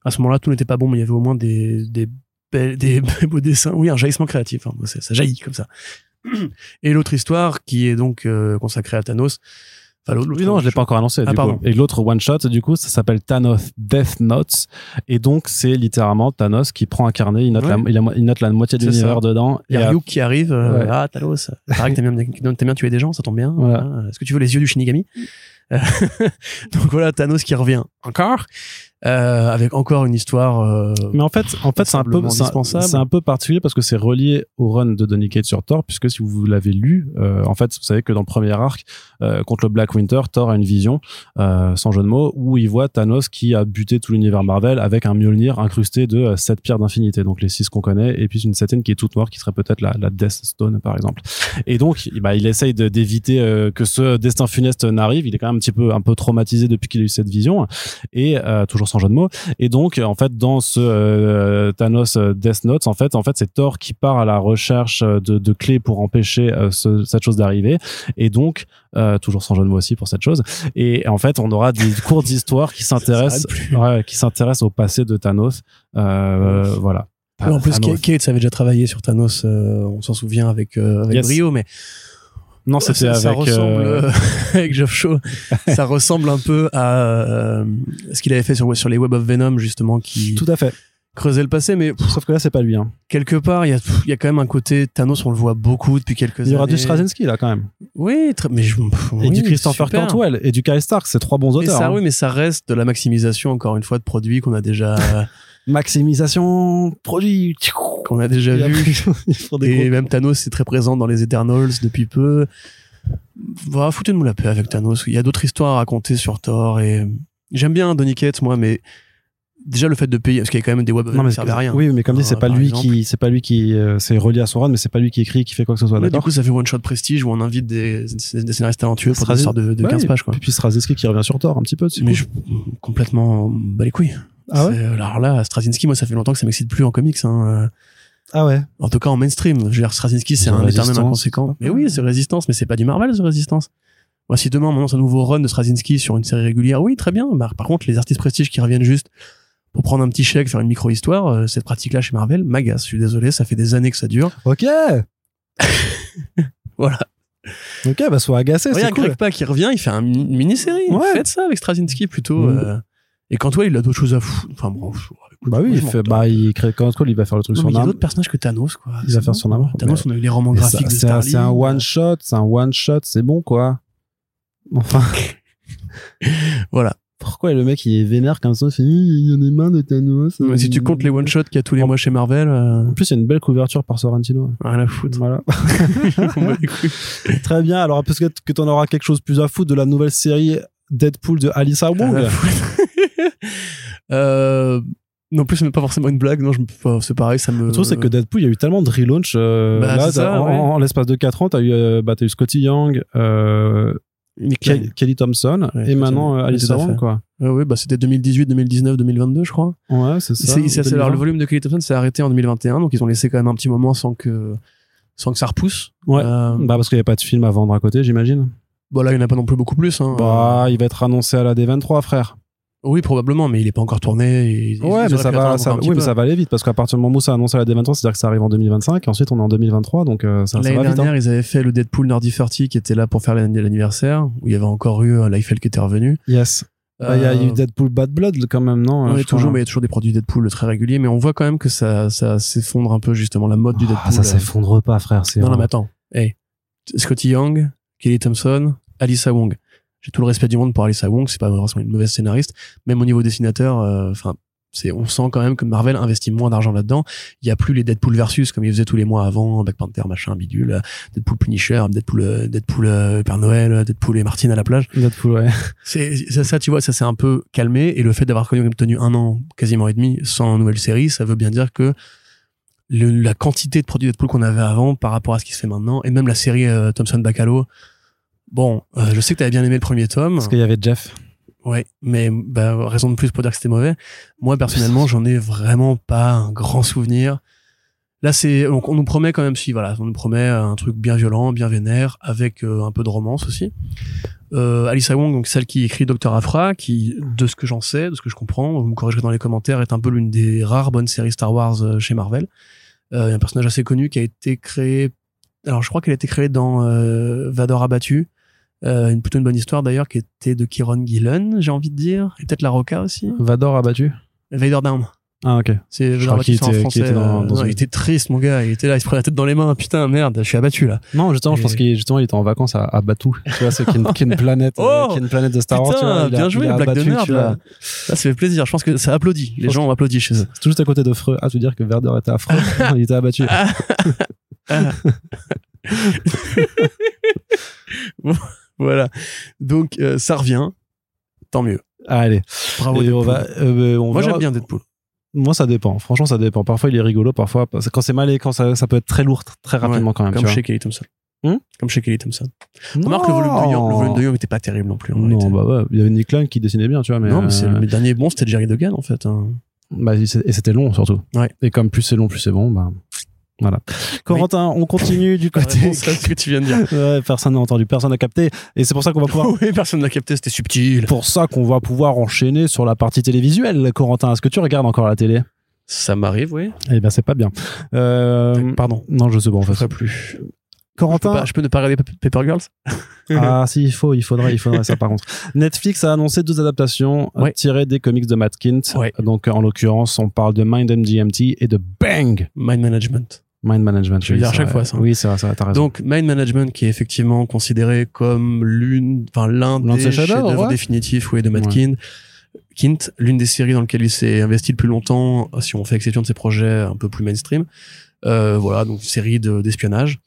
À ce moment-là, tout n'était pas bon, mais il y avait au moins des des belles- des beaux dessins. Oui, un jaillissement créatif. hein. Ça, ça jaillit comme ça. Et l'autre histoire qui est donc euh, consacrée à Thanos. Enfin, l'autre- Oui, non, je l'ai pas encore annoncé. Ah, du coup. Et l'autre one shot, du coup, ça s'appelle Thanos Death Notes. Et donc, c'est littéralement Thanos qui prend un carnet, il note, Ouais. la, il, a- il note la moitié de l'univers dedans. Il y a Ryuk qui arrive. euh, Ouais. Ah, Talos. Pareil que t'aimes bien, t'aimes bien tuer des gens, ça tombe bien. Voilà. Ah, Est-ce que tu veux les yeux du Shinigami? Euh, Donc voilà, Thanos qui revient encore? Euh, avec encore une histoire. euh, Mais en fait, en fait, c'est un peu, c'est un- indispensable. c'est un peu particulier parce que c'est relié au run de Donny Cates sur Thor, puisque si vous l'avez lu, euh, en fait, vous savez que dans le premier arc, euh, contre le Black Winter, Thor a une vision, euh, sans jeu de mots, où il voit Thanos qui a buté tout l'univers Marvel avec un Mjolnir incrusté de euh, sept pierres d'infinité, donc les six qu'on connaît, et puis une septième qui est toute noire, qui serait peut-être la, la Death Stone, par exemple. Et donc, bah, il essaye d'éviter que ce destin funeste n'arrive. Il est quand même un petit peu, un peu traumatisé depuis qu'il a eu cette vision, et euh, toujours sans jeu de mots. Et donc, en fait, dans ce euh, Thanos euh, Death Notes, en fait, en fait, c'est Thor qui part à la recherche euh, de, de clés pour empêcher ce- cette chose d'arriver. Et donc, euh, toujours sans jeu de mots aussi pour cette chose. Et en fait, on aura des cours d'histoire qui s'intéressent, ouais, qui s'intéressent au passé de Thanos. Euh, voilà. en plus, Thanos. Kate avait déjà travaillé sur Thanos, euh, on s'en souvient avec, avec Yes. brio, mais Non, c'était ça, ça avec. ressemble euh, euh, avec Geoff Shaw. ça ressemble un peu à euh, ce qu'il avait fait sur, sur les Web of Venom, justement, qui Tout à fait. creusait le passé, mais pff, Sauf que là, c'est pas lui. Hein. quelque part, il y a, il y a quand même un côté Thanos, on le voit beaucoup depuis quelques années. Il y aura du Straczynski là quand même. Oui, mais je, pff, et oui, du Christopher. Cantwell et du Kyle Stark. C'est trois bons auteurs. ça, hein. oui, mais ça reste de la maximisation, encore une fois, de produits qu'on a déjà, Maximisation produit. qu'on a déjà Et vu. après, Et même Thanos, c'est très présent dans les Eternals depuis peu. Voilà, foutez-nous la paix avec Thanos. Il y a d'autres histoires à raconter sur Thor et j'aime bien Donny Cates, moi, mais déjà le fait de payer, parce qu'il y a quand même des web Non, mais ça à rien. Oui, mais comme dit, c'est Euh, pas lui qui, c'est pas lui qui, euh, c'est relié à son run, mais c'est pas lui qui écrit, qui fait quoi que ce soit. Ouais, du coup, ça fait one shot prestige où on invite des, des scénaristes talentueux pour des histoires de, de Ouais, 15 pages, quoi. Et puis Straczynski qui revient sur Thor un petit peu. Mais je, complètement bas les couilles. Ah ouais C'est- Alors là, Straczynski, moi, ça fait longtemps que ça m'excite plus en comics. Hein. Ah ouais. En tout cas, en mainstream. Je veux dire, Straczynski, c'est The un éternel Resistance, inconséquent. Mais oui, c'est Résistance, mais c'est pas du Marvel, The Résistance. Moi, si demain, on annonce un nouveau run de Straczynski sur une série régulière, oui, très bien. Bah, par contre, les artistes prestige qui reviennent juste pour prendre un petit chèque, faire une micro-histoire, euh, cette pratique-là chez Marvel, m'agace. Je suis désolé, ça fait des années que ça dure. Ok. Voilà. Ok, bah sois agacé, c'est cool. Greg Pak, il revient, il fait un une mini-série. Ouais. Faites ça avec Straczynski plutôt. Mhm. euh, Et quand toi, il a d'autres choses à foutre. Enfin, bon, Bah oui, il fait, bah il crée quand il va faire le truc Non, sur il y a d'autres personnages que Thanos, quoi. Il va faire bon, son amour. Thanos, on a eu les romans graphiques de C'est un, c'est un Starling. one shot, c'est un one shot, c'est bon quoi. Enfin, Voilà. pourquoi le mec il est vénère comme ça, il fait il y en a marre de Thanos. Mais si tu comptes les one-shots qu'il y a tous les mois chez Marvel, euh, En plus, il y a une belle couverture par Sorrentino. rien à foutre. Voilà. Couilles. Très bien. Alors, peut-être que tu en auras quelque chose plus à foutre de la nouvelle série Deadpool de Alyssa Wong. euh, non plus, c'est pas forcément une blague. Non, je, c'est pareil, ça me. Le truc, c'est que Deadpool, il y a eu tellement de relaunch. Euh, Bah, là, ça, en, ouais. en l'espace de 4 ans, t'as eu, euh, bah, t'as eu Scotty Young, euh. Kelly Thompson Ouais, et maintenant euh, Wong, fait. quoi. Ouais, ouais, bah c'était 2018, 2019, 2022, je crois. Ouais, c'est ça. Alors, le 2020. volume de Kelly Thompson s'est arrêté en 2021, donc ils ont laissé quand même un petit moment sans que sans que ça repousse. Ouais. Euh, Bah, parce qu'il n'y a pas de film à vendre à côté, j'imagine. bon là, il n'y en a pas non plus beaucoup plus. Hein. Bah, il va être annoncé à la D23, frère. Oui, probablement, mais il est pas encore tourné. et- Ouais, mais ça va, ça, un oui, mais ça va aller vite parce qu'à partir du moment où c'est annoncé à la D23, c'est-à-dire que ça arrive en 2025 et ensuite on est en 2023, donc euh, ça, ça L'année va vite. hein. dernière, ils avaient fait le Deadpool Nerdy 30 qui était là pour faire l'anni- l'anniversaire, où il y avait encore eu euh, Liefeld qui était revenu. Yes. Bah, Il y a eu Euh, Deadpool Bad Blood quand même, non euh, je toujours, crois. mais il y a toujours des produits Deadpool très réguliers, mais on voit quand même que ça, ça s'effondre un peu justement la mode du Deadpool. Ah, ça euh. s'effondre pas, frère. c'est Non, non, mais attends. Hey. Scotty Young, Kelly Thompson, Alyssa Wong. J'ai tout le respect du monde pour Alice Wong, c'est pas vraiment une mauvaise scénariste, même au niveau dessinateur, euh, enfin. c'est, on sent quand même que Marvel investit moins d'argent là-dedans. Il y a plus les Deadpool versus comme ils faisaient tous les mois avant, Black Panther, machin, bidule, euh, Deadpool Punisher, Deadpool, euh, Deadpool euh, Père Noël, Deadpool et Martine à la plage. Deadpool, ouais. C'est ça, ça, tu vois, ça s'est un peu calmé et le fait d'avoir même tenu un an, quasiment et demi, sans nouvelle série, ça veut bien dire que le- la quantité de produits Deadpool qu'on avait avant par rapport à ce qui se fait maintenant, et même la série euh, Thompson Bacalo. Bon, euh, je sais que t'avais bien aimé le premier tome, Parce qu'il y avait Jeff. ouais, mais bah, raison de plus pour dire que c'était mauvais. Moi personnellement, j'en ai vraiment pas un grand souvenir. Là, c'est donc on nous promet quand même si voilà, on nous promet un truc bien violent, bien vénère, avec euh, un peu de romance aussi. Euh, Alice Wong, donc celle qui écrit Docteur Afra, qui, de ce que j'en sais, de ce que je comprends, vous me corrigerez dans les commentaires, est un peu l'une des rares bonnes séries Star Wars chez Marvel. Euh, un personnage assez connu qui a été créé. Alors, je crois qu'elle a été créée dans Vador abattu. Euh, une plutôt une bonne histoire d'ailleurs qui était de Kieron Gillen, j'ai envie de dire, et peut-être La Roca aussi. Vador abattu. Vader Down. Ah, ok. C'est Vador en était- français. était dans- euh, dans non, une- Il était triste, mon gars. Il était là, il se prenait la tête dans les mains. Putain, merde, je suis abattu là. Non, justement, je pense qu'il justement, il était en vacances à, à Batuu. Tu vois, c'est qu'il y, a une- a planète, Oh euh, y a une planète de Star Wars. Putain, vois, a- bien il joué, a blague de vois. là. Ça, fait plaisir. Je pense que ça applaudit. Les gens ont applaudi chez eux. C'est tout juste à côté de Freux. Ah, tu veux dire que Verdeur était affreux Il était abattu. Voilà. Donc euh, ça revient. Tant mieux. Allez. Bravo. Et on Deadpool. va, euh, on Moi verra- j'aime bien Deadpool. Moi, ça dépend. Franchement, ça dépend. Parfois, il est rigolo. Parfois, quand c'est mal et quand ça, ça peut être très lourd, très rapidement quand même. Comme tu vois. chez Kelly Thompson. Hmm Comme chez Kelly Thompson. Remarque le volume de Young, le volume de Young était pas terrible non plus. en Non, réalité. bah ouais. Il y avait Nick Lang qui dessinait bien, tu vois. Mais, non, mais c'est euh, le dernier bon, c'était Jerry Duggan en fait. hein. bah, et c'était long surtout. Ouais. Et comme plus c'est long, plus c'est bon. Bah, voilà. Corentin, on continue du côté. À ce que tu viens de dire. Ouais, personne n'a entendu, personne n'a capté. Et c'est pour ça qu'on va pouvoir. oui, personne n'a capté, c'était subtil. pour ça qu'on va pouvoir enchaîner sur la partie télévisuelle. Corentin, est-ce que tu regardes encore la télé? Ça m'arrive, oui. Eh ben, c'est pas bien. Euh, Pardon. Non, je sais pas en fait. plus. Je peux, Corentin, pas- je peux ne pas regarder Paper Paper Girls ah si, il faut, il faudrait, il faudrait ça par contre. Netflix a annoncé deux adaptations euh, Ouais. tirées des comics de Matt Kint. Ouais. Donc en l'occurrence, on parle de Mind MGMT et de Bang Mind Management. Mind Management. Je oui, dire à chaque vrai. fois ça. Oui, c'est vrai, vrai, t'as raison. Donc Mind Management qui est effectivement considéré comme l'une, enfin l'un de des ses chefs-d'œuvre, ouais. définitifs oui, de Matt Ouais. Kint. L'une des séries dans lesquelles il s'est investi le plus longtemps, si on fait exception de ses projets un peu plus mainstream. Euh, voilà, donc série de- d'espionnage.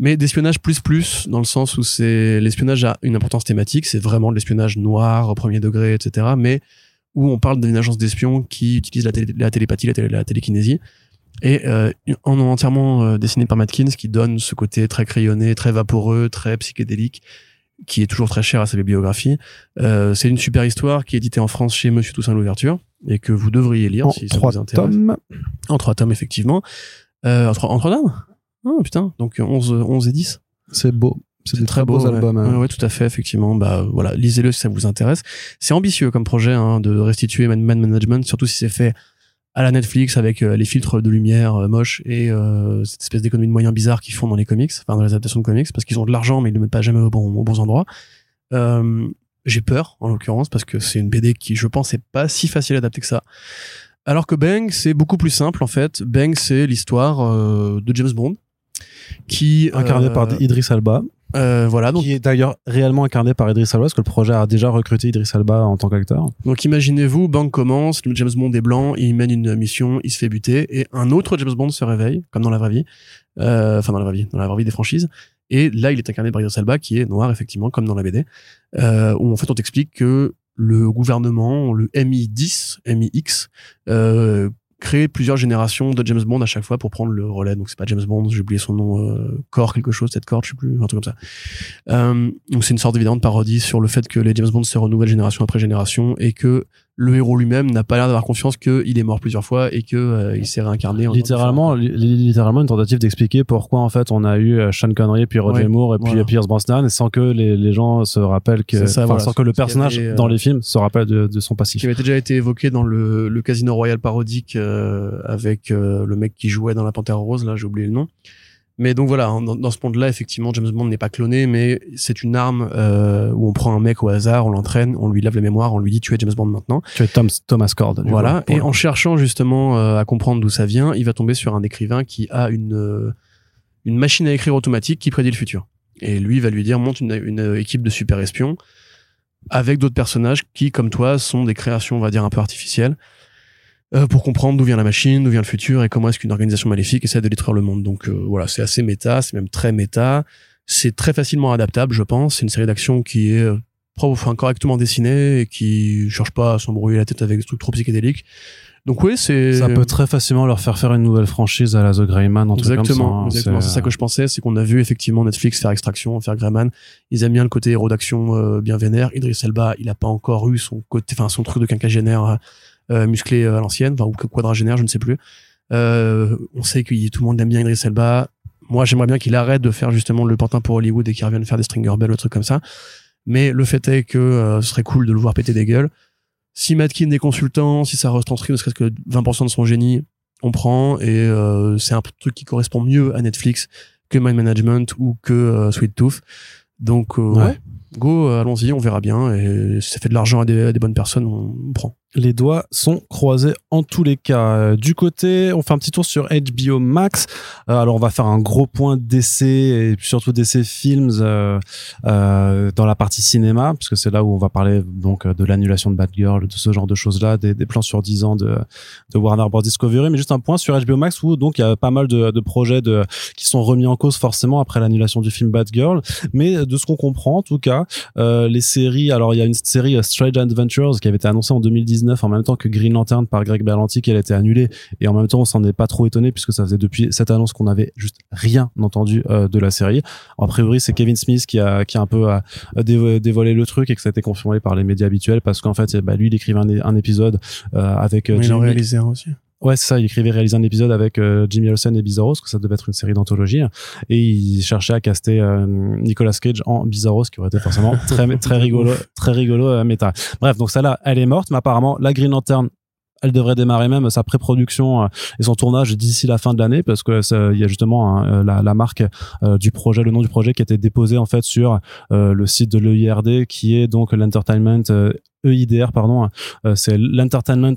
Mais d'espionnage plus plus, dans le sens où c'est l'espionnage a une importance thématique, c'est vraiment de l'espionnage noir, au premier degré, etc. Mais où on parle d'une agence d'espions qui utilise la, télé- la télépathie, la, télé- la télékinésie. Et euh, en entièrement euh, dessiné par Matt Kins, qui donne ce côté très crayonné, très vaporeux, très psychédélique, qui est toujours très cher à sa bibliographie. Euh, c'est une super histoire qui est éditée en France chez Monsieur Toussaint Louverture et que vous devriez lire en si ça vous intéresse. tomes. En trois tomes, effectivement. Euh, en trois, en trois tomes Oh putain, donc 11, 11 et 10. C'est beau. C'est des très beaux ouais. albums. hein. Ouais, ouais, tout à fait, effectivement. Bah voilà, lisez-le si ça vous intéresse. C'est ambitieux comme projet hein, de restituer Man, Man Management, surtout si c'est fait à la Netflix avec euh, les filtres de lumière euh, moches et euh, cette espèce d'économie de moyens bizarres qu'ils font dans les comics, enfin dans les adaptations de comics, parce qu'ils ont de l'argent mais ils le mettent pas jamais au bon, aux bons endroits. J'ai peur en l'occurrence parce que c'est une BD qui, je pense, est pas si facile à adapter que ça. Alors que Bang, c'est beaucoup plus simple en fait. Bang, c'est l'histoire euh, de James Bond qui Incarné euh, par Idris Alba, euh, voilà donc qui est d'ailleurs réellement incarné par Idris Alba, parce que le projet a déjà recruté Idris Alba en tant qu'acteur. Donc imaginez-vous, Bang commence, James Bond est blanc, il mène une mission, il se fait buter, et un autre James Bond se réveille, comme dans la vraie vie, euh, enfin dans la vraie vie, dans la vraie vie des franchises, et là il est incarné par Idris Elba, qui est noir effectivement, comme dans la BD, euh, où en fait on t'explique que le gouvernement, le MI10, MIX, crée plusieurs générations de James Bond à chaque fois pour prendre le relais. Donc c'est pas James Bond, j'ai oublié son nom, euh, Core quelque chose, cette Core, je sais plus, un truc comme ça. Euh, donc c'est une sorte évidemment de parodie sur le fait que les James Bond se renouvellent génération après génération et que le héros lui-même n'a pas l'air d'avoir confiance qu'il est mort plusieurs fois et que euh, il s'est réincarné. en littéralement, li- littéralement une tentative d'expliquer pourquoi en fait on a eu euh, Sean Connery puis Roger Ouais, Moore et puis voilà. Pierce Brosnan sans que les, les gens se rappellent que, ça, voilà. sans que le personnage avait, euh, dans les films se rappelle de, de son passif. qui avait déjà été évoqué dans le, le Casino Royal parodique euh, avec euh, le mec qui jouait dans la Panthère Rose, là j'ai oublié le nom. Mais donc voilà, hein, dans, dans ce monde-là, effectivement, James Bond n'est pas cloné, mais c'est une arme euh, où on prend un mec au hasard, on l'entraîne, on lui lave la mémoire, on lui dit tu es James Bond maintenant. Tu es Tom, Thomas Cord. Voilà. coup, Et en cherchant justement euh, à comprendre d'où ça vient, il va tomber sur un écrivain qui a une euh, une machine à écrire automatique qui prédit le futur. Et lui va lui dire monte une, une équipe de super espions avec d'autres personnages qui, comme toi, sont des créations, on va dire, un peu artificielles, euh, pour comprendre d'où vient la machine, d'où vient le futur et comment est-ce qu'une organisation maléfique essaie de détruire le monde. Donc euh, voilà, c'est assez méta, c'est même très méta. C'est très facilement adaptable, je pense. C'est une série d'action qui est euh, enfin, correctement dessinée et qui cherche pas à s'embrouiller la tête avec des trucs trop psychédéliques. Donc oui, c'est ça peut très facilement leur faire faire une nouvelle franchise à la The Greyman. Exactement, comme ça, exactement. C'est ça que je pensais, c'est qu'on a vu effectivement Netflix faire Extraction, faire Greyman. Ils aiment bien le côté héros d'action euh, bien vénère. Idris Elba, il a pas encore eu son côté, enfin son truc de quinquagénaire euh, musclé à l'ancienne, enfin ou quadragénaire, je ne sais plus. Euh, on sait que tout le monde aime bien Idris Elba. Moi, j'aimerais bien qu'il arrête de faire justement le pantin pour Hollywood et qu'il revienne faire des Stringer Bell ou trucs comme ça. Mais le fait est que euh, ce serait cool de le voir péter des gueules. Si Matkin est consultant, si ça retranscrit ne serait-ce que 20% de son génie, on prend et euh, c'est un truc qui correspond mieux à Netflix que Mind Management ou que euh, Sweet Tooth. Donc ouais. go, allons-y, on verra bien. Et si ça fait de l'argent à des, bonnes personnes, on prend les doigts sont croisés en tous les cas. Euh, du côté, on fait un petit tour sur HBO Max. Euh, alors, on va faire un gros point d'essai et surtout d'essai films euh, dans la partie cinéma, puisque c'est là où on va parler donc de l'annulation de Bad Girl, de ce genre de choses-là, des, plans sur 10 ans de, Warner Bros Discovery. Mais juste un point sur HBO Max où donc il y a pas mal de, projets qui sont remis en cause forcément après l'annulation du film Bad Girl. Mais de ce qu'on comprend, en tout cas, les séries. Alors, il y a une série Strange Adventures qui avait été annoncée en 2010 en même temps que Green Lantern par Greg Berlanti qui elle a été annulée et en même temps on s'en est pas trop étonné puisque ça faisait depuis cette annonce qu'on avait juste rien entendu euh, de la série. A priori c'est Kevin Smith qui a qui a un peu euh, dévoilé le truc et que ça a été confirmé par les médias habituels parce qu'en fait bah, lui il écrivait un, épisode euh, avec Mais il en réalisé un aussi. Ouais, c'est ça. Il écrivait, réalisait un épisode avec Jimmy Olsen et Bizarros, que ça devait être une série d'anthologie, et il cherchait à caster Nicolas Cage en Bizarros, qui aurait été forcément très très rigolo, très rigolo méta. Bref, donc ça là, elle est morte, mais apparemment la Green Lantern elle devrait démarrer même sa pré-production euh, et son tournage d'ici la fin de l'année parce que il y a justement euh, la, la, marque euh, du projet, le nom du projet qui a été déposé en fait sur le site de l'EIRD qui est donc l'Entertainment EIDR pardon c'est l'Entertainment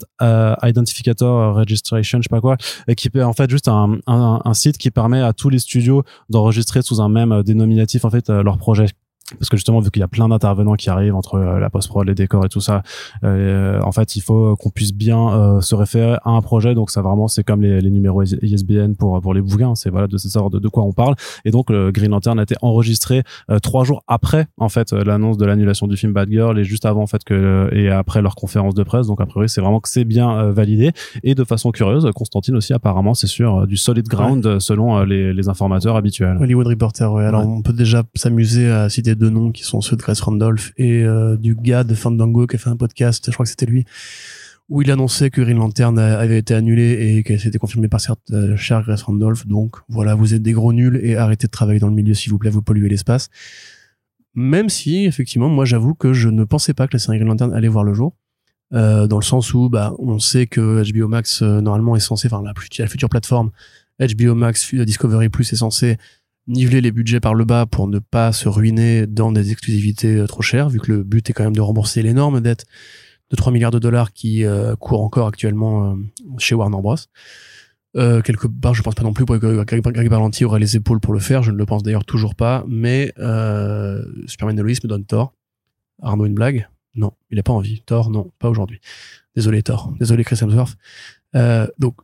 Identificator Registration je sais pas quoi qui est en fait juste un, un, site qui permet à tous les studios d'enregistrer sous un même dénominatif en fait leur projet parce que justement vu qu'il y a plein d'intervenants qui arrivent entre euh, la post prod les décors et tout ça euh, en fait il faut qu'on puisse bien euh, se référer à un projet. Donc ça vraiment c'est comme les, les, numéros ISBN pour pour les bouquins. C'est voilà de savoir de, de quoi on parle. Et donc le Green Lantern a été enregistré trois jours après en fait l'annonce de l'annulation du film Bad Girl et juste avant en fait que et après leur conférence de presse. Donc a priori c'est vraiment que c'est bien validé. Et de façon curieuse Constantine aussi apparemment c'est sur du solid ground selon les, les informateurs habituels. Hollywood Reporter ouais. Alors on peut déjà s'amuser à citer deux noms qui sont ceux de Grace Randolph et euh, du gars de Fandango qui a fait un podcast, je crois que c'était lui, où il annonçait que Green Lantern avait été annulé et que c'était confirmé par cette euh, Grace Randolph. Donc voilà, vous êtes des gros nuls et arrêtez de travailler dans le milieu s'il vous plaît, vous polluez l'espace. Même si effectivement, moi j'avoue que je ne pensais pas que la série Green Lantern allait voir le jour. Euh, dans le sens où bah on sait que HBO Max normalement est censé enfin la, la future plateforme HBO Max Discovery Plus est censé niveler les budgets par le bas pour ne pas se ruiner dans des exclusivités euh, trop chères, vu que le but est quand même de rembourser l'énorme dette de 3 milliards de dollars qui euh, court encore actuellement euh, chez Warner Bros. Euh, quelque part, je pense pas non plus que Greg, Greg aura les épaules pour le faire, je ne le pense d'ailleurs toujours pas, mais euh, Superman de Lois me donne tort. Arnaud, une blague? Non, il n'a pas envie. Thor, non, pas aujourd'hui. Désolé Thor, désolé Chris Hemsworth. Donc,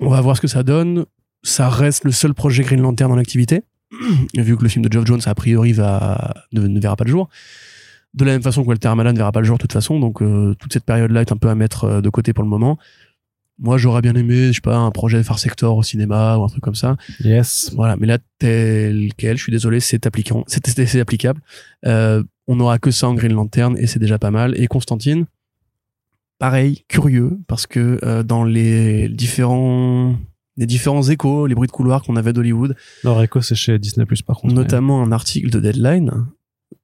on va voir ce que ça donne. Ça reste le seul projet Green Lantern en activité vu que le film de Geoff Jones a priori va ne, verra pas le jour. De la même façon que Walter Hamada ne verra pas le jour de toute façon. Donc euh, toute cette période là est un peu à mettre euh, de côté pour le moment. Moi j'aurais bien aimé je sais pas un projet Far Sector au cinéma ou un truc comme ça. Yes. Voilà mais là tel quel je suis désolé c'est applicant c'est applicable. Euh, on n'aura que ça en Green Lantern et c'est déjà pas mal. Et Constantine? Pareil curieux parce que dans les différents les différents échos, les bruits de couloir qu'on avait d'Hollywood. Leur écho, c'est chez Disney Plus, par contre. Notamment un article de Deadline.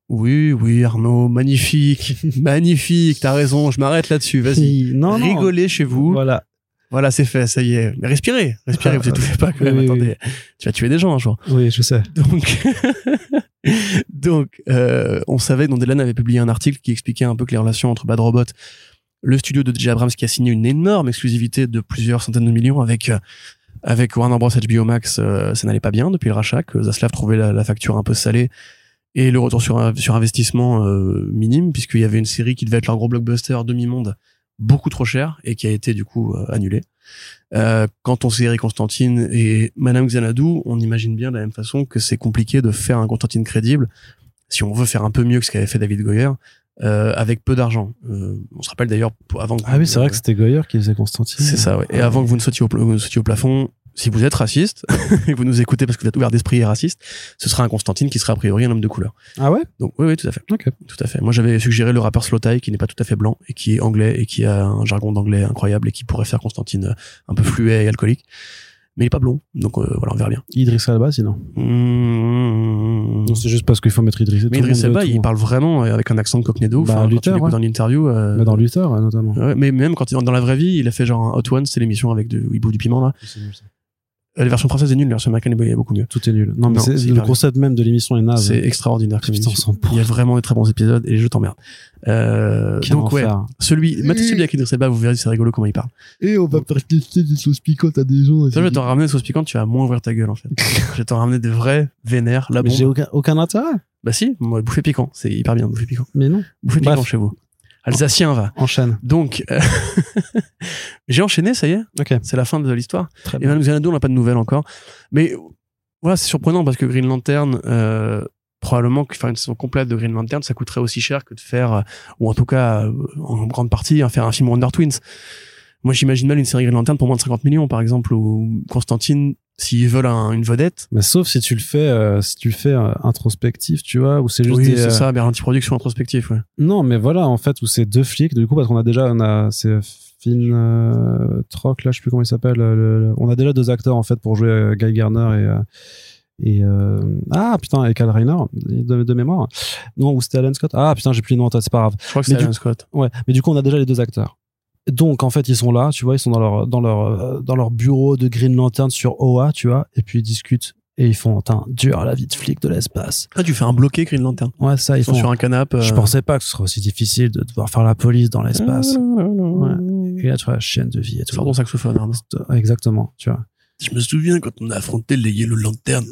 Oui, oui, Arnaud, magnifique, magnifique, t'as raison, je m'arrête là-dessus, vas-y. Non, Rigolez chez vous. Voilà. Voilà, c'est fait, ça y est. Mais respirez, respirez, vous étouffez pas quand même, attendez. Tu vas tuer des gens un jour. Oui, je sais. Donc, donc euh, on savait, dont Deadline avait publié un article qui expliquait un peu que les relations entre Bad Robot, le studio de J. Abrams qui a signé une énorme exclusivité de plusieurs centaines de millions avec euh, avec Warner Bros HBO Max, euh, ça n'allait pas bien depuis le rachat, que Zaslav trouvait la, facture un peu salée et le retour sur investissement euh, minime puisqu'il y avait une série qui devait être leur gros blockbuster demi-monde beaucoup trop cher et qui a été du coup euh, annulée. Euh, quand on série Constantine et Madame Xanadu, on imagine bien de la même façon que c'est compliqué de faire un Constantine crédible si on veut faire un peu mieux que ce qu'avait fait David Goyer. Euh, avec peu d'argent. Euh, on se rappelle d'ailleurs avant. Que ah oui, c'est vrai que c'était Goyer qui faisait Constantine. C'est ça, ouais. Et avant que vous ne sautiez au, pla- vous sautiez au plafond, si vous êtes raciste et que vous nous écoutez parce que vous êtes ouvert d'esprit et raciste, ce sera un Constantine qui sera a priori un homme de couleur. Ah ouais? Donc oui, oui, tout à fait. Ok. Tout à fait. Moi, j'avais suggéré le rappeur Slotai qui n'est pas tout à fait blanc et qui est anglais et qui a un jargon d'anglais incroyable et qui pourrait faire Constantine euh, un peu fluet et alcoolique. Mais il est pas blond, donc euh, voilà, on verra bien. Idriss Elba, sinon. Mmh. Non, c'est juste parce qu'il faut mettre Idriss. Mais Idriss tout. il parle vraiment avec un accent de cockney de ouf. Bah, hein, Luther, ouais. dans l'interview. euh, Mais dans Luther, notamment. Ouais, mais même quand il dans la vraie vie, il a fait genre un Hot One, c'est l'émission avec où il bouffe du piment là. Euh, La version française est nulle, la version américaine est beaucoup mieux. Tout est nul. Non, mais Non, c'est le concept même de l'émission est naze. C'est extraordinaire comme Putain. Il y a vraiment des très bons épisodes et je t'emmerde. Euh, Quel donc ouais, enfer. celui, mettez celui avec Idriss Elba, vous verrez c'est rigolo comment il parle. Et on va faire tester des sauces piquantes à des gens. Ça, je vais t'en ramener des sauces piquantes, tu vas moins ouvrir ta gueule en fait. je vais t'en ramener des vrais vénères, la Mais j'ai aucun, aucun intérêt. Bah si, moi, bouffer piquant, c'est hyper bien, bouffer piquant. Mais non. Bouffer Bref. piquant chez vous. Alsacien va. Enchaîne. Donc, euh, j'ai enchaîné, ça y est, Ok. c'est la fin de l'histoire. Très Et Xanadu, on n'a pas de nouvelles encore. Mais voilà, c'est surprenant parce que Green Lantern, euh, probablement que faire une saison complète de Green Lantern, ça coûterait aussi cher que de faire, euh, ou en tout cas, euh, en grande partie, hein, faire un film Wonder Twins. Moi, j'imagine mal une série Green Lantern pour moins de 50 millions, par exemple, ou Constantine, s'ils veulent un- une vedette. Mais sauf si tu le fais, euh, si tu le fais euh, introspectif, tu vois, ou c'est juste Oui, c'est euh, ça, Berlanti Production introspectif, ouais. Non, mais voilà, en fait, où c'est deux flics, du coup, parce qu'on a déjà, on a, c'est Finn euh, Troc, là, je sais plus comment il s'appelle. le- le- on a déjà deux acteurs, en fait, pour jouer Guy Garner et. et ah putain et Kyle Rayner de, de mémoire non ou c'était Alan Scott ah putain j'ai plus le nom en tête c'est pas grave Je crois que c'est du- Alan Scott. Ouais, mais du coup, on a déjà les deux acteurs. Donc, en fait, ils sont là, tu vois, ils sont dans leur, dans leur, euh, dans leur bureau de Green Lantern sur OA, tu vois, et puis ils discutent. Et ils font, putain, dur la vie de flic de l'espace. Ah, tu fais un bloqué Green Lantern. Ouais, ça, ils Ils sont font. sur un canapé. Je euh, pensais pas que ce serait aussi difficile de devoir faire la police dans l'espace. Et là, tu vois, chienne de vie et tout. Ton saxophone, Arnaud. Exactement, tu vois. Je me souviens quand on a affronté les Yellow Lantern,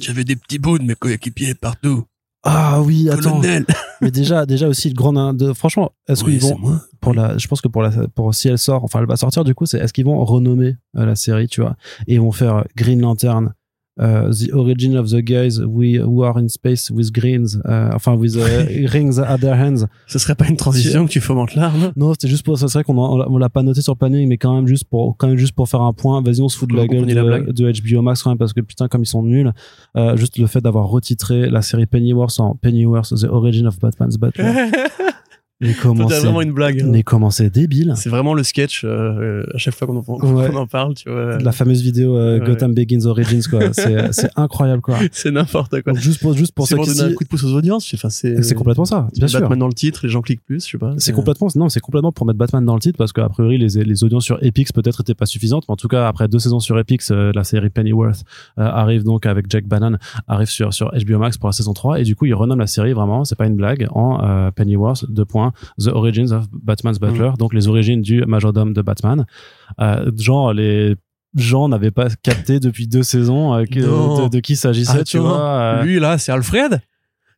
j'avais des petits bouts de mes coéquipiers partout. Ah oui, attends. Colonel. mais déjà, déjà aussi, le grand, de, franchement, est-ce Oui, qu'ils vont, moi. pour la, je pense que pour la, pour si elle sort, enfin elle va sortir du coup, c'est est-ce qu'ils vont renommer euh, la série, tu vois, et ils vont faire Green Lantern, euh, the origin of the guys we who are in space with greens, euh, enfin with uh, rings at their hands. Ce serait pas une transition que tu fomentes là, Arnaud? Non, c'était juste pour ça. C'est vrai qu'on on l'a- pas noté sur le planning, mais quand même juste pour quand même juste pour faire un point. Vas-y, on se fout de la gueule la de, de HBO Max quand même parce que putain comme ils sont nuls. Euh, juste le fait d'avoir retitré la série Pennyworth en Pennyworth the origin of Batman's Batman. mais comment c'est vraiment une blague. hein. mais comment c'est débile. C'est vraiment le sketch euh, à chaque fois qu'on en, parle, tu vois. La fameuse vidéo euh, Ouais. Gotham Begins Origins quoi, c'est c'est incroyable quoi. C'est n'importe quoi. Donc juste pour juste pour ça pour donner un coup de pouce aux audiences. Enfin, c'est c'est complètement ça, bien sûr. Batman dans le titre, les gens cliquent plus, je sais pas. C'est complètement non, c'est complètement pour mettre Batman dans le titre parce qu'a priori les, les audiences sur Epix peut-être étaient pas suffisantes, mais en tout cas après deux saisons sur Epix, euh, la série Pennyworth euh, arrive donc avec Jack Bannon arrive sur sur HBO Max pour la saison 3 et du coup ils renomment la série vraiment, c'est pas une blague, en euh, Pennyworth deux points The Origins of Batman's Mm. Butler, donc les origines du majordome de Batman. Euh, genre les gens n'avaient pas capté depuis deux saisons euh, que- Non. de, de qui s'agissait, tu vois. euh. Lui là, c'est Alfred.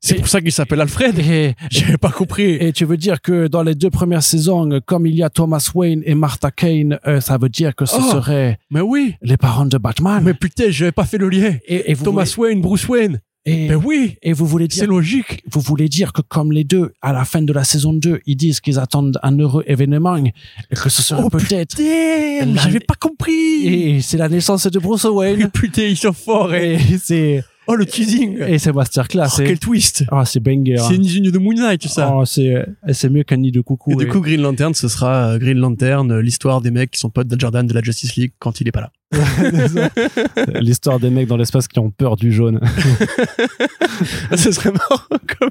C'est pour ça qu'il s'appelle Alfred. J'avais pas compris. Et tu veux dire que dans les deux premières saisons, comme il y a Thomas Wayne et Martha Kane, euh, ça veut dire que ce Oh. serait Mais oui. les parents de Batman. Mais putain, j'avais pas fait le lien. et, et vous Thomas Wayne, Bruce Wayne. Et, Mais oui. et vous voulez C'est dire, logique. vous voulez dire que comme les deux, à la fin de la saison 2, ils disent qu'ils attendent un heureux événement et que ce serait Oh, peut-être Damn, La- j'avais pas compris. et c'est la naissance de Bruce Wayne. putain, ils sont forts. eh. et c'est Oh le teasing. et c'est masterclass. Oh, c'est quel twist. ah c'est banger. C'est une ligne de Moon Knight, ça. Oh, c'est c'est mieux qu'un nid de coucou. Et du et- coup, Green Lantern, ce sera euh, Green Lantern, euh, l'histoire des mecs qui sont potes de Jordan de la Justice League quand il est pas là. L'histoire des mecs dans l'espace qui ont peur du jaune. ce serait marrant comme.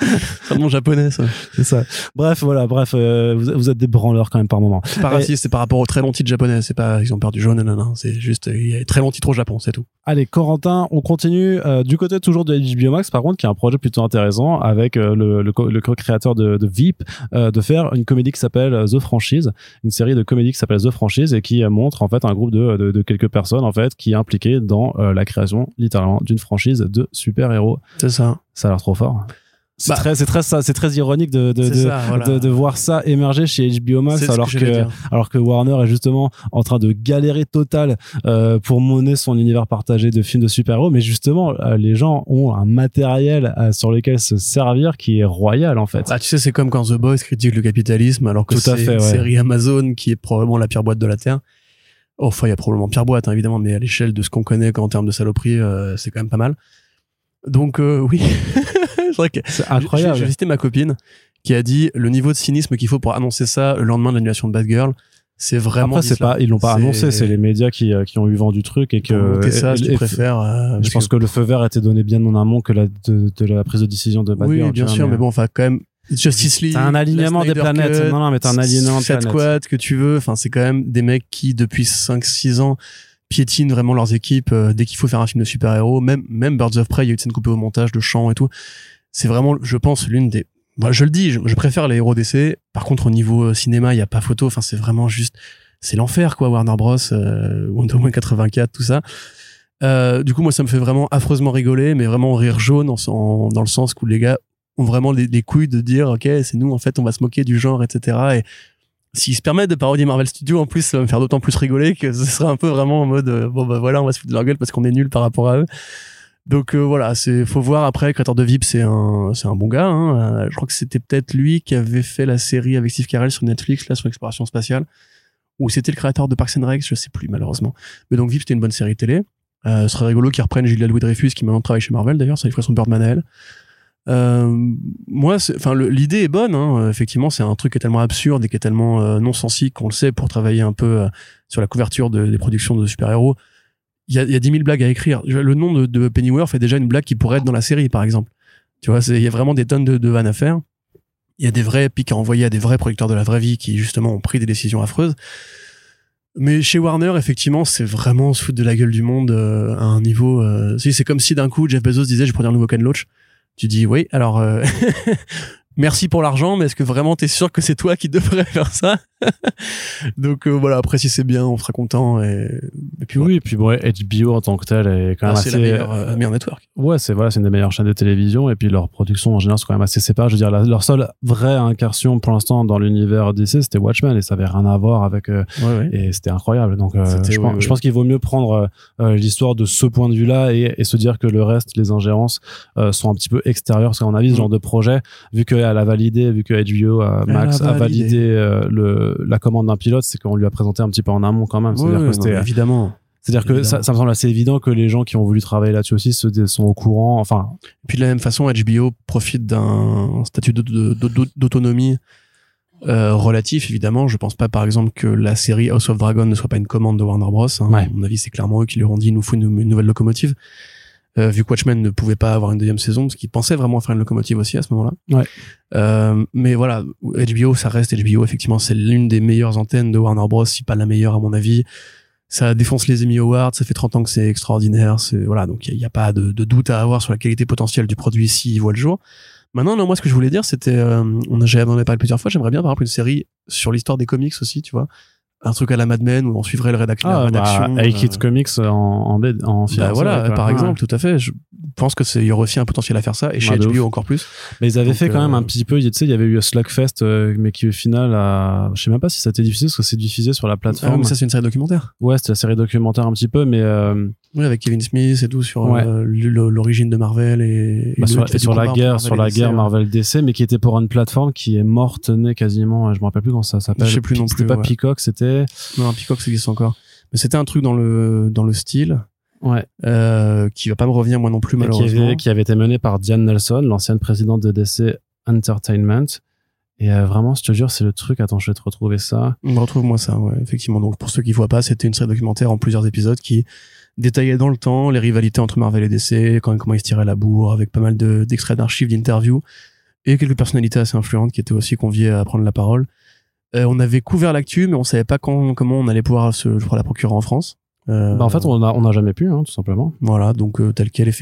C'est japonais, ça. C'est ça. Bref, voilà, bref, euh, vous, vous êtes des branleurs quand même par moment. C'est pas raciste, c'est par rapport aux très longs titres japonais. C'est pas, ils ont peur du jaune, non, non, C'est juste, il y a très longs titres au Japon, c'est tout. Allez, Corentin, on continue euh, du côté toujours de HBO Max, par contre, qui a un projet plutôt intéressant avec euh, le, le, co- le co-créateur de, euh, de faire une comédie qui s'appelle The Franchise, une série de comédies qui s'appelle The Franchise et qui montre en fait un groupe de, de, de de quelques personnes en fait qui est impliquée dans euh, la création littéralement d'une franchise de super-héros. C'est ça. Ça a l'air trop fort. C'est Bah. très, c'est très, ça, c'est très ironique de, de, C'est de, ça, voilà. de, de voir ça émerger chez HBO Max alors que j'allais que, dire. alors que Warner est justement en train de galérer total euh, pour mener son univers partagé de films de super-héros, mais justement euh, les gens ont un matériel euh, sur lequel se servir qui est royal en fait. Bah, tu sais, c'est comme quand The Boys critique le capitalisme, alors que c'est fait, une ouais. série Amazon qui est probablement la pire boîte de la Terre. Oh, Enfin, il y a probablement pire boîte, hein, évidemment, mais à l'échelle de ce qu'on connaît en termes de saloperie, euh, c'est quand même pas mal. Donc, euh, oui. c'est vrai que C'est j'ai- incroyable. J'ai visité ma copine qui a dit le niveau de cynisme qu'il faut pour annoncer ça le lendemain de l'annulation de Batgirl, c'est vraiment. Après, c'est pas, ils l'ont pas C'est- annoncé, c'est les médias qui, euh, qui ont eu vent du truc et que. Monter ça, je préfère. euh, Je pense que le feu vert était donné bien en amont que la, de, de la prise de décision de Batgirl. oui, bien sûr, mais bon, enfin, quand même, Justice League. T'as un alignement des planètes. Cut, Non, non, mais t'as un alignement de planètes. Squad que tu veux. Enfin, c'est quand même des mecs qui, depuis 5-6 ans, piétinent vraiment leurs équipes euh, dès qu'il faut faire un film de super-héros. Même, même Birds of Prey, il y a eu une scène coupée au montage de chant et tout. C'est vraiment, je pense, l'une des, moi, je le dis, je, je préfère les héros d'essai. Par contre, au niveau euh, cinéma, il y a pas photo. Enfin, c'est vraiment juste, c'est l'enfer, quoi, Warner Bros, euh, Wonder Woman 84, tout ça. Euh, du coup, moi, ça me fait vraiment affreusement rigoler, mais vraiment rire jaune en, en- dans le sens où les gars ont vraiment les, les couilles de dire, ok, c'est nous, en fait, on va se moquer du genre, etc. Et s'ils se permettent de parodier Marvel Studios, en plus, ça va me faire d'autant plus rigoler que ce sera un peu vraiment en mode, euh, bon, bah voilà, on va se foutre de leur gueule parce qu'on est nul par rapport à eux. Donc euh, voilà, c'est faut voir après. Créateur de VIP, c'est un c'est un bon gars. Hein. Euh, je crois que c'était peut-être lui qui avait fait la série avec Steve Carell sur Netflix là sur l'exploration spatiale, ou c'était le créateur de Parks and Rec, je sais plus malheureusement. Mais donc VIP c'était une bonne série télé. Ce serait rigolo qu'ils reprennent Julia Louis Dreyfus qui maintenant travaille chez Marvel d'ailleurs, ça lui ferait son Birdman à elle. Euh, moi, enfin, l'idée est bonne. Hein. Effectivement, c'est un truc qui est tellement absurde et qui est tellement euh, non sensique qu'on le sait pour travailler un peu euh, sur la couverture de- des productions de super-héros. Il y a, y a 10 000 blagues à écrire. Le nom de, Pennyworth est déjà une blague qui pourrait être dans la série, par exemple. Tu vois, il y a vraiment des tonnes de, vannes à faire. Il y a des vrais pics à envoyer à des vrais producteurs de la vraie vie qui, justement, ont pris des décisions affreuses. Mais chez Warner, effectivement, c'est vraiment se foutre de la gueule du monde à un niveau. C'est comme si d'un coup Jeff Bezos disait je vais produire un nouveau Ken Loach. Tu dis oui, alors euh, merci pour l'argent, mais est-ce que vraiment t'es sûr que c'est toi qui devrais faire ça? Donc euh, voilà, après si c'est bien, on sera content. Et, et puis. Oui, et puis bon, HBO en tant que tel est quand même Ah, assez. c'est la meilleure, euh, meilleure network. Ouais, c'est voilà, c'est une des meilleures chaînes de télévision et puis leur production en général c'est quand même assez séparée. Je veux dire, la- leur seule vraie incursion pour l'instant dans l'univers DC, c'était Watchmen et ça avait rien à voir avec euh, Ouais, ouais. et c'était incroyable. Donc, euh, je, pense, ouais. je pense qu'il vaut mieux prendre l'histoire de ce point de vue-là et, et se dire que le reste, les ingérences, sont un petit peu extérieures. Parce qu'à mon avis, ce Mm. genre de projet, vu qu'elle a validé, vu que HBO Elle Max a a validé euh, le, la commande d'un pilote, c'est qu'on lui a présenté un petit peu en amont quand même. Que non, évidemment. c'est-à-dire que ça, me semble assez évident que les gens qui ont voulu travailler là-dessus aussi se, sont au courant. Enfin, Puis de la même façon, HBO profite d'un statut d'autonomie euh, relatif, évidemment. Je pense pas, par exemple, que la série House of Dragon ne soit pas une commande de Warner Bros. hein. Ouais. À mon avis, c'est clairement eux qui leur ont dit, il nous faut une, une nouvelle locomotive. Euh, vu que Watchmen ne pouvait pas avoir une deuxième saison, parce qu'ils pensaient vraiment faire une locomotive aussi à ce moment-là. Ouais. Euh, mais voilà, HBO, ça reste HBO. Effectivement, c'est l'une des meilleures antennes de Warner Bros, si pas la meilleure à mon avis. Ça défonce les Emmy Awards, ça fait 30 ans que c'est extraordinaire. C'est voilà, donc il n'y a, pas de, de doute à avoir sur la qualité potentielle du produit s'il voit le jour. Maintenant, non, moi, ce que je voulais dire, c'était, euh, on a, j'en ai parlé plusieurs fois, j'aimerais bien, par exemple, une série sur l'histoire des comics aussi, tu vois. Un truc à la Mad Men où on suivre le rédac la ah, rédaction. bah, Kids euh, Comics en, en, bed- en film. bah voilà, par Ouais. exemple, tout à fait. Je pense que c'est, il y aurait aussi un potentiel à faire ça, et chez de HBO ouf. encore plus. Mais ils avaient Donc, fait quand même euh, un petit peu, tu sais, il y avait eu Slugfest, euh, mais qui au final a, je sais même pas si ça a été diffusé, parce que c'est diffusé sur la Ah, plateforme. mais ça, c'est une série documentaire. Ouais, c'était la série documentaire un petit peu, mais euh, Oui, avec Kevin Smith et tout sur Ouais. euh, l'origine de Marvel et, et bah, sur, la guerre, Marvel sur la DC, guerre ouais. Marvel DC, mais qui était pour une plateforme qui est morte née quasiment. Je me rappelle plus comment ça s'appelle. Je sais plus non C'était plus, pas ouais. Peacock, c'était. Non, Peacock, ça existe encore. Mais c'était un truc dans le dans le style Ouais. euh, qui va pas me revenir moi non plus Et qui malheureusement. avait, qui avait été mené par Diane Nelson, l'ancienne présidente de DC Entertainment. Et euh, vraiment, je te jure, c'est le truc. Attends, je vais te retrouver ça. Retrouve-moi ça, ouais, effectivement. Donc pour ceux qui voient pas, c'était une série documentaire en plusieurs épisodes qui détaillait dans le temps les rivalités entre Marvel et DC, quand, comment ils se tiraient la bourre, avec pas mal de- d'extraits d'archives, d'interviews et quelques personnalités assez influentes qui étaient aussi conviées à prendre la parole. Euh, on avait couvert l'actu, mais on savait pas quand, comment on allait pouvoir se, je crois, la procurer en France. Euh, Bah, en fait, on a, on a jamais pu, hein, tout simplement. Voilà, donc euh, tel quel.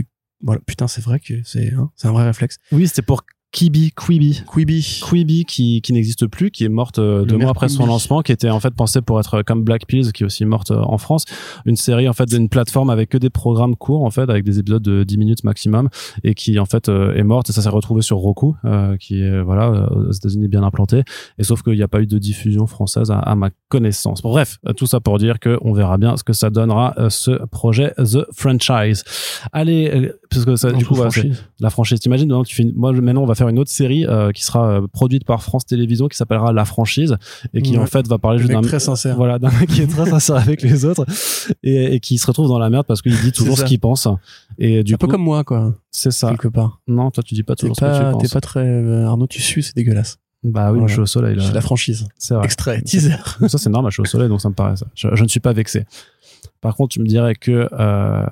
Voilà, putain, c'est vrai que c'est hein, c'est un vrai réflexe. Oui, c'était pour Kibi, Quibi. Quibi. Quibi qui, qui n'existe plus, qui est morte euh, deux mois après son Quibi. lancement, qui était en fait pensée pour être comme Black Pills, qui est aussi morte euh, en France. Une série en fait d'une plateforme avec que des programmes courts en fait, avec des épisodes de 10 minutes maximum, et qui en fait euh, est morte. Et ça s'est retrouvé sur Roku, euh, qui est voilà euh, aux États-Unis bien implanté. Et sauf qu'il n'y a pas eu de diffusion française à, à ma connaissance. Bon, bref, euh, tout ça pour dire que on verra bien ce que ça donnera euh, ce projet The Franchise. Allez, euh, parce que ça, du coup, voilà, la franchise. T'imagines, tu fais moi, maintenant, on va faire une autre série euh, qui sera euh, produite par France Télévisions qui s'appellera La Franchise et qui, Ouais. en fait, va parler Le juste d'un très sincère. voilà, d'un mec qui est très sincère avec les autres et, et qui se retrouve dans la merde parce qu'il dit toujours ce qu'il pense. Et du un peu comme moi, quoi, c'est ça. quelque part. Non, toi, tu dis pas toujours ce que tu penses. t'es pas très, euh, Arnaud, tu sues, c'est dégueulasse. Bah oui, Voilà. je suis au soleil, là. C'est la franchise. C'est vrai. Extrait, teaser. ça, c'est normal, je suis au soleil, donc ça me paraît ça. Je, je ne suis pas vexé. Par contre, tu me dirais que, euh,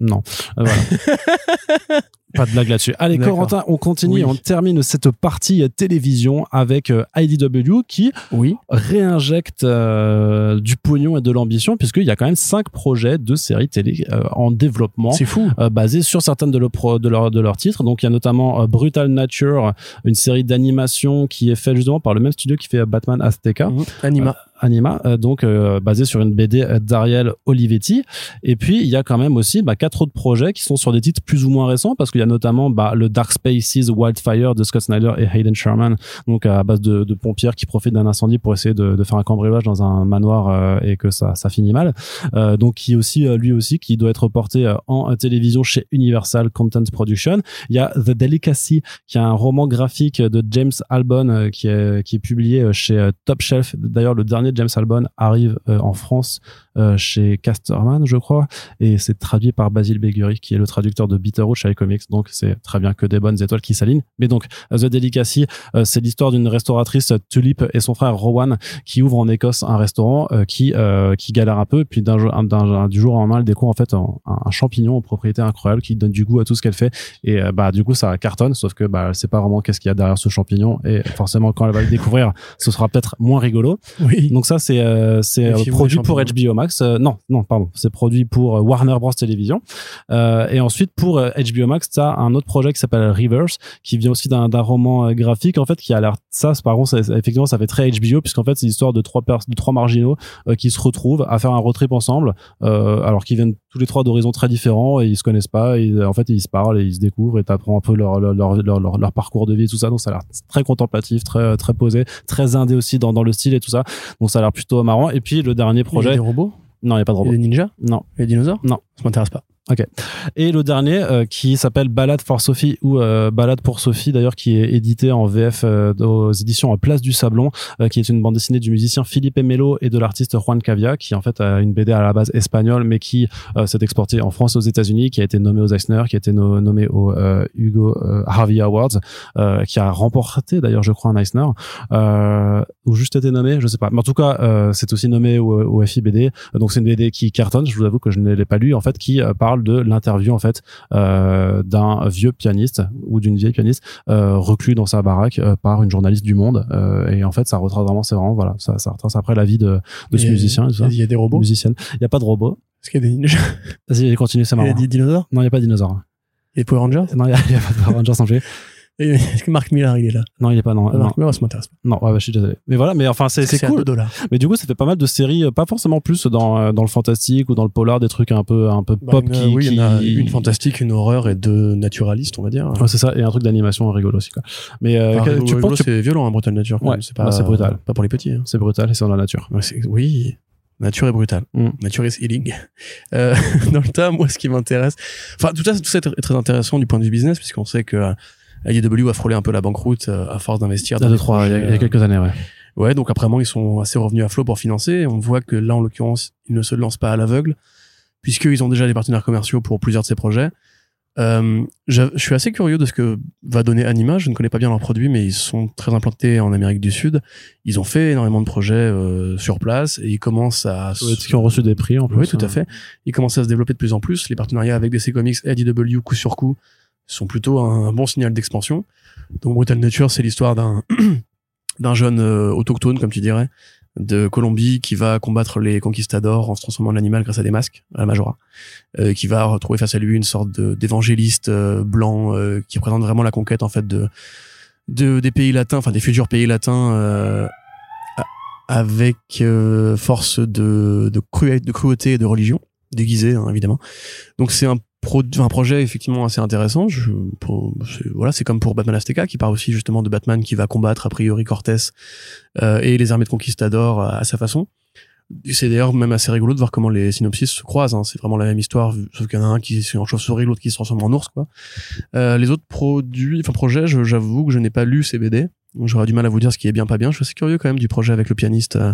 non. Euh, voilà. pas de blague là-dessus. Allez. Corentin, on continue, Oui. on termine cette partie télévision avec euh, IDW qui Oui. réinjecte euh, du pognon et de l'ambition puisqu'il y a quand même cinq projets de séries télé euh, en développement C'est fou. euh, basés sur certaines de, leurs de, leurs de leurs titres. Donc il y a notamment Brutal Nature, une série d'animation qui est faite justement par le même studio qui fait Batman Azteca. Mhm. Anima. Anima, donc euh, basé sur une BD d'Ariel Olivetti. Et puis il y a quand même aussi bah, quatre autres projets qui sont sur des titres plus ou moins récents, parce qu'il y a notamment bah, le Dark Spaces Wildfire de Scott Snyder et Hayden Sherman, donc à base de, de pompières qui profitent d'un incendie pour essayer de, faire un cambriolage dans un manoir euh, et que ça, ça finit mal. Euh, donc qui aussi euh, lui aussi qui doit être porté euh, en télévision chez Universal Content Production. Il y a The Delicacy, qui est un roman graphique de James Albon qui est qui est publié chez Top Shelf. D'ailleurs, le dernier James Albon arrive en France chez Casterman, je crois, et c'est traduit par Basil Begury, qui est le traducteur de Bitterroot chez iComics. Donc c'est très bien que des bonnes étoiles qui s'alignent. Mais donc The Delicacy, euh, c'est l'histoire d'une restauratrice euh, Tulip et son frère Rowan qui ouvrent en Écosse un restaurant euh, qui qui galère un peu. Puis d'un du jour au lendemain, elle découvre en fait un, un champignon aux propriétés incroyables qui donne du goût à tout ce qu'elle fait. Et bah du coup ça cartonne, sauf que bah elle sait pas vraiment qu'est-ce qu'il y a derrière ce champignon. Et forcément quand elle va le découvrir, ce sera peut-être moins rigolo. Oui. Donc ça c'est c'est produit pour. HBO Max. Non non pardon, c'est produit pour Warner Bros Television. Et ensuite pour HBO Max, un autre projet qui s'appelle Reverse, qui vient aussi d'un roman euh, graphique en fait qui a l'air ça par contre ça- effectivement ça fait très HBO puisqu'en fait c'est l'histoire de trois de trois marginaux euh, qui se retrouvent à faire un road trip ensemble euh, alors qu'ils viennent tous les trois d'horizons très différents et ils se connaissent pas et en fait ils se parlent et ils se découvrent et t'apprends un peu leur leur, leur, leur, parcours de vie et tout ça. Donc ça a l'air très contemplatif très très posé très indé aussi dans, dans le style et tout ça. Donc ça a l'air plutôt marrant. Et puis le dernier Il y a projet des robots? Non il y a pas de Il y a des ninjas? Non. Il y a des dinosaures? Non. Ça m'intéresse pas. Et le dernier euh, qui s'appelle Balade for Sophie ou euh, Balade pour Sophie d'ailleurs qui est édité en VF euh, aux éditions en Place du Sablon euh, qui est une bande dessinée du musicien Philippe Melo et de l'artiste Juan Cavia qui en fait a une BD à la base espagnole mais qui euh, s'est exportée en France aux États-Unis qui a été nommé aux Eisner qui a été no- nommé au euh, Hugo euh, Harvey Awards euh, qui a remporté d'ailleurs je crois un Eisner euh, ou juste été nommé je sais pas. Mais en tout cas euh, c'est aussi nommé au, au FIBD donc c'est une BD qui cartonne. Je vous avoue que je ne l'ai pas lu en fait qui euh, parle de l'interview en fait euh, d'un vieux pianiste ou d'une vieille pianiste euh, reclus dans sa baraque euh, par une journaliste du Monde. Et en fait ça retrace vraiment c'est vraiment voilà ça, ça retrace après la vie de, de ce musicien et. Il y a des robots musicienne. Il y a pas de robot Est-ce qu'il y a des ninjas vas-y continue c'est Il y marrant. a des dinosaures non il y a pas de dinosaure Il y a des Power Rangers non il y a, pas de Power Rangers non plus. Est-ce que Mark Millar, il est là? Non il est pas non Millar, ça m'intéresse pas. non ouais, bah, je suis désolé mais voilà mais enfin c'est cool 2 dollars. mais du coup ça fait pas mal de séries euh, pas forcément plus dans euh, dans le fantastique ou dans le polar des trucs un peu un peu Bah, pop une- qui oui, il y en a une fantastique, une horreur et deux naturalistes, on va dire. Ouais, c'est ça et un truc d'animation rigolo aussi quoi mais euh, Enfin, que- tu penses tu- c'est violent, hein, Brutal Nature. Ouais, c'est pas, bah, c'est brutal. Pas pour les petits. hein. c'est brutal et c'est dans la nature oui, nature est brutale. Mm. Nature is healing. Euh, dans le tas, moi, ce qui m'intéresse, enfin, tout ça, tout ça est très intéressant du point de vue business, puisqu'on sait que IDW a frôlé un peu la banqueroute euh, à force d'investir. Il y a dans deux, des trois, il y a, il y a projets, quelques années, ouais. euh, Ouais, donc apparemment, ils sont assez revenus à flot pour financer. On voit que là, en l'occurrence, ils ne se lancent pas à l'aveugle, puisqu'ils ont déjà des partenaires commerciaux pour plusieurs de ces projets. Euh, je, je suis assez curieux de ce que va donner Anima. Je ne connais pas bien leurs produits, mais ils sont très implantés en Amérique du Sud. Ils ont fait énormément de projets euh, sur place et ils commencent à se- Qui ont reçu des prix en plus. oui, tout à hein. fait. Ils commencent à se développer de plus en plus. Les partenariats avec DC Comics et IDW coup sur coup sont plutôt un, bon signal d'expansion. Donc Brutal Nature, c'est l'histoire d'un d'un jeune euh, autochtone, comme tu dirais, de Colombie qui va combattre les conquistadors en se transformant en animal grâce à des masques, à la Majora, euh, qui va retrouver face à lui une sorte d'évangéliste euh, blanc euh, qui représente vraiment la conquête en fait de de, des pays latins, enfin des futurs pays latins, euh, avec force de, de, cruauté, de cruauté et de religion, déguisée hein, évidemment. Donc c'est un, un projet effectivement assez intéressant. Je, pour- voilà, c'est comme pour Batman Azteca qui part aussi justement de Batman qui va combattre a priori Cortés euh, et les armées de conquistadors à, à sa façon. C'est d'ailleurs même assez rigolo de voir comment les synopsis se croisent. Hein. C'est vraiment la même histoire, sauf qu'il y en a un qui est en chauve-souris, l'autre qui se transforme en ours. Quoi. Euh, les autres produits, enfin projets, je- j'avoue que je n'ai pas lu ces BD. J'aurais du mal à vous dire ce qui est bien, pas bien. Je suis assez curieux quand même du projet avec le pianiste euh,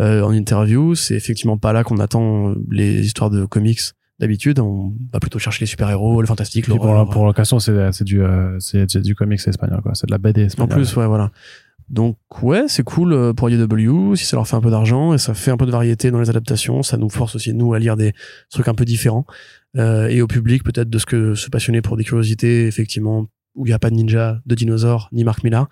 euh, en interview. C'est effectivement pas là qu'on attend les histoires de comics d'habitude. On va plutôt chercher les super-héros, le fantastique, Puis pour, pour l'occasion, c'est c'est du, euh, c'est c'est du comics espagnol, quoi. C'est de la BD En espagnole. plus, ouais, voilà. Donc ouais, c'est cool euh, pour IDW si ça leur fait un peu d'argent et ça fait un peu de variété dans les adaptations. Ça nous force aussi nous à lire des trucs un peu différents euh, et au public peut-être de ce que se passionner pour des curiosités effectivement où il n'y a pas de ninja, de dinosaures ni Marc Millar.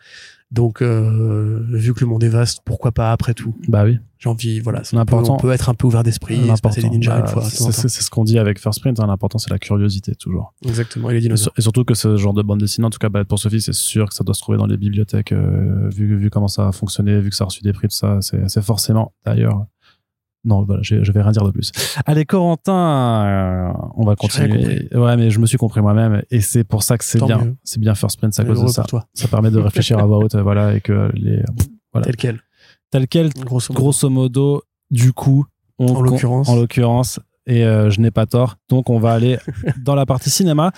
Donc euh, vu que le monde est vaste, pourquoi pas après tout? Bah oui. J'ai envie, voilà, c'est L'important- on peut être un peu ouvert d'esprit, passer des ninjas Bah, une fois. c'est ce qu'on dit avec First Print. hein. L'important, c'est la curiosité, toujours. Exactement, et les dinosaures. et surtout que ce genre de bande dessinée, en tout cas, Balade pour Sophie, c'est sûr que ça doit se trouver dans les bibliothèques, euh, vu, vu comment ça a fonctionné, vu que ça a reçu des prix, tout ça. C'est c'est forcément, d'ailleurs. Non, voilà, je vais rien dire de plus. Allez, Corentin, euh, on va continuer. Ouais, mais je me suis compris moi-même, et c'est pour ça que c'est bien. C'est bien First Print, à cause de ça. Ça permet de réfléchir à voix haute, euh, voilà, et que les, voilà. tel quel. tel quel, Grosso modo. grosso modo, du coup, on, En l'occurrence. en l'occurrence, et euh, je n'ai pas tort. Donc, on va aller dans la partie cinéma.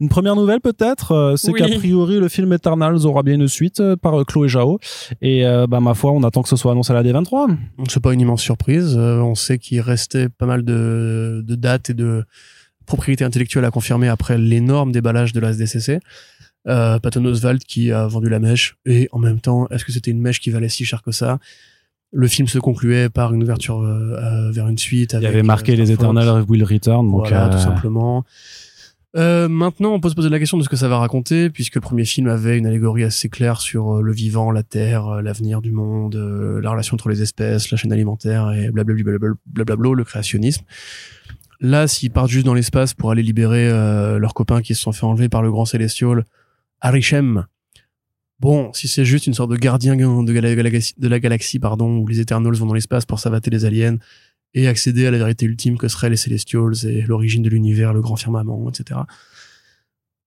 Une première nouvelle peut-être, euh, c'est Oui. qu'a priori le film Eternals aura bien une suite euh, par euh, Chloé Zhao. Et euh, bah ma foi, on attend que ce soit annoncé à la D23. C'est pas une immense surprise. Euh, on sait qu'il restait pas mal de, de dates et de propriétés intellectuelles à confirmer après l'énorme déballage de la SDCC. Euh, Patton Oswald qui a vendu la mèche et en même temps, est-ce que c'était une mèche qui valait si cher que ça? Le film se concluait par une ouverture euh, vers une suite. Il y avait marqué euh, les. Eternals will return. Donc, voilà, euh, tout simplement. Euh, maintenant, on peut se poser la question de ce que ça va raconter, puisque le premier film avait une allégorie assez claire sur euh, le vivant, la terre, euh, l'avenir du monde, la relation entre les espèces, la chaîne alimentaire et blablabla, blablabla, le créationnisme. Là, s'ils partent juste dans l'espace pour aller libérer leurs copains qui se sont fait enlever par le grand célestial, Arishem. Bon, si c'est juste une sorte de gardien de, gala- galaxie- de la galaxie, pardon, où les Eternals vont dans l'espace pour savater les aliens, et accéder à la vérité ultime que seraient les Celestials et l'origine de l'univers, le grand firmament, etc.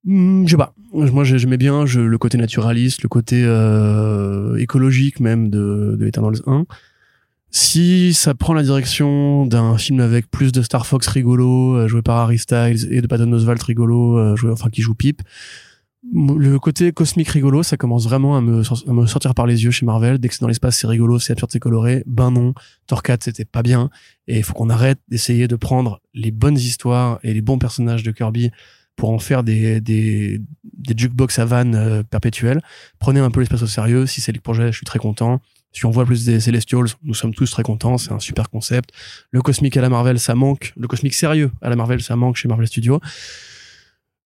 Hmm, je sais pas. Moi, j'ai- j'aimais bien je, le côté naturaliste, le côté euh, écologique même de, de Eternals 1. Si ça prend la direction d'un film avec plus de Star Fox rigolo, euh, joué par Harry Styles, et de Patton Oswalt rigolo, euh, joué, enfin qui joue Pip, le côté cosmique rigolo, ça commence vraiment à me, sortir par les yeux chez Marvel. Dès que c'est dans l'espace, c'est rigolo, c'est absurde, c'est coloré. Ben non, Thor 4, c'était pas bien. Et il faut qu'on arrête d'essayer de prendre les bonnes histoires et les bons personnages de Kirby pour en faire des jukebox à vannes euh, perpétuelles. Prenez un peu l'espace au sérieux. Si c'est le projet, je suis très content. Si on voit plus des Celestials, nous sommes tous très contents. C'est un super concept. Le cosmique à la Marvel, ça manque. Le cosmique sérieux à la Marvel, ça manque chez Marvel Studios.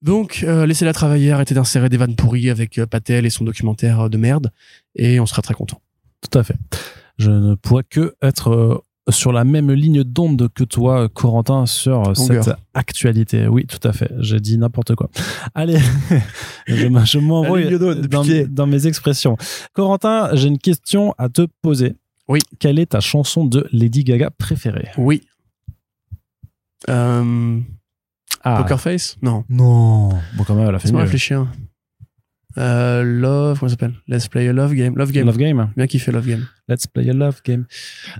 Donc, euh, laissez-la travailler, arrêtez d'insérer des vannes pourries avec euh, Patel et son documentaire euh, de merde, et on sera très content. Tout à fait. Je ne pourrais que être sur la même ligne d'onde que toi, Corentin, sur Longueur. cette actualité. Oui, tout à fait. J'ai dit n'importe quoi. Allez, je, m'envoie dans, dans mes expressions. Corentin, j'ai une question à te poser. Oui. Quelle est ta chanson de Lady Gaga préférée? Oui. Euh, Ah, Poker Face? Non. non. Bon, quand même, elle a fait mieux. réfléchir. Euh, love, comment ça s'appelle? Let's play a love game. Love game. Love Game. Bien kiffé Love game. Let's play a love game.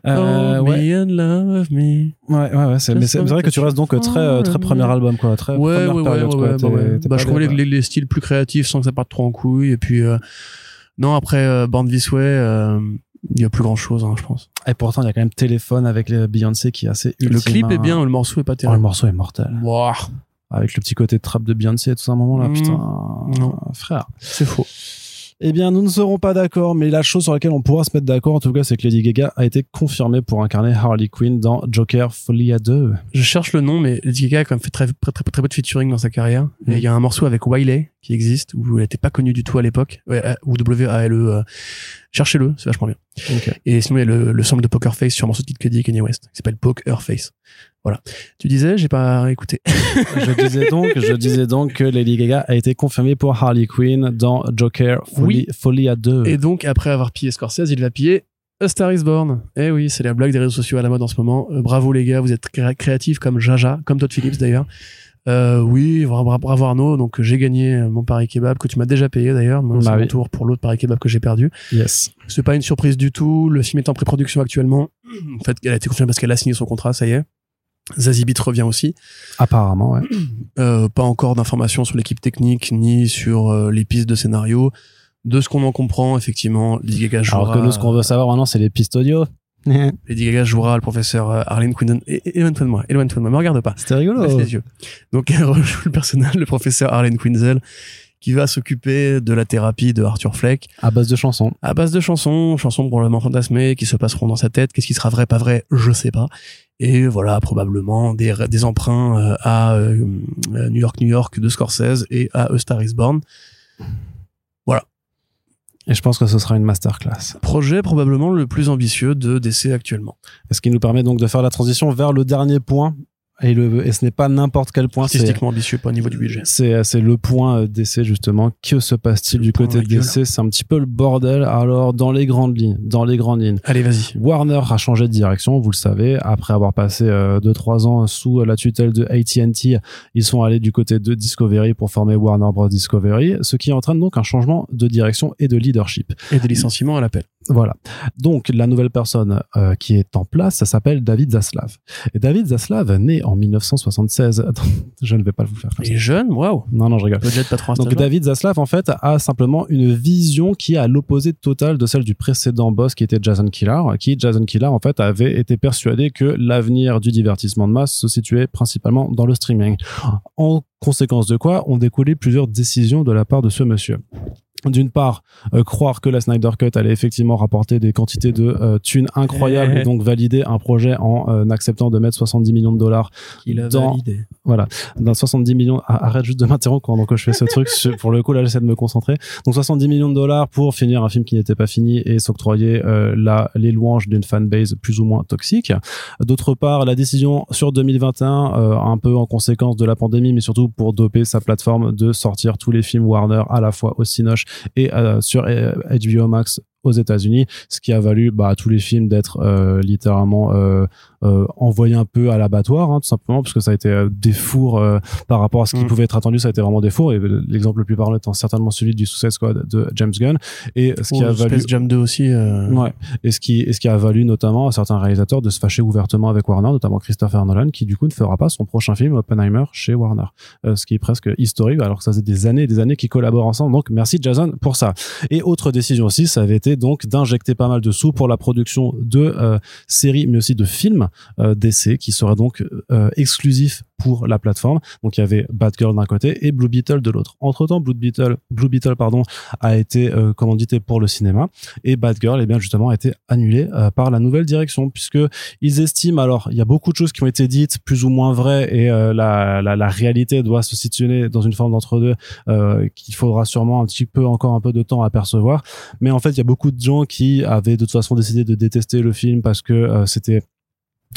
Euh, oh, ouais. me and love me. Ouais, ouais, ouais. c'est- Mais c'est c'est vrai que tu restes donc très, euh, très premier album, quoi. Très Ouais, première ouais, ouais, période, ouais, quoi. ouais, T'es- bah t'es Bah, je trouvais les, les styles plus créatifs sans que ça parte trop en couille. Et puis, euh, non, après euh, Born This Way, euh, il y a plus grand chose, hein, je pense. Et pourtant, il y a quand même Téléphone avec les Beyoncé qui est assez Le clip est hein. bien, le morceau est pas Oh, le terrible. morceau est mortel. Avec le petit côté trap de Beyoncé et tout à un moment là, Mm. putain. Non. Frère. c'est faux. Eh bien, nous ne serons pas d'accord, mais la chose sur laquelle on pourra se mettre d'accord, en tout cas, c'est que Lady Gaga a été confirmée pour incarner Harley Quinn dans Joker Folie à deux. Je cherche le nom, mais Lady Gaga a quand même fait très, très, très, très peu de featuring dans sa carrière. Et Mm. il y a un morceau avec Wiley qui existe, où elle n'était pas connue du tout à l'époque. Ouais, euh, ou W-A-L-E. euh, Cherchez-le, c'est vachement bien. Et sinon, il y a le, le sample de Poker Face sur un morceau de Kid Cudi et Kanye West, qui s'appelle Poker Face. Tu disais, j'ai pas écouté. je disais donc, je disais donc que Lady Gaga a été confirmée pour Harley Quinn dans Joker Folie, Oui. Folie à deux. Et donc, après avoir pillé Scorsese, il va piller A Star is Born. Eh oui, c'est la blague des réseaux sociaux à la mode en ce moment. Euh, bravo les gars, vous êtes cré- créatifs comme Jaja, comme Todd Phillips d'ailleurs. Euh, oui, bra- bra- bravo Arnaud. Donc j'ai gagné euh, mon pari kebab que tu m'as déjà payé d'ailleurs. Moi, c'est Bah mon oui. tour pour l'autre pari kebab que j'ai perdu. Yes. C'est pas une surprise du tout. Le film est en pré-production actuellement. En fait, elle a été confirmée parce qu'elle a signé son contrat, ça y est. Zazie Beetz revient aussi. Apparemment, ouais. Euh, pas encore d'informations sur l'équipe technique ni sur euh, les pistes de scénario. De ce qu'on en comprend, effectivement, Lady Gaga jouera. Alors que nous, ce qu'on veut savoir maintenant, c'est les pistes audio. Lady Gaga jouera le professeur euh, Arlene é- Éloigne-toi de moi, éloigne-toi de moi, me regarde pas. C'était rigolo. Les yeux. Donc elle rejoue le personnage, le professeur Arlene Quinzel, qui va s'occuper de la thérapie de Arthur Fleck À base de chansons. à base de chansons, chansons probablement fantasmées qui se passeront dans sa tête. Qu'est-ce qui sera vrai, pas vrai, je sais pas. Et voilà, probablement des, des emprunts euh, à euh, New York, New York de Scorsese et à A Star Is Born. Et je pense que ce sera une masterclass. Projet probablement le plus ambitieux de DC actuellement. Ce qui nous permet donc de faire la transition vers le dernier point. Et, le, et ce n'est pas n'importe quel point. C'est Artistiquement ambitieux, pas au niveau du budget. C'est c'est le point euh, d'essai justement. Que se passe-t-il du côté gueule. d'essai? C'est un petit peu le bordel. Alors dans les grandes lignes, dans les grandes lignes, Allez, vas-y. Warner a changé de direction, vous le savez, après avoir passé 2-3 ans sous la tutelle de AT&T, ils sont allés du côté de Discovery pour former Warner Bros Discovery, ce qui entraîne donc un changement de direction et de leadership. Et des licenciements à l'appel. Voilà. Donc la nouvelle personne euh, qui est en place, ça s'appelle David Zaslav. Et David Zaslav, né en 1976, Attends, je ne vais pas vous faire ça. Et jeune, waouh. Non, non, je rigole. Budget pas trop Donc. David Zaslav en fait a simplement une vision qui est à l'opposé total de celle du précédent boss qui était Jason Killar, qui Jason Killar en fait avait été persuadé que l'avenir du divertissement de masse se situait principalement dans le streaming. En conséquence de quoi ont découlé plusieurs décisions de la part de ce monsieur. D'une part, euh, croire que la Snyder Cut allait effectivement rapporter des quantités de euh, thunes incroyables et donc valider un projet en euh, acceptant de mettre 70 millions de dollars Il a dans- validé. voilà, dans 70 millions. Arrête juste de m'interrompre pendant que je fais ce truc. Pour le coup, là, j'essaie de me concentrer. Donc 70 millions de dollars pour finir un film qui n'était pas fini et s'octroyer euh, la, les louanges d'une fanbase plus ou moins toxique. D'autre part, la décision sur 2021, euh, un peu en conséquence de la pandémie, mais surtout pour doper sa plateforme de sortir tous les films Warner à la fois au Cinoche et euh, sur euh, HBO Max aux États-Unis, ce qui a valu bah, à tous les films d'être euh, littéralement euh, euh, envoyés un peu à l'abattoir, hein, tout simplement, parce que ça a été des fours par rapport à ce qui Mm. pouvait être attendu, ça a été vraiment des fours. Et l'exemple le plus parlant étant certainement celui du Suicide Squad de James Gunn, et ce qui Oh, a valu Jam 2 aussi. Ouais. Et ce qui, et ce qui a valu notamment à certains réalisateurs de se fâcher ouvertement avec Warner, notamment Christopher Nolan, qui du coup ne fera pas son prochain film Oppenheimer chez Warner. Ce qui est presque historique, alors que ça faisait des années et des années qu'ils collaborent ensemble. Donc merci Jason pour ça. Et autre décision aussi, ça avait été donc d'injecter pas mal de sous pour la production de euh, séries, mais aussi de films euh, d'essai qui seraient donc euh, exclusifs pour la plateforme. Donc il y avait Batgirl d'un côté et Blue Beetle de l'autre. Entre temps, Blue Beetle, Blue Beetle pardon, a été euh, commandité pour le cinéma et Batgirl, eh bien justement, a été annulé euh, par la nouvelle direction puisque ils estiment alors il y a beaucoup de choses qui ont été dites plus ou moins vraies et euh, la, la, la réalité doit se situer dans une forme d'entre-deux euh, qu'il faudra sûrement un petit peu encore un peu de temps à percevoir. Mais en fait, il y a beaucoup de gens qui avaient de toute façon décidé de détester le film parce que euh, c'était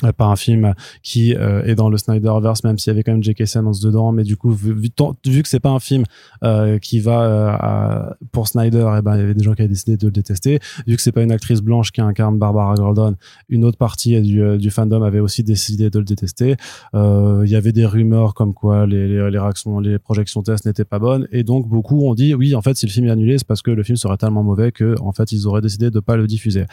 euh, pas un film qui euh, est dans le Snyderverse même s'il y avait quand même J.K. Simmons dedans mais du coup vu, vu, vu que c'est pas un film euh, qui va pour Snyder et ben il y avait des gens qui avaient décidé de le détester. Vu que c'est pas une actrice blanche qui incarne Barbara Gordon une autre partie du, fandom avait aussi décidé de le détester. Il y avait des rumeurs comme quoi les, les, réactions les projections tests n'étaient pas bonnes. Et donc beaucoup ont dit oui en fait si le film est annulé c'est parce que le film serait tellement mauvais que en fait ils auraient décidé de pas le diffuser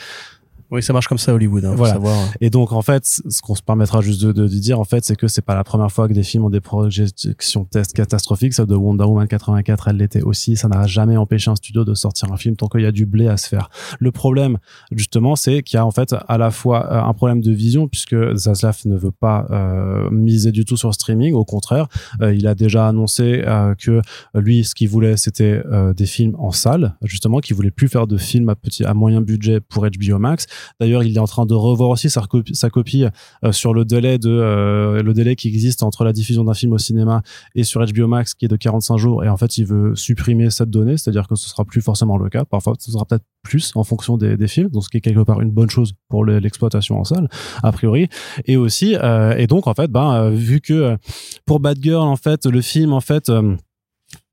Oui, ça marche comme ça à Hollywood. Hein, faut Voilà. savoir. et donc en fait, ce qu'on se permettra juste de, de, de dire en fait, c'est que c'est pas la première fois que des films ont des projections test catastrophiques. Ça de Wonder Woman 84, elle l'était aussi. Ça n'a jamais empêché un studio de sortir un film tant qu'il y a du blé à se faire. Le problème, justement, c'est qu'il y a en fait à la fois euh, un problème de vision puisque Zaslav ne veut pas euh, miser du tout sur le streaming. Au contraire, euh, il a déjà annoncé euh, que lui, ce qu'il voulait, c'était euh, des films en salle, justement, qu'il voulait plus faire de films à petit, à moyen budget pour HBO Max D'ailleurs, il est en train de revoir aussi sa, copie, sa copie euh, sur le délai de euh, le délai qui existe entre la diffusion d'un film au cinéma et sur HBO Max qui est de 45 jours. Et en fait il veut supprimer cette donnée c'est-à-dire que ce sera plus forcément le cas. Parfois ce sera peut-être plus en fonction des, des, films donc ce qui est quelque part une bonne chose pour l'exploitation en salle a priori. Et aussi euh, et donc en fait ben euh, vu que pour Bad Girl en fait le film en fait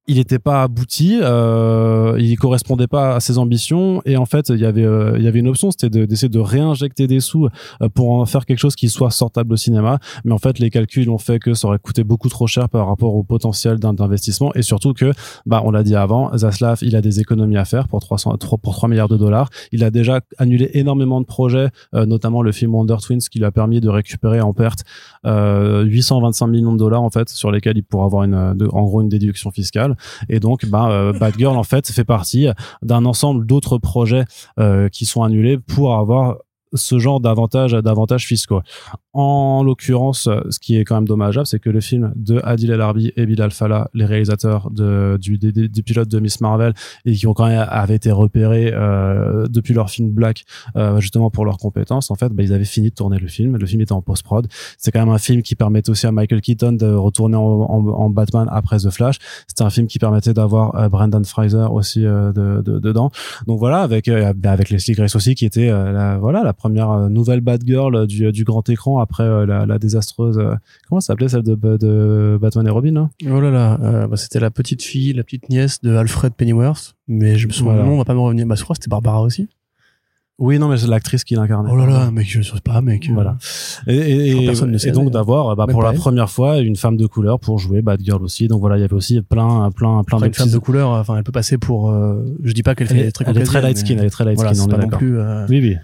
il n'était pas abouti, euh, il correspondait pas à ses ambitions. Et en fait il y avait euh, une option, c'était d'essayer de, réinjecter des sous euh, pour en faire quelque chose qui soit sortable au cinéma, mais en fait les calculs ont fait que ça aurait coûté beaucoup trop cher par rapport au potentiel d'investissement. Et surtout que bah on l'a dit avant, Zaslav il a des économies à faire pour 300 pour 3 milliards de dollars, il a déjà annulé énormément de projets, euh, notamment le film Wonder Twins qui lui a permis de récupérer en perte 825 millions de dollars en fait sur lesquels il pourra avoir une en gros une déduction fiscale et donc, bah, euh, Bad Girl, en fait, fait partie d'un ensemble d'autres projets euh, qui sont annulés pour avoir ce genre d'avantages d'avantages fiscaux. En l'occurrence, ce qui est quand même dommageable, c'est que le film de Adil El Arbi et Bilal Fallah, les réalisateurs de, du, du, pilote de Miss Marvel, et qui ont quand même avaient été repérés euh, depuis leur film Black, euh, justement pour leurs compétences, en fait, bah, ils avaient fini de tourner le film. Le film était en post-prod. C'est quand même un film qui permettait aussi à Michael Keaton de retourner en, en, Batman après The Flash. C'était un film qui permettait d'avoir euh, Brendan Fraser aussi euh, de, de, dedans. Donc voilà, avec euh, avec Leslie Grace aussi, qui était la, voilà la première nouvelle Batgirl du, du grand écran après euh, la, la, désastreuse. Euh, comment ça s'appelait celle de, de, Batman et Robin hein Oh là là, euh, bah, c'était la petite fille, la petite nièce de Alfred Pennyworth. Mais je me souviens, voilà. on va pas me revenir. Bah, je crois que c'était Barbara aussi. Oui, non, mais c'est l'actrice qui l'incarnait. Oh là là, mec, je ne sais pas, mec. Voilà. Et, et, et donc d'avoir, bah, pour la première fois, une femme de couleur pour jouer Batgirl aussi. Donc voilà, il y avait aussi plein, plein, plein de. Une femme de couleur, enfin, elle peut passer pour. Euh, je dis pas qu'elle fait très. Elle est très light skin, elle est très light voilà, skin. On est d'accord. Euh... Oui, oui.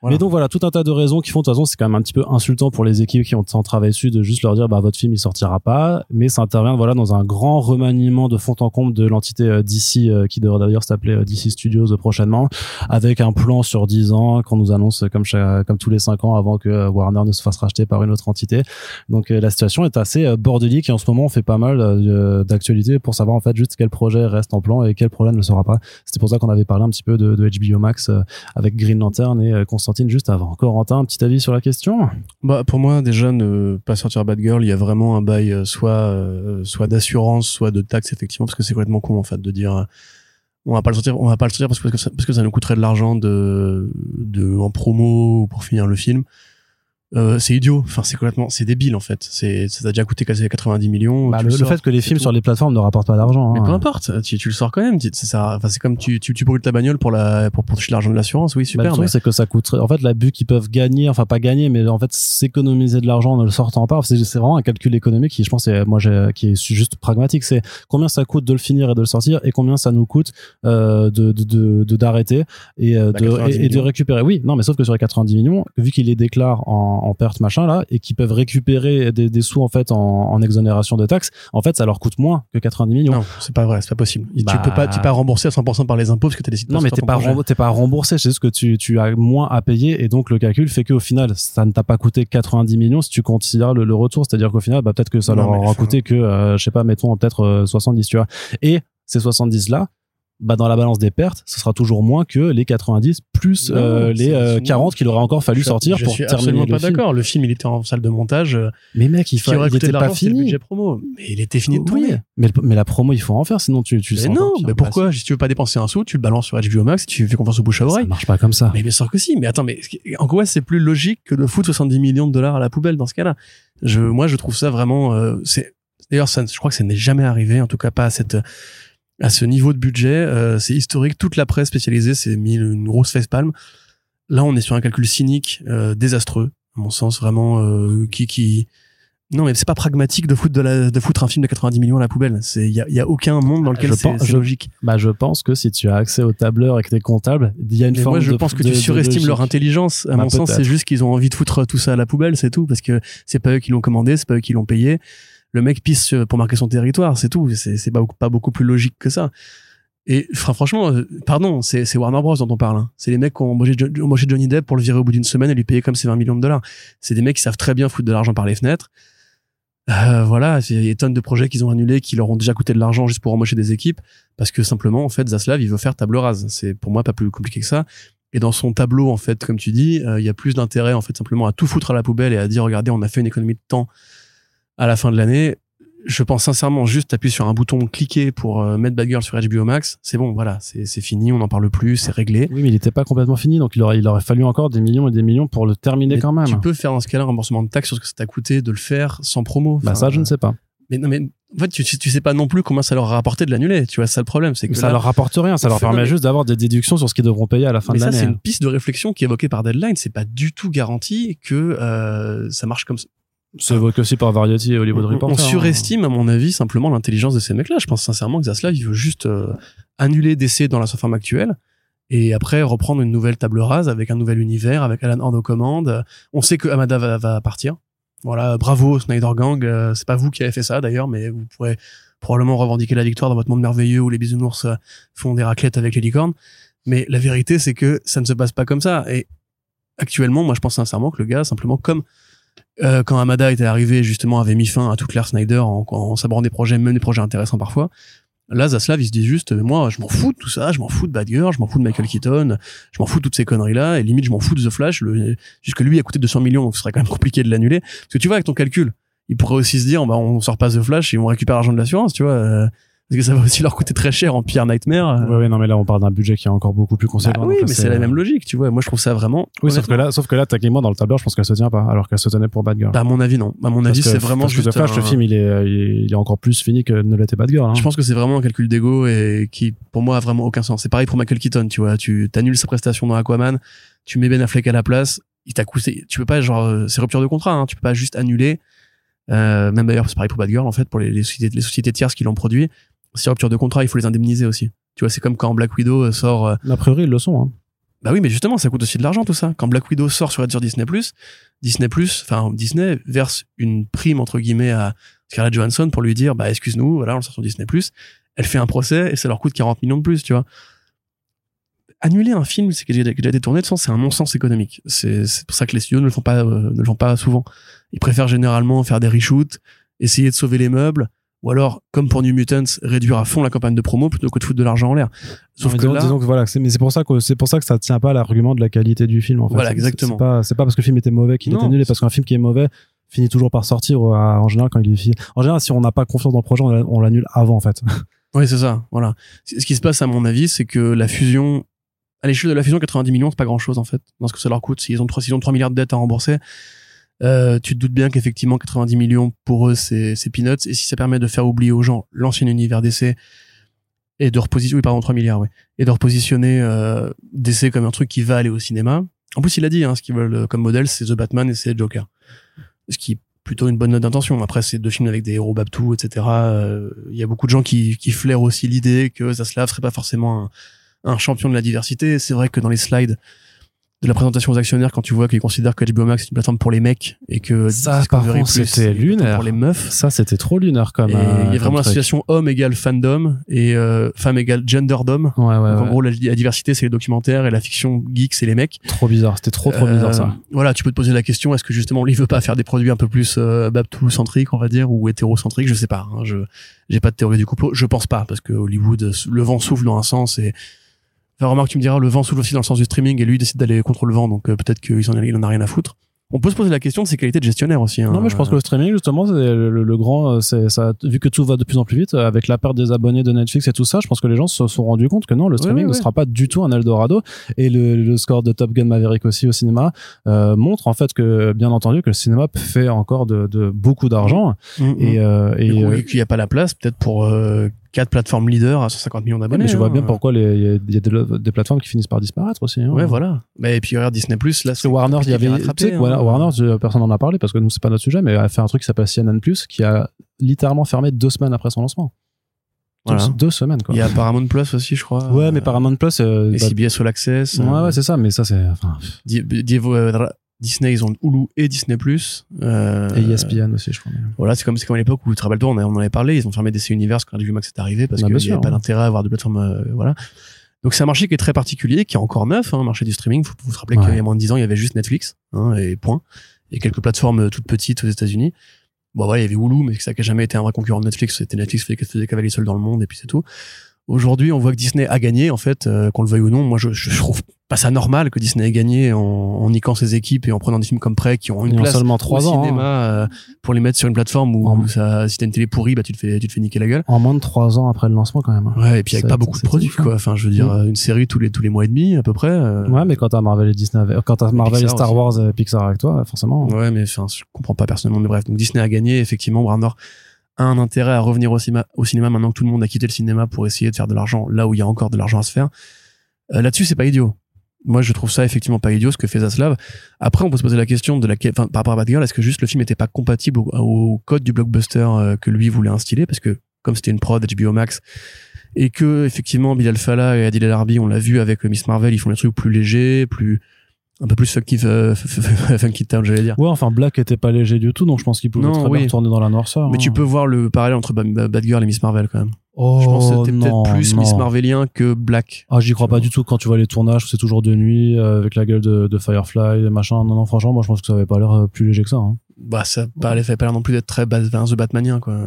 Voilà. Mais donc voilà, tout un tas de raisons qui font de toute façon c'est quand même un petit peu insultant pour les équipes qui ont tant travaillé dessus de juste leur dire bah votre film il sortira pas, mais ça intervient voilà dans un grand remaniement de fond en comble de l'entité euh, DC euh, qui devrait d'ailleurs s'appeler euh, DC Studios prochainement avec un plan sur 10 ans qu'on nous annonce comme chaque, comme tous les 5 ans avant que Warner ne se fasse racheter par une autre entité. Donc la situation est assez bordélique et en ce moment on fait pas mal d'actualités pour savoir en fait juste quel projet reste en plan et quel projet ne le sera pas. C'était pour ça qu'on avait parlé un petit peu de, de HBO Max avec Green Lantern et Juste avant. Corentin, un petit avis sur la question? Bah pour moi déjà ne pas sortir Bad Girl, il y a vraiment un bail euh, soit euh, soit d'assurance, soit de taxe effectivement parce que c'est complètement con en fait de dire euh, on va pas le sortir, on va pas le sortir parce que ça, parce que ça nous coûterait de l'argent de de en promo pour finir le film. Euh, c'est idiot. Enfin, c'est complètement, c'est débile en fait. C'est, ça a déjà coûté quasi 90 millions. Bah, le, le, fait que les films tout. sur les plateformes ne rapportent pas d'argent. Mais hein. peu importe, tu, tu, le sors quand même. C'est ça. Enfin, c'est comme tu, tu, tu brûles ta bagnole pour la, pour, pour toucher l'argent de l'assurance. Oui, super. Bah, le truc, mais... c'est que ça coûterait. En fait, la but qu'ils peuvent gagner, enfin pas gagner, mais en fait s'économiser de l'argent en ne le sortant pas. C'est, c'est vraiment un calcul économique qui, je pense, est, moi, j'ai, qui est juste pragmatique. C'est combien ça coûte de le finir et de le sortir, et combien ça nous coûte euh, de, de, de, de d'arrêter et, euh, Bah, de, et, et de récupérer. Oui, non, mais sauf que sur les 90 millions, vu qu'ils les déclarent en, en perte machin là, et qui peuvent récupérer des, des sous en fait en, en, exonération de taxes, en fait, ça leur coûte moins que 90 millions. Non, c'est pas vrai, c'est pas possible. Bah... Tu peux pas, tu peux pas rembourser à 100% par les impôts parce que t'as décidé. Non, mais t'es pas, remboursé, t'es pas remboursé. C'est juste que tu, tu as moins à payer et donc le calcul fait qu'au final, ça ne t'a pas coûté 90 millions si tu considères le, le retour. C'est-à-dire qu'au final, bah, peut-être que ça Non, leur aura coûté que, euh, je sais pas, mettons peut-être euh, 70, tu vois. Et ces 70 là, bah dans la balance des pertes, ce sera toujours moins que les 90 plus Non, euh, les euh, c'est- 40 qu'il aurait encore fallu Je- sortir je pour suis terminer absolument le pas d'accord. Le film, il était en salle de montage. euh, Mais mec, il, qui fa... aurait il était pas le fini. budget promo. Mais il était fini de Oui, tourner. mais, le- mais la promo, il faut en faire, sinon tu, tu Mais non, mais Bah, pourquoi? Si tu veux pas dépenser un sou, tu le balances sur HBO Max, tu fais confiance au bouche à ça oreille. marche pas comme ça. Mais bien sûr que si. Mais attends, mais en quoi c'est plus logique que de foutre 70 millions de dollars à la poubelle dans ce cas-là? Je, moi, je trouve ça vraiment. euh, c'est d'ailleurs, ça, je crois que ça n'est jamais arrivé, en tout cas pas à cette à ce niveau de budget. Euh, c'est historique. Toute la presse spécialisée s'est mis une grosse face palme. Là, on est sur un calcul cynique, euh, désastreux, à mon sens, vraiment euh, qui qui non, mais c'est pas pragmatique de foutre de, la, de foutre un film de 90 millions à la poubelle. C'est il y a, y a aucun monde dans lequel Je c'est pense- c'est je- logique. Bah, je pense que si tu as accès au tableur et que t'es comptable, il y a une Mais forme moi, je de- pense que de- tu surestimes leur intelligence. À Bah, mon sens, c'est juste qu'ils ont envie de foutre tout ça à la poubelle, c'est tout, parce que c'est pas eux qui l'ont commandé, c'est pas eux qui l'ont payé. Le mec pisse pour marquer son territoire, c'est tout. C'est pas, beaucoup- pas beaucoup plus logique que ça. Et franchement, euh, pardon, c'est Warner Bros dont on parle. hein. C'est les mecs qui ont embauché Johnny Depp pour le virer au bout d'une semaine et lui payer comme ses 20 millions de dollars. C'est des mecs qui savent très bien foutre de l'argent par les fenêtres. Euh, voilà, il y a des tonnes de projets qu'ils ont annulés qui leur ont déjà coûté de l'argent juste pour embaucher des équipes parce que simplement en fait Zaslav il veut faire table rase. C'est pour moi pas plus compliqué que ça. Et dans son tableau, en fait, comme tu dis, euh, il y a plus d'intérêt, en fait, simplement à tout foutre à la poubelle et à dire, regardez, on a fait une économie de temps à la fin de l'année. Je pense sincèrement juste appuyer sur un bouton, cliquer pour euh, mettre Bad Girl sur HBO Max. C'est bon, voilà, c'est fini, on n'en parle plus, c'est réglé. Oui, mais il était pas complètement fini, donc il aurait, il aurait fallu encore des millions et des millions pour le terminer Mais quand même. Tu peux faire dans ce cas-là un remboursement de taxes sur ce que ça t'a coûté de le faire sans promo. Bah Enfin, ça, je ne sais pas. Mais non, mais en fait, tu, tu sais pas non plus combien ça leur a rapporté de l'annuler. Tu vois, ça le problème, c'est que ça là- leur rapporte rien, ça leur permet juste d'avoir des déductions sur ce qu'ils devront payer à la fin mais de ça, l'année. c'est une piste de réflexion qui est évoquée par Deadline. C'est pas du tout garanti que euh, ça marche comme ça. C'est évoqué aussi par Variety et Hollywood Reporter. on hein. surestime, à mon avis, simplement l'intelligence de ces mecs-là. Je pense sincèrement que Zaslav, il veut juste euh, annuler DC dans la forme actuelle et après reprendre une nouvelle table rase avec un nouvel univers, avec Alan Horn aux commandes. On sait que Amada va, va partir. Voilà, bravo Snyder Gang. Euh, c'est pas vous qui avez fait ça d'ailleurs, mais vous pourrez probablement revendiquer la victoire dans votre monde merveilleux où les bisounours euh, font des raclettes avec les licornes. Mais la vérité, c'est que ça ne se passe pas comme ça. Et actuellement, moi, je pense sincèrement que le gars, simplement comme euh, quand Amada était arrivé, justement, avait mis fin à toute l'ère Snyder en, en s'abordant des projets, même des projets intéressants parfois. Là, Zaslav, il se dit juste, euh, moi, je m'en fous de tout ça, je m'en fous de Bad Girl, je m'en fous de Michael Keaton, je m'en fous de toutes ces conneries-là, et limite, je m'en fous de The Flash, le, puisque lui a coûté 200 millions, donc ce serait quand même compliqué de l'annuler. Parce que tu vois, avec ton calcul, il pourrait aussi se dire, bah, on sort pas The Flash et on récupère l'argent de l'assurance, tu vois, euh, parce que ça va aussi leur coûter très cher en pire Nightmare. euh. Ouais, ouais, non, mais là, on parle d'un budget qui est encore beaucoup plus Bah conséquent. oui, donc là, mais c'est la même logique, tu vois. Moi, je trouve ça vraiment. Oui, sauf que là, sauf que là, techniquement, dans le tableur, je pense qu'elle se tient pas, alors qu'elle se tenait pour Bad Girl. Bah, à mon avis, non. À mon avis, Parce que- c'est vraiment parce que. The Flash, un- le film, il est, il est, il est encore plus fini que ne l'était Bad Girl. Hein. Je pense que c'est vraiment un calcul d'ego et qui, pour moi, a vraiment aucun sens. C'est pareil pour Michael Keaton, tu vois. Tu annules sa prestation dans Aquaman, tu mets Ben Affleck à la place, il t'a coûté. Tu peux pas, genre, euh, c'est rupture de contrat, hein. Tu peux pas juste annuler. Euh, même d'ailleurs, c'est pareil pour Bad Girl, en fait, pour les, les sociétés, les sociétés tierces qui l'ont produit. C'est rupture de contrat, il faut les indemniser aussi. Tu vois, c'est comme quand Black Widow euh, sort. euh, A priori, ils le sont. Hein. Bah oui, mais justement, ça coûte aussi de l'argent tout ça. Quand Black Widow sort sur, sur Disney+, Disney+, enfin Disney verse une prime entre guillemets à Scarlett Johansson pour lui dire bah excuse-nous, voilà, on le sort sur Disney+. Elle fait un procès et ça leur coûte 40 millions de plus, tu vois. Annuler un film, c'est qui a déjà qui a déjà été tourné de sens, c'est un non-sens économique. C'est c'est pour ça que les studios ne le font pas, euh, ne le font pas souvent. Ils préfèrent généralement faire des reshoots, essayer de sauver les meubles, ou alors, comme pour New Mutants, réduire à fond la campagne de promo plutôt que de foutre de l'argent en l'air. Sauf que disons, là, disons que voilà, c'est- mais c'est pour ça que c'est pour ça que ça tient pas à l'argument de la qualité du film. En fait. Voilà, exactement. C'est pas, c'est pas parce que le film était mauvais qu'il Non. est annulé, parce qu'un film qui est mauvais finit toujours par sortir euh, en général quand il est fini. En général, si on n'a pas confiance dans le projet, on l'a- on l'annule avant en fait. Oui, c'est ça. Voilà. Ce qui se passe, à mon avis, c'est que la fusion, à l'échelle de la fusion, 90 millions, c'est pas grand chose, en fait, dans ce que ça leur coûte. S'ils ont 3, s'ils ont 3 milliards de dettes à rembourser, euh, tu te doutes bien qu'effectivement, 90 millions, pour eux, c'est, peanuts. Et si ça permet de faire oublier aux gens l'ancien univers DC et de repositionner, oui, pardon, 3 milliards, oui. Et de repositionner, euh, DC comme un truc qui va aller au cinéma. En plus, il a dit, hein, ce qu'ils veulent euh, comme modèle, c'est The Batman et c'est Joker. Ce qui est plutôt une bonne note d'intention. Après, c'est deux films avec des héros Babtou, etc. Euh, Il y a beaucoup de gens qui, flairent aussi l'idée que Zaslav serait pas forcément un champion de la diversité. C'est vrai que dans les slides de la présentation aux actionnaires, quand tu vois qu'ils considèrent que HBO Max c'est une plateforme pour les mecs et que Ça, par contre, c'était lunaire. pour les meufs. Ça, c'était trop lunaire comme. Euh, il y a comme vraiment l'association homme égale fandom et euh, femme égale genderdom. Ouais, ouais, Donc, en ouais. gros, la, la diversité, c'est les documentaires et la fiction geek, c'est les mecs. Trop bizarre. C'était trop, trop bizarre Euh, ça. Voilà, tu peux te poser la question est-ce que justement lui veut pas faire des produits un peu plus euh, Babtou-centriques, on va dire, ou hétérocentriques? Je sais pas. Hein, je j'ai pas de théorie du complot. Je pense pas parce que Hollywood, le vent souffle dans un sens et enfin, remarque, tu me diras, le vent souffle aussi dans le sens du streaming et lui il décide d'aller contre le vent, donc euh, peut-être qu'il en, a- il en a rien à foutre. On peut se poser la question de ses qualités de gestionnaire aussi. Hein. Non, mais je pense que le streaming, justement, c'est le, le- le grand, euh, c'est ça. Vu que tout va de plus en plus vite, avec la perte des abonnés de Netflix et tout ça, je pense que les gens se sont rendus compte que non, le streaming ouais, ne ouais. sera pas du tout un Eldorado. Et le, le score de Top Gun Maverick aussi au cinéma euh, montre en fait que, bien entendu, que le cinéma fait encore de, de beaucoup d'argent. Mhm. Et, euh, et, euh, qu'il n'y a pas la place, peut-être pour euh, quatre plateformes leaders à 150 millions d'abonnés. mais je vois hein. bien pourquoi il y a, des, des plateformes qui finissent par disparaître aussi. hein. Ouais, voilà. Mais et puis regarde Disney Plus, là, que Warner, il y avait, tu sais que voilà, Warner, personne n'en a parlé parce que nous, c'est pas notre sujet, mais a fait un truc qui s'appelle CNN Plus, qui a littéralement fermé deux semaines après son lancement. Voilà. Deux, semaines, quoi. Il y a Paramount Plus aussi, je crois. Ouais, mais Paramount Plus, euh, Et bah, CBS All Access. ouais, euh, ouais, c'est ça, mais ça, c'est, enfin, euh, Disney, ils ont Hulu et Disney Plus. Euh, et ESPN aussi, je crois. Voilà, c'est comme, c'est comme à l'époque où, tu te rappelles pas, on, en avait parlé, ils ont fermé DC Universe quand HBO Max est arrivé parce Bah, qu'il n'y avait pas ouais. d'intérêt à avoir de plateforme, euh, voilà. Donc c'est un marché qui est très particulier, qui est encore neuf, hein, marché du streaming. Faut, faut se rappeler Ouais. qu'il y a moins de 10 ans, il y avait juste Netflix, hein, et point. Et quelques plateformes euh, toutes petites aux États-Unis. Bon, voilà, il y avait Hulu, mais ça n'a jamais été un vrai concurrent de Netflix. C'était Netflix qui faisait des cavaliers seuls dans le monde, et puis c'est tout. Aujourd'hui, on voit que Disney a gagné, en fait, euh, qu'on le veuille ou non. Moi, je, je trouve pas ça normal que Disney ait gagné en, en niquant ses équipes et en prenant des films comme prêt qui ont une place seulement au trois ans. cinéma hein. euh, pour les mettre sur une plateforme où, ça, si t'as une télé pourrie, bah tu te fais, tu te fais niquer la gueule. En moins de trois ans après le lancement, quand même. Ouais, et puis avec pas beaucoup de produits, hein. quoi. Enfin, je veux dire, Mm. euh, une série tous les tous les mois et demi à peu près. euh, Ouais, mais quand t'as Marvel et Disney, avec- quand t'as Marvel et Star aussi. Wars et Pixar avec toi, forcément. Ouais, mais enfin, je comprends pas personnellement. Mais bref, donc Disney a gagné. Effectivement, Warner a un intérêt à revenir au cinéma, au cinéma maintenant que tout le monde a quitté le cinéma pour essayer de faire de l'argent là où il y a encore de l'argent à se faire. Euh, Là-dessus, c'est pas idiot. Moi, je trouve ça effectivement pas idiot ce que fait Zaslav. Après, on peut se poser la question de la, enfin, par rapport à Bad Girl, est-ce que juste le film était pas compatible au, au code du blockbuster euh, que lui voulait instiller? Parce que comme c'était une prod HBO Max et que effectivement Bilal Fallah et Adil El Arbi, on l'a vu avec euh, Miss Marvel, ils font des trucs plus légers, plus un peu plus funky, euh, funky town, j'allais dire. Ouais, enfin, Black était pas léger du tout, donc je pense qu'il pouvait Non, très oui. bien retourner dans la noirceur. Mais hein. tu peux voir le parallèle entre Ba- Ba- Bad Girl et Miss Marvel quand même. Oh, je pense que c'était non, peut-être plus non. Miss Marvelien que Black. Ah, j'y crois pas du tout quand tu vois les tournages, où c'est toujours de nuit, euh, avec la gueule de, de Firefly, et machin. Non, non, franchement, moi, je pense que ça avait pas l'air euh, plus léger que ça. Hein. Bah ça pas fait pas l'air non plus d'être très enfin, The Batmanien quoi.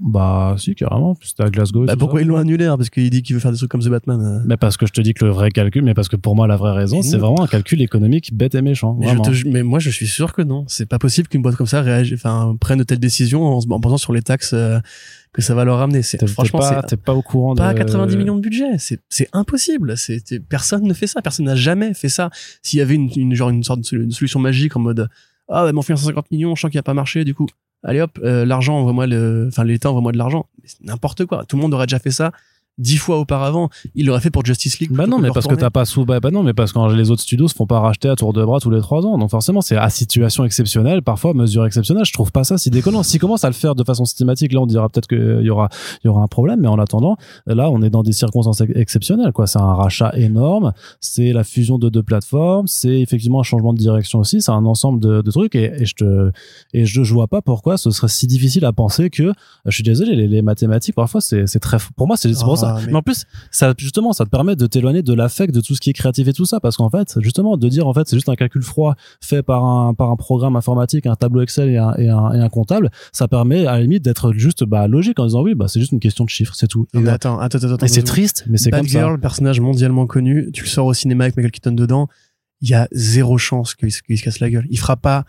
Bah, si, carrément. C'était à Glasgow. Bah pourquoi ça. ils l'ont annulé hein, Parce qu'il dit qu'il veut faire des trucs comme The Batman. euh. Mais parce que je te dis que le vrai calcul, mais parce que pour moi, la vraie raison, c'est vraiment un calcul économique bête et méchant. Mais, je te mais moi je suis sûr que non. C'est pas possible qu'une boîte comme ça réagisse, enfin prenne de telles décisions en, en pensant sur les taxes euh, que ça va leur ramener. C'est T'es- t'es franchement pas, pas au courant pas de... 90 millions de budget. C'est c'est impossible. C'est personne ne fait ça. Personne n'a jamais fait ça. S'il y avait une, une genre une sorte de solution magique en mode ah bah, mais on fait 150 millions, je sens qu'il a pas marché du coup. Allez hop, euh, l'argent envoie-moi le, enfin l'État envoie-moi de l'argent. C'est N'importe quoi. Tout le monde aurait déjà fait ça dix fois auparavant. Il l'aurait fait pour Justice League. Bah non, mais parce que t'as pas sous, bah, bah non, mais parce que les autres studios se font pas racheter à tour de bras tous les trois ans. Donc forcément, c'est à situation exceptionnelle, parfois mesure exceptionnelle. Je trouve pas ça si déconnant. S'ils commencent à le faire de façon systématique, là, on dira peut-être qu'il y aura, il y aura un problème. Mais en attendant, là, on est dans des circonstances ex- exceptionnelles, quoi. C'est un rachat énorme. C'est la fusion de deux plateformes. C'est effectivement un changement de direction aussi. C'est un ensemble de, de trucs. Et, et je te, et je, je vois pas pourquoi ce serait si difficile à penser que, je suis désolé, les, les mathématiques, parfois, c'est, c'est très, pour moi, c'est c'est pour ça. Mais- mais en plus, ça justement ça te permet de t'éloigner de l'affect de tout ce qui est créatif et tout ça. Parce qu'en fait justement de dire en fait c'est juste un calcul froid fait par un par un programme informatique un tableau Excel et un et un, et un comptable ça permet à la limite d'être juste bah logique en disant oui bah c'est juste une question de chiffres c'est tout. Et, attends, attends, attends. attends, et c'est triste mais c'est comme Girl, personnage mondialement connu, tu le sors au cinéma avec Michael Keaton dedans, il y a zéro chance qu'il se, qu'il se casse la gueule. Il fera pas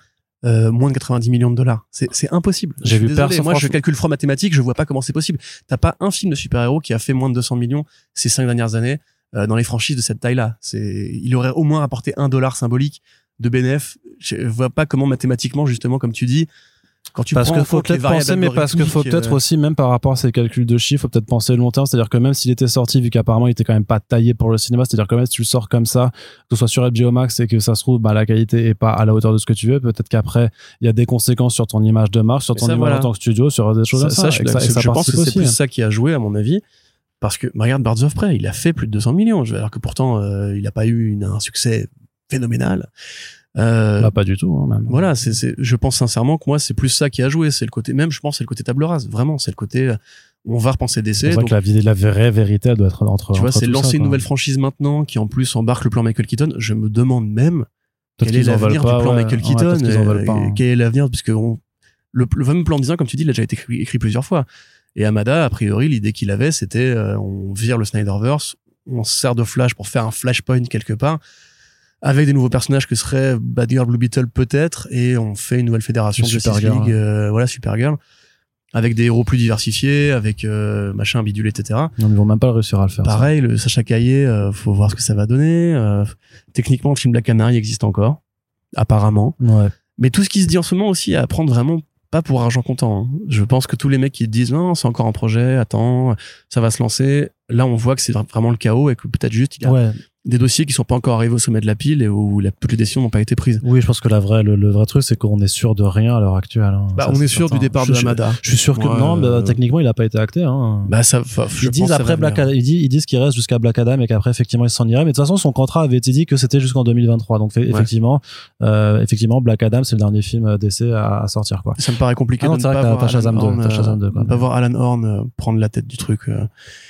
euh, moins de 90 millions de dollars. C'est, impossible. J'ai vu désolé, personne, Moi, je calcule froid mathématique, je vois pas comment c'est possible. T'as pas un film de super-héros qui a fait moins de 200 millions ces cinq dernières années euh, dans les franchises de cette taille-là. C'est, il aurait au moins apporté un dollar symbolique de bénéf. Je vois pas comment mathématiquement, justement, comme tu dis, quand tu parce en faut peut-être penser mais parce que faut peut-être euh, aussi même par rapport à ces calculs de chiffres faut peut-être penser long terme. C'est-à-dire que même s'il était sorti vu qu'apparemment il était quand même pas taillé pour le cinéma c'est-à-dire que même si tu le sors comme ça que ce soit sur HBO Max et que ça se trouve bah la qualité est pas à la hauteur de ce que tu veux peut-être qu'après il y a des conséquences sur ton image de marque sur ton ça, image voilà. en tant que studio sur des choses ça, comme ça, je, ça pense que c'est plus ça qui a joué à mon avis parce que bah, regarde Birds of Prey il a fait plus de 200 millions alors que pourtant euh, il a pas eu une- un succès phénoménal euh, Bah, pas du tout hein, même voilà c'est c'est je pense sincèrement que moi c'est plus ça qui a joué c'est le côté même je pense c'est le côté table rase vraiment c'est le côté euh, on va repenser c'est ça donc que la, vraie vérité elle doit être entre tu vois c'est ça, lancer une nouvelle franchise maintenant qui en plus embarque le plan Michael Keaton je me demande même quel est l'avenir du plan ouais. Michael Keaton pas, euh, hein. Quel est l'avenir Parce que on- le, le fameux plan design, comme tu dis, il a déjà été écrit, écrit plusieurs fois. Et Amada, a priori, l'idée qu'il avait, c'était euh, on vire le Snyderverse, on se sert de Flash pour faire un Flashpoint quelque part, avec des nouveaux personnages que seraient Batgirl, Blue Beetle peut-être, et on fait une nouvelle fédération de Supergirl, League, euh, voilà, Supergirl, avec des héros plus diversifiés, avec euh, machin, bidule, etc. non ils vont même pas réussir à le faire ça. Pareil, le Sacha Caillé, euh, faut voir ce que ça va donner. Euh, techniquement, le film Black Canary existe encore, apparemment. ouais Mais tout ce qui se dit en ce moment aussi à prendre vraiment pas pour argent comptant. hein. Je pense que tous les mecs qui disent non, c'est encore un projet, attends, ça va se lancer. Là, on voit que c'est vraiment le chaos et que peut-être juste il y a ouais des dossiers qui sont pas encore arrivés au sommet de la pile et où la- toutes les décisions n'ont pas été prises. oui je pense que la vraie le, le vrai truc c'est qu'on est sûr de rien à l'heure actuelle hein. Bah, Ça, on est sûr certain. du départ Je de Hamada. je suis sûr que Ouais, non bah, euh, techniquement il a pas été acté hein Bah ça, je ils disent après Black. Adam, ils disent, ils disent qu'il reste jusqu'à Black Adam et qu'après effectivement il s'en irait. Mais de toute façon son contrat avait été dit que c'était jusqu'en 2023. Donc effectivement, euh, effectivement Black Adam c'est le dernier film d'essai à, à sortir quoi. Ça me paraît compliqué Ah non, de ne pas t'as Shazam Alan 2, Horn, t'as Shazam 2, euh, pas voir Alan Horn euh, prendre la tête du truc. euh.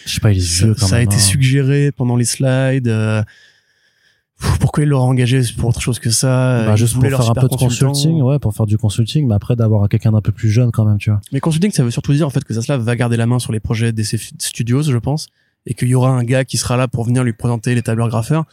Je sais pas il est ça, vieux quand ça a même. été hein. suggéré pendant les slides. Euh, Pourquoi ils l'auraient engagé pour autre chose que ça Bah, juste pour faire un peu de consulting, ouais, pour faire du consulting, mais après d'avoir quelqu'un d'un peu plus jeune quand même, tu vois. Mais consulting, ça veut surtout dire en fait que Zaslav va garder la main sur les projets d'essai studios, je pense, et qu'il y aura un gars qui sera là pour venir lui présenter les tableurs graffeurs.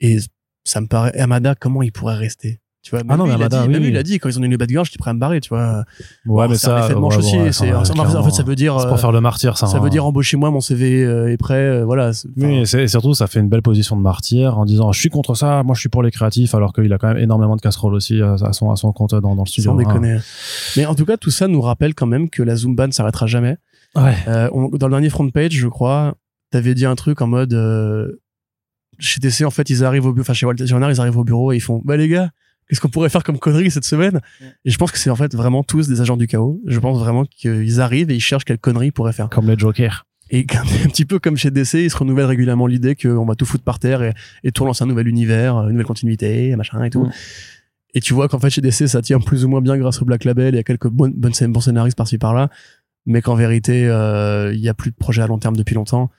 Et ça me paraît Amada comment il pourrait rester? Tu vois, Ah non, lui, mais il a dit, oui, même lui, il a dit quand ils ont donné Bad Girl, j'étais prêt à me barrer, tu vois. Ouais, Bon, mais c'est ça. manche ouais, aussi. ouais, c'est- en fait, ça veut dire, C'est pour euh, faire le martyr, ça. ça hein. veut dire embauchez-moi, mon CV est prêt, euh, voilà. c'est- Oui, et c'est- surtout, ça fait une belle position de martyr en disant je suis contre ça, moi je suis pour les créatifs, alors qu'il a quand même énormément de casseroles aussi euh, à son, à son compte dans, dans le studio. sans hein. déconner. Mais en tout cas, tout ça nous rappelle quand même que la Zumba ne s'arrêtera jamais. Ouais. Euh, on- dans le dernier front page, je crois, t'avais dit un truc en mode euh, chez TC, en fait, ils arrivent au bureau, enfin chez Walter ils arrivent au bureau et ils font bah les gars, qu'est-ce qu'on pourrait faire comme connerie cette semaine Et je pense que c'est en fait vraiment tous des agents du chaos. Je pense vraiment qu'ils arrivent et ils cherchent quelle connerie ils pourraient faire. Comme les Jokers. Et un petit peu comme chez DC, ils se renouvellent régulièrement l'idée qu'on va tout foutre par terre et, et tout relancer un nouvel univers, une nouvelle continuité, machin et tout. Et tu vois qu'en fait chez DC, ça tient plus ou moins bien grâce au Black Label et à quelques bonnes, bonnes bons scénaristes par-ci par-là, mais qu'en vérité, euh, il y a plus de projet à long terme depuis longtemps.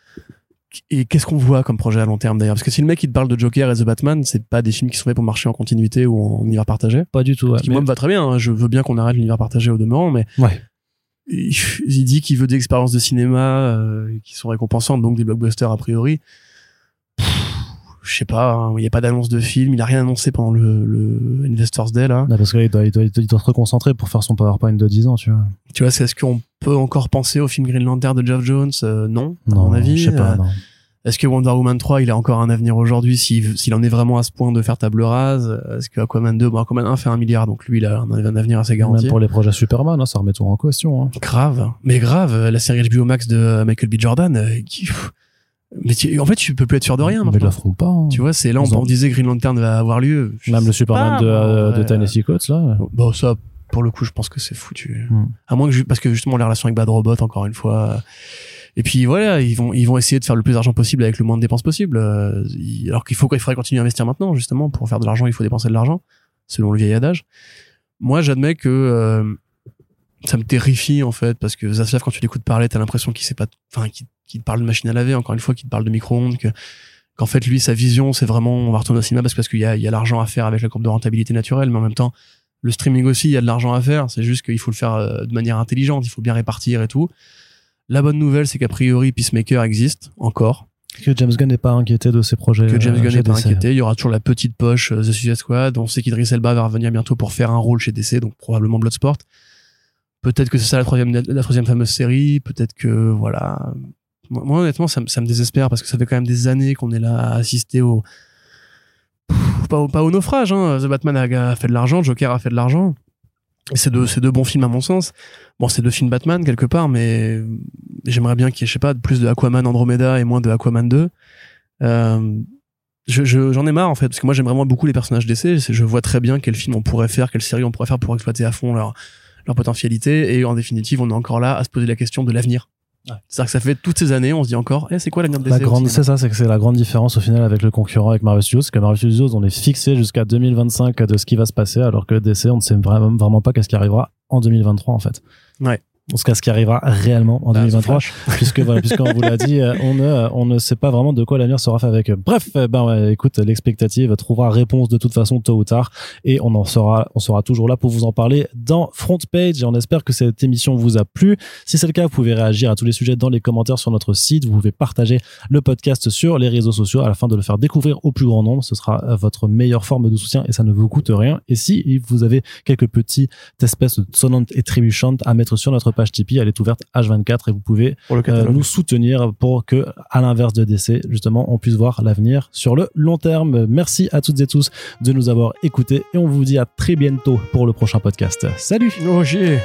Et qu'est-ce qu'on voit comme projet à long terme d'ailleurs? Parce que si le mec il te parle de Joker et The Batman, c'est pas des films qui sont faits pour marcher en continuité ou en univers partagé? Pas du tout. Ouais. Ce qui Mais- moi me va très bien. hein. Je veux bien qu'on arrête l'univers partagé au demeurant, mais Ouais. il il dit qu'il veut des expériences de cinéma euh, qui sont récompensantes, donc des blockbusters a priori. Pff, Je sais pas, hein, il n'y a pas d'annonce de film, il a rien annoncé pendant le, le Investors Day là. Non, parce qu'il doit, il doit, il doit, il doit se reconcentrer pour faire son PowerPoint de 10 ans, tu vois. Tu vois, c'est est-ce qu'on peut encore penser au film Green Lantern de Geoff Jones? Euh, Non, à mon avis. je sais pas. Euh, non. Est-ce que Wonder Woman 3, il a encore un avenir aujourd'hui s'il en est vraiment à ce point de faire table rase? Est-ce que Aquaman 2, bon, Aquaman 1 fait un milliard, donc lui, il a un, un avenir assez garanti. Même pour les projets Superman, hein, ça remet tout en question. Hein. Grave, mais grave, la série HBO Max de euh, Michael B. Jordan, euh, qui, pff, mais tu- en fait, tu peux plus être sûr de rien. mais ils feront pas. hein. Tu vois, c'est là, on, on disait Green Lantern va avoir lieu. Je Même le Superman pas, de, euh, de. Tennessee Coates, là. Bon, ça, pour le coup, je pense que c'est foutu. Hmm. À moins que, parce que justement, les relations avec Bad Robot, encore une fois. Et puis voilà, ils vont, ils vont essayer de faire le plus d'argent possible avec le moins de dépenses possible. euh, Alors qu'il faut, il faudrait continuer à investir maintenant, justement, pour faire de l'argent, il faut dépenser de l'argent, selon le vieil adage. Moi, j'admets que euh, ça me terrifie en fait, parce que Zaslav, quand tu l'écoutes parler, t'as l'impression qu'il sait pas, enfin, qu'il qu'il te parle de machine à laver, encore une fois, qu'il te parle de micro-ondes, que qu'en fait lui, sa vision, c'est vraiment, on va retourner au cinéma parce, parce qu'il y a, il y a l'argent à faire avec la courbe de rentabilité naturelle, mais en même temps, le streaming aussi, il y a de l'argent à faire. C'est juste qu'il faut le faire euh, de manière intelligente, il faut bien répartir et tout. La bonne nouvelle, c'est qu'a priori, Peacemaker existe encore. Que James Gunn n'est pas inquiété de ses projets. Que James euh, Gunn n'est pas inquiété. Il y aura toujours la petite poche euh, The Suicide Squad. On sait qu'Idris Elba va revenir bientôt pour faire un rôle chez DC, donc probablement Bloodsport. Peut-être que c'est ça la troisième, la troisième fameuse série. Peut-être que, voilà. Moi, honnêtement, ça, me- ça me désespère parce que ça fait quand même des années qu'on est là à assister au, pas au, pas au naufrage, hein. The Batman a, fait de l'argent, Joker a fait de l'argent. C'est deux, deux bons films à mon sens. Bon, c'est deux films Batman quelque part, mais j'aimerais bien qu'il y ait, je sais pas, plus de Aquaman Andromeda et moins de Aquaman 2. Euh, je, je- j'en ai marre en fait, parce que moi j'aime vraiment beaucoup les personnages d'essai. Je vois très bien quel film on pourrait faire, quelle série on pourrait faire pour exploiter à fond leur, leur potentialité. Et en définitive, on est encore là à se poser la question de l'avenir. Ouais. C'est-à-dire que ça fait toutes ces années, on se dit encore, eh, c'est quoi l'avenir de La DC grande, c'est ça, c'est que c'est la grande différence au final avec le concurrent, avec Marvel Studios, c'est que Marvel Studios, on est fixé jusqu'à 2025 de ce qui va se passer, alors que DC, on ne sait vraiment, vraiment pas qu'est-ce qui arrivera en 2023, en fait. Ouais. En tout cas, ce qui arrivera réellement en Bah, The 2023, Flash. puisque voilà, puisqu'on vous l'a dit, euh, on ne, on ne sait pas vraiment de quoi l'avenir sera fait avec eux. Bref, euh, ben ouais, écoute, l'expectative trouvera réponse de toute façon tôt ou tard, et on en sera, on sera toujours là pour vous en parler dans Front Page. Et on espère que cette émission vous a plu. Si c'est le cas, vous pouvez réagir à tous les sujets dans les commentaires sur notre site. Vous pouvez partager le podcast sur les réseaux sociaux afin de le faire découvrir au plus grand nombre. Ce sera euh, votre meilleure forme de soutien et ça ne vous coûte rien. Et si vous avez quelques petites espèces sonnantes et trébuchantes à mettre sur notre page Tipeee, elle est ouverte H24 et vous pouvez euh, nous soutenir pour que, à l'inverse de DC, justement, on puisse voir l'avenir sur le long terme. Merci à toutes et tous de nous avoir écoutés et on vous dit à très bientôt pour le prochain podcast. Salut j'ai.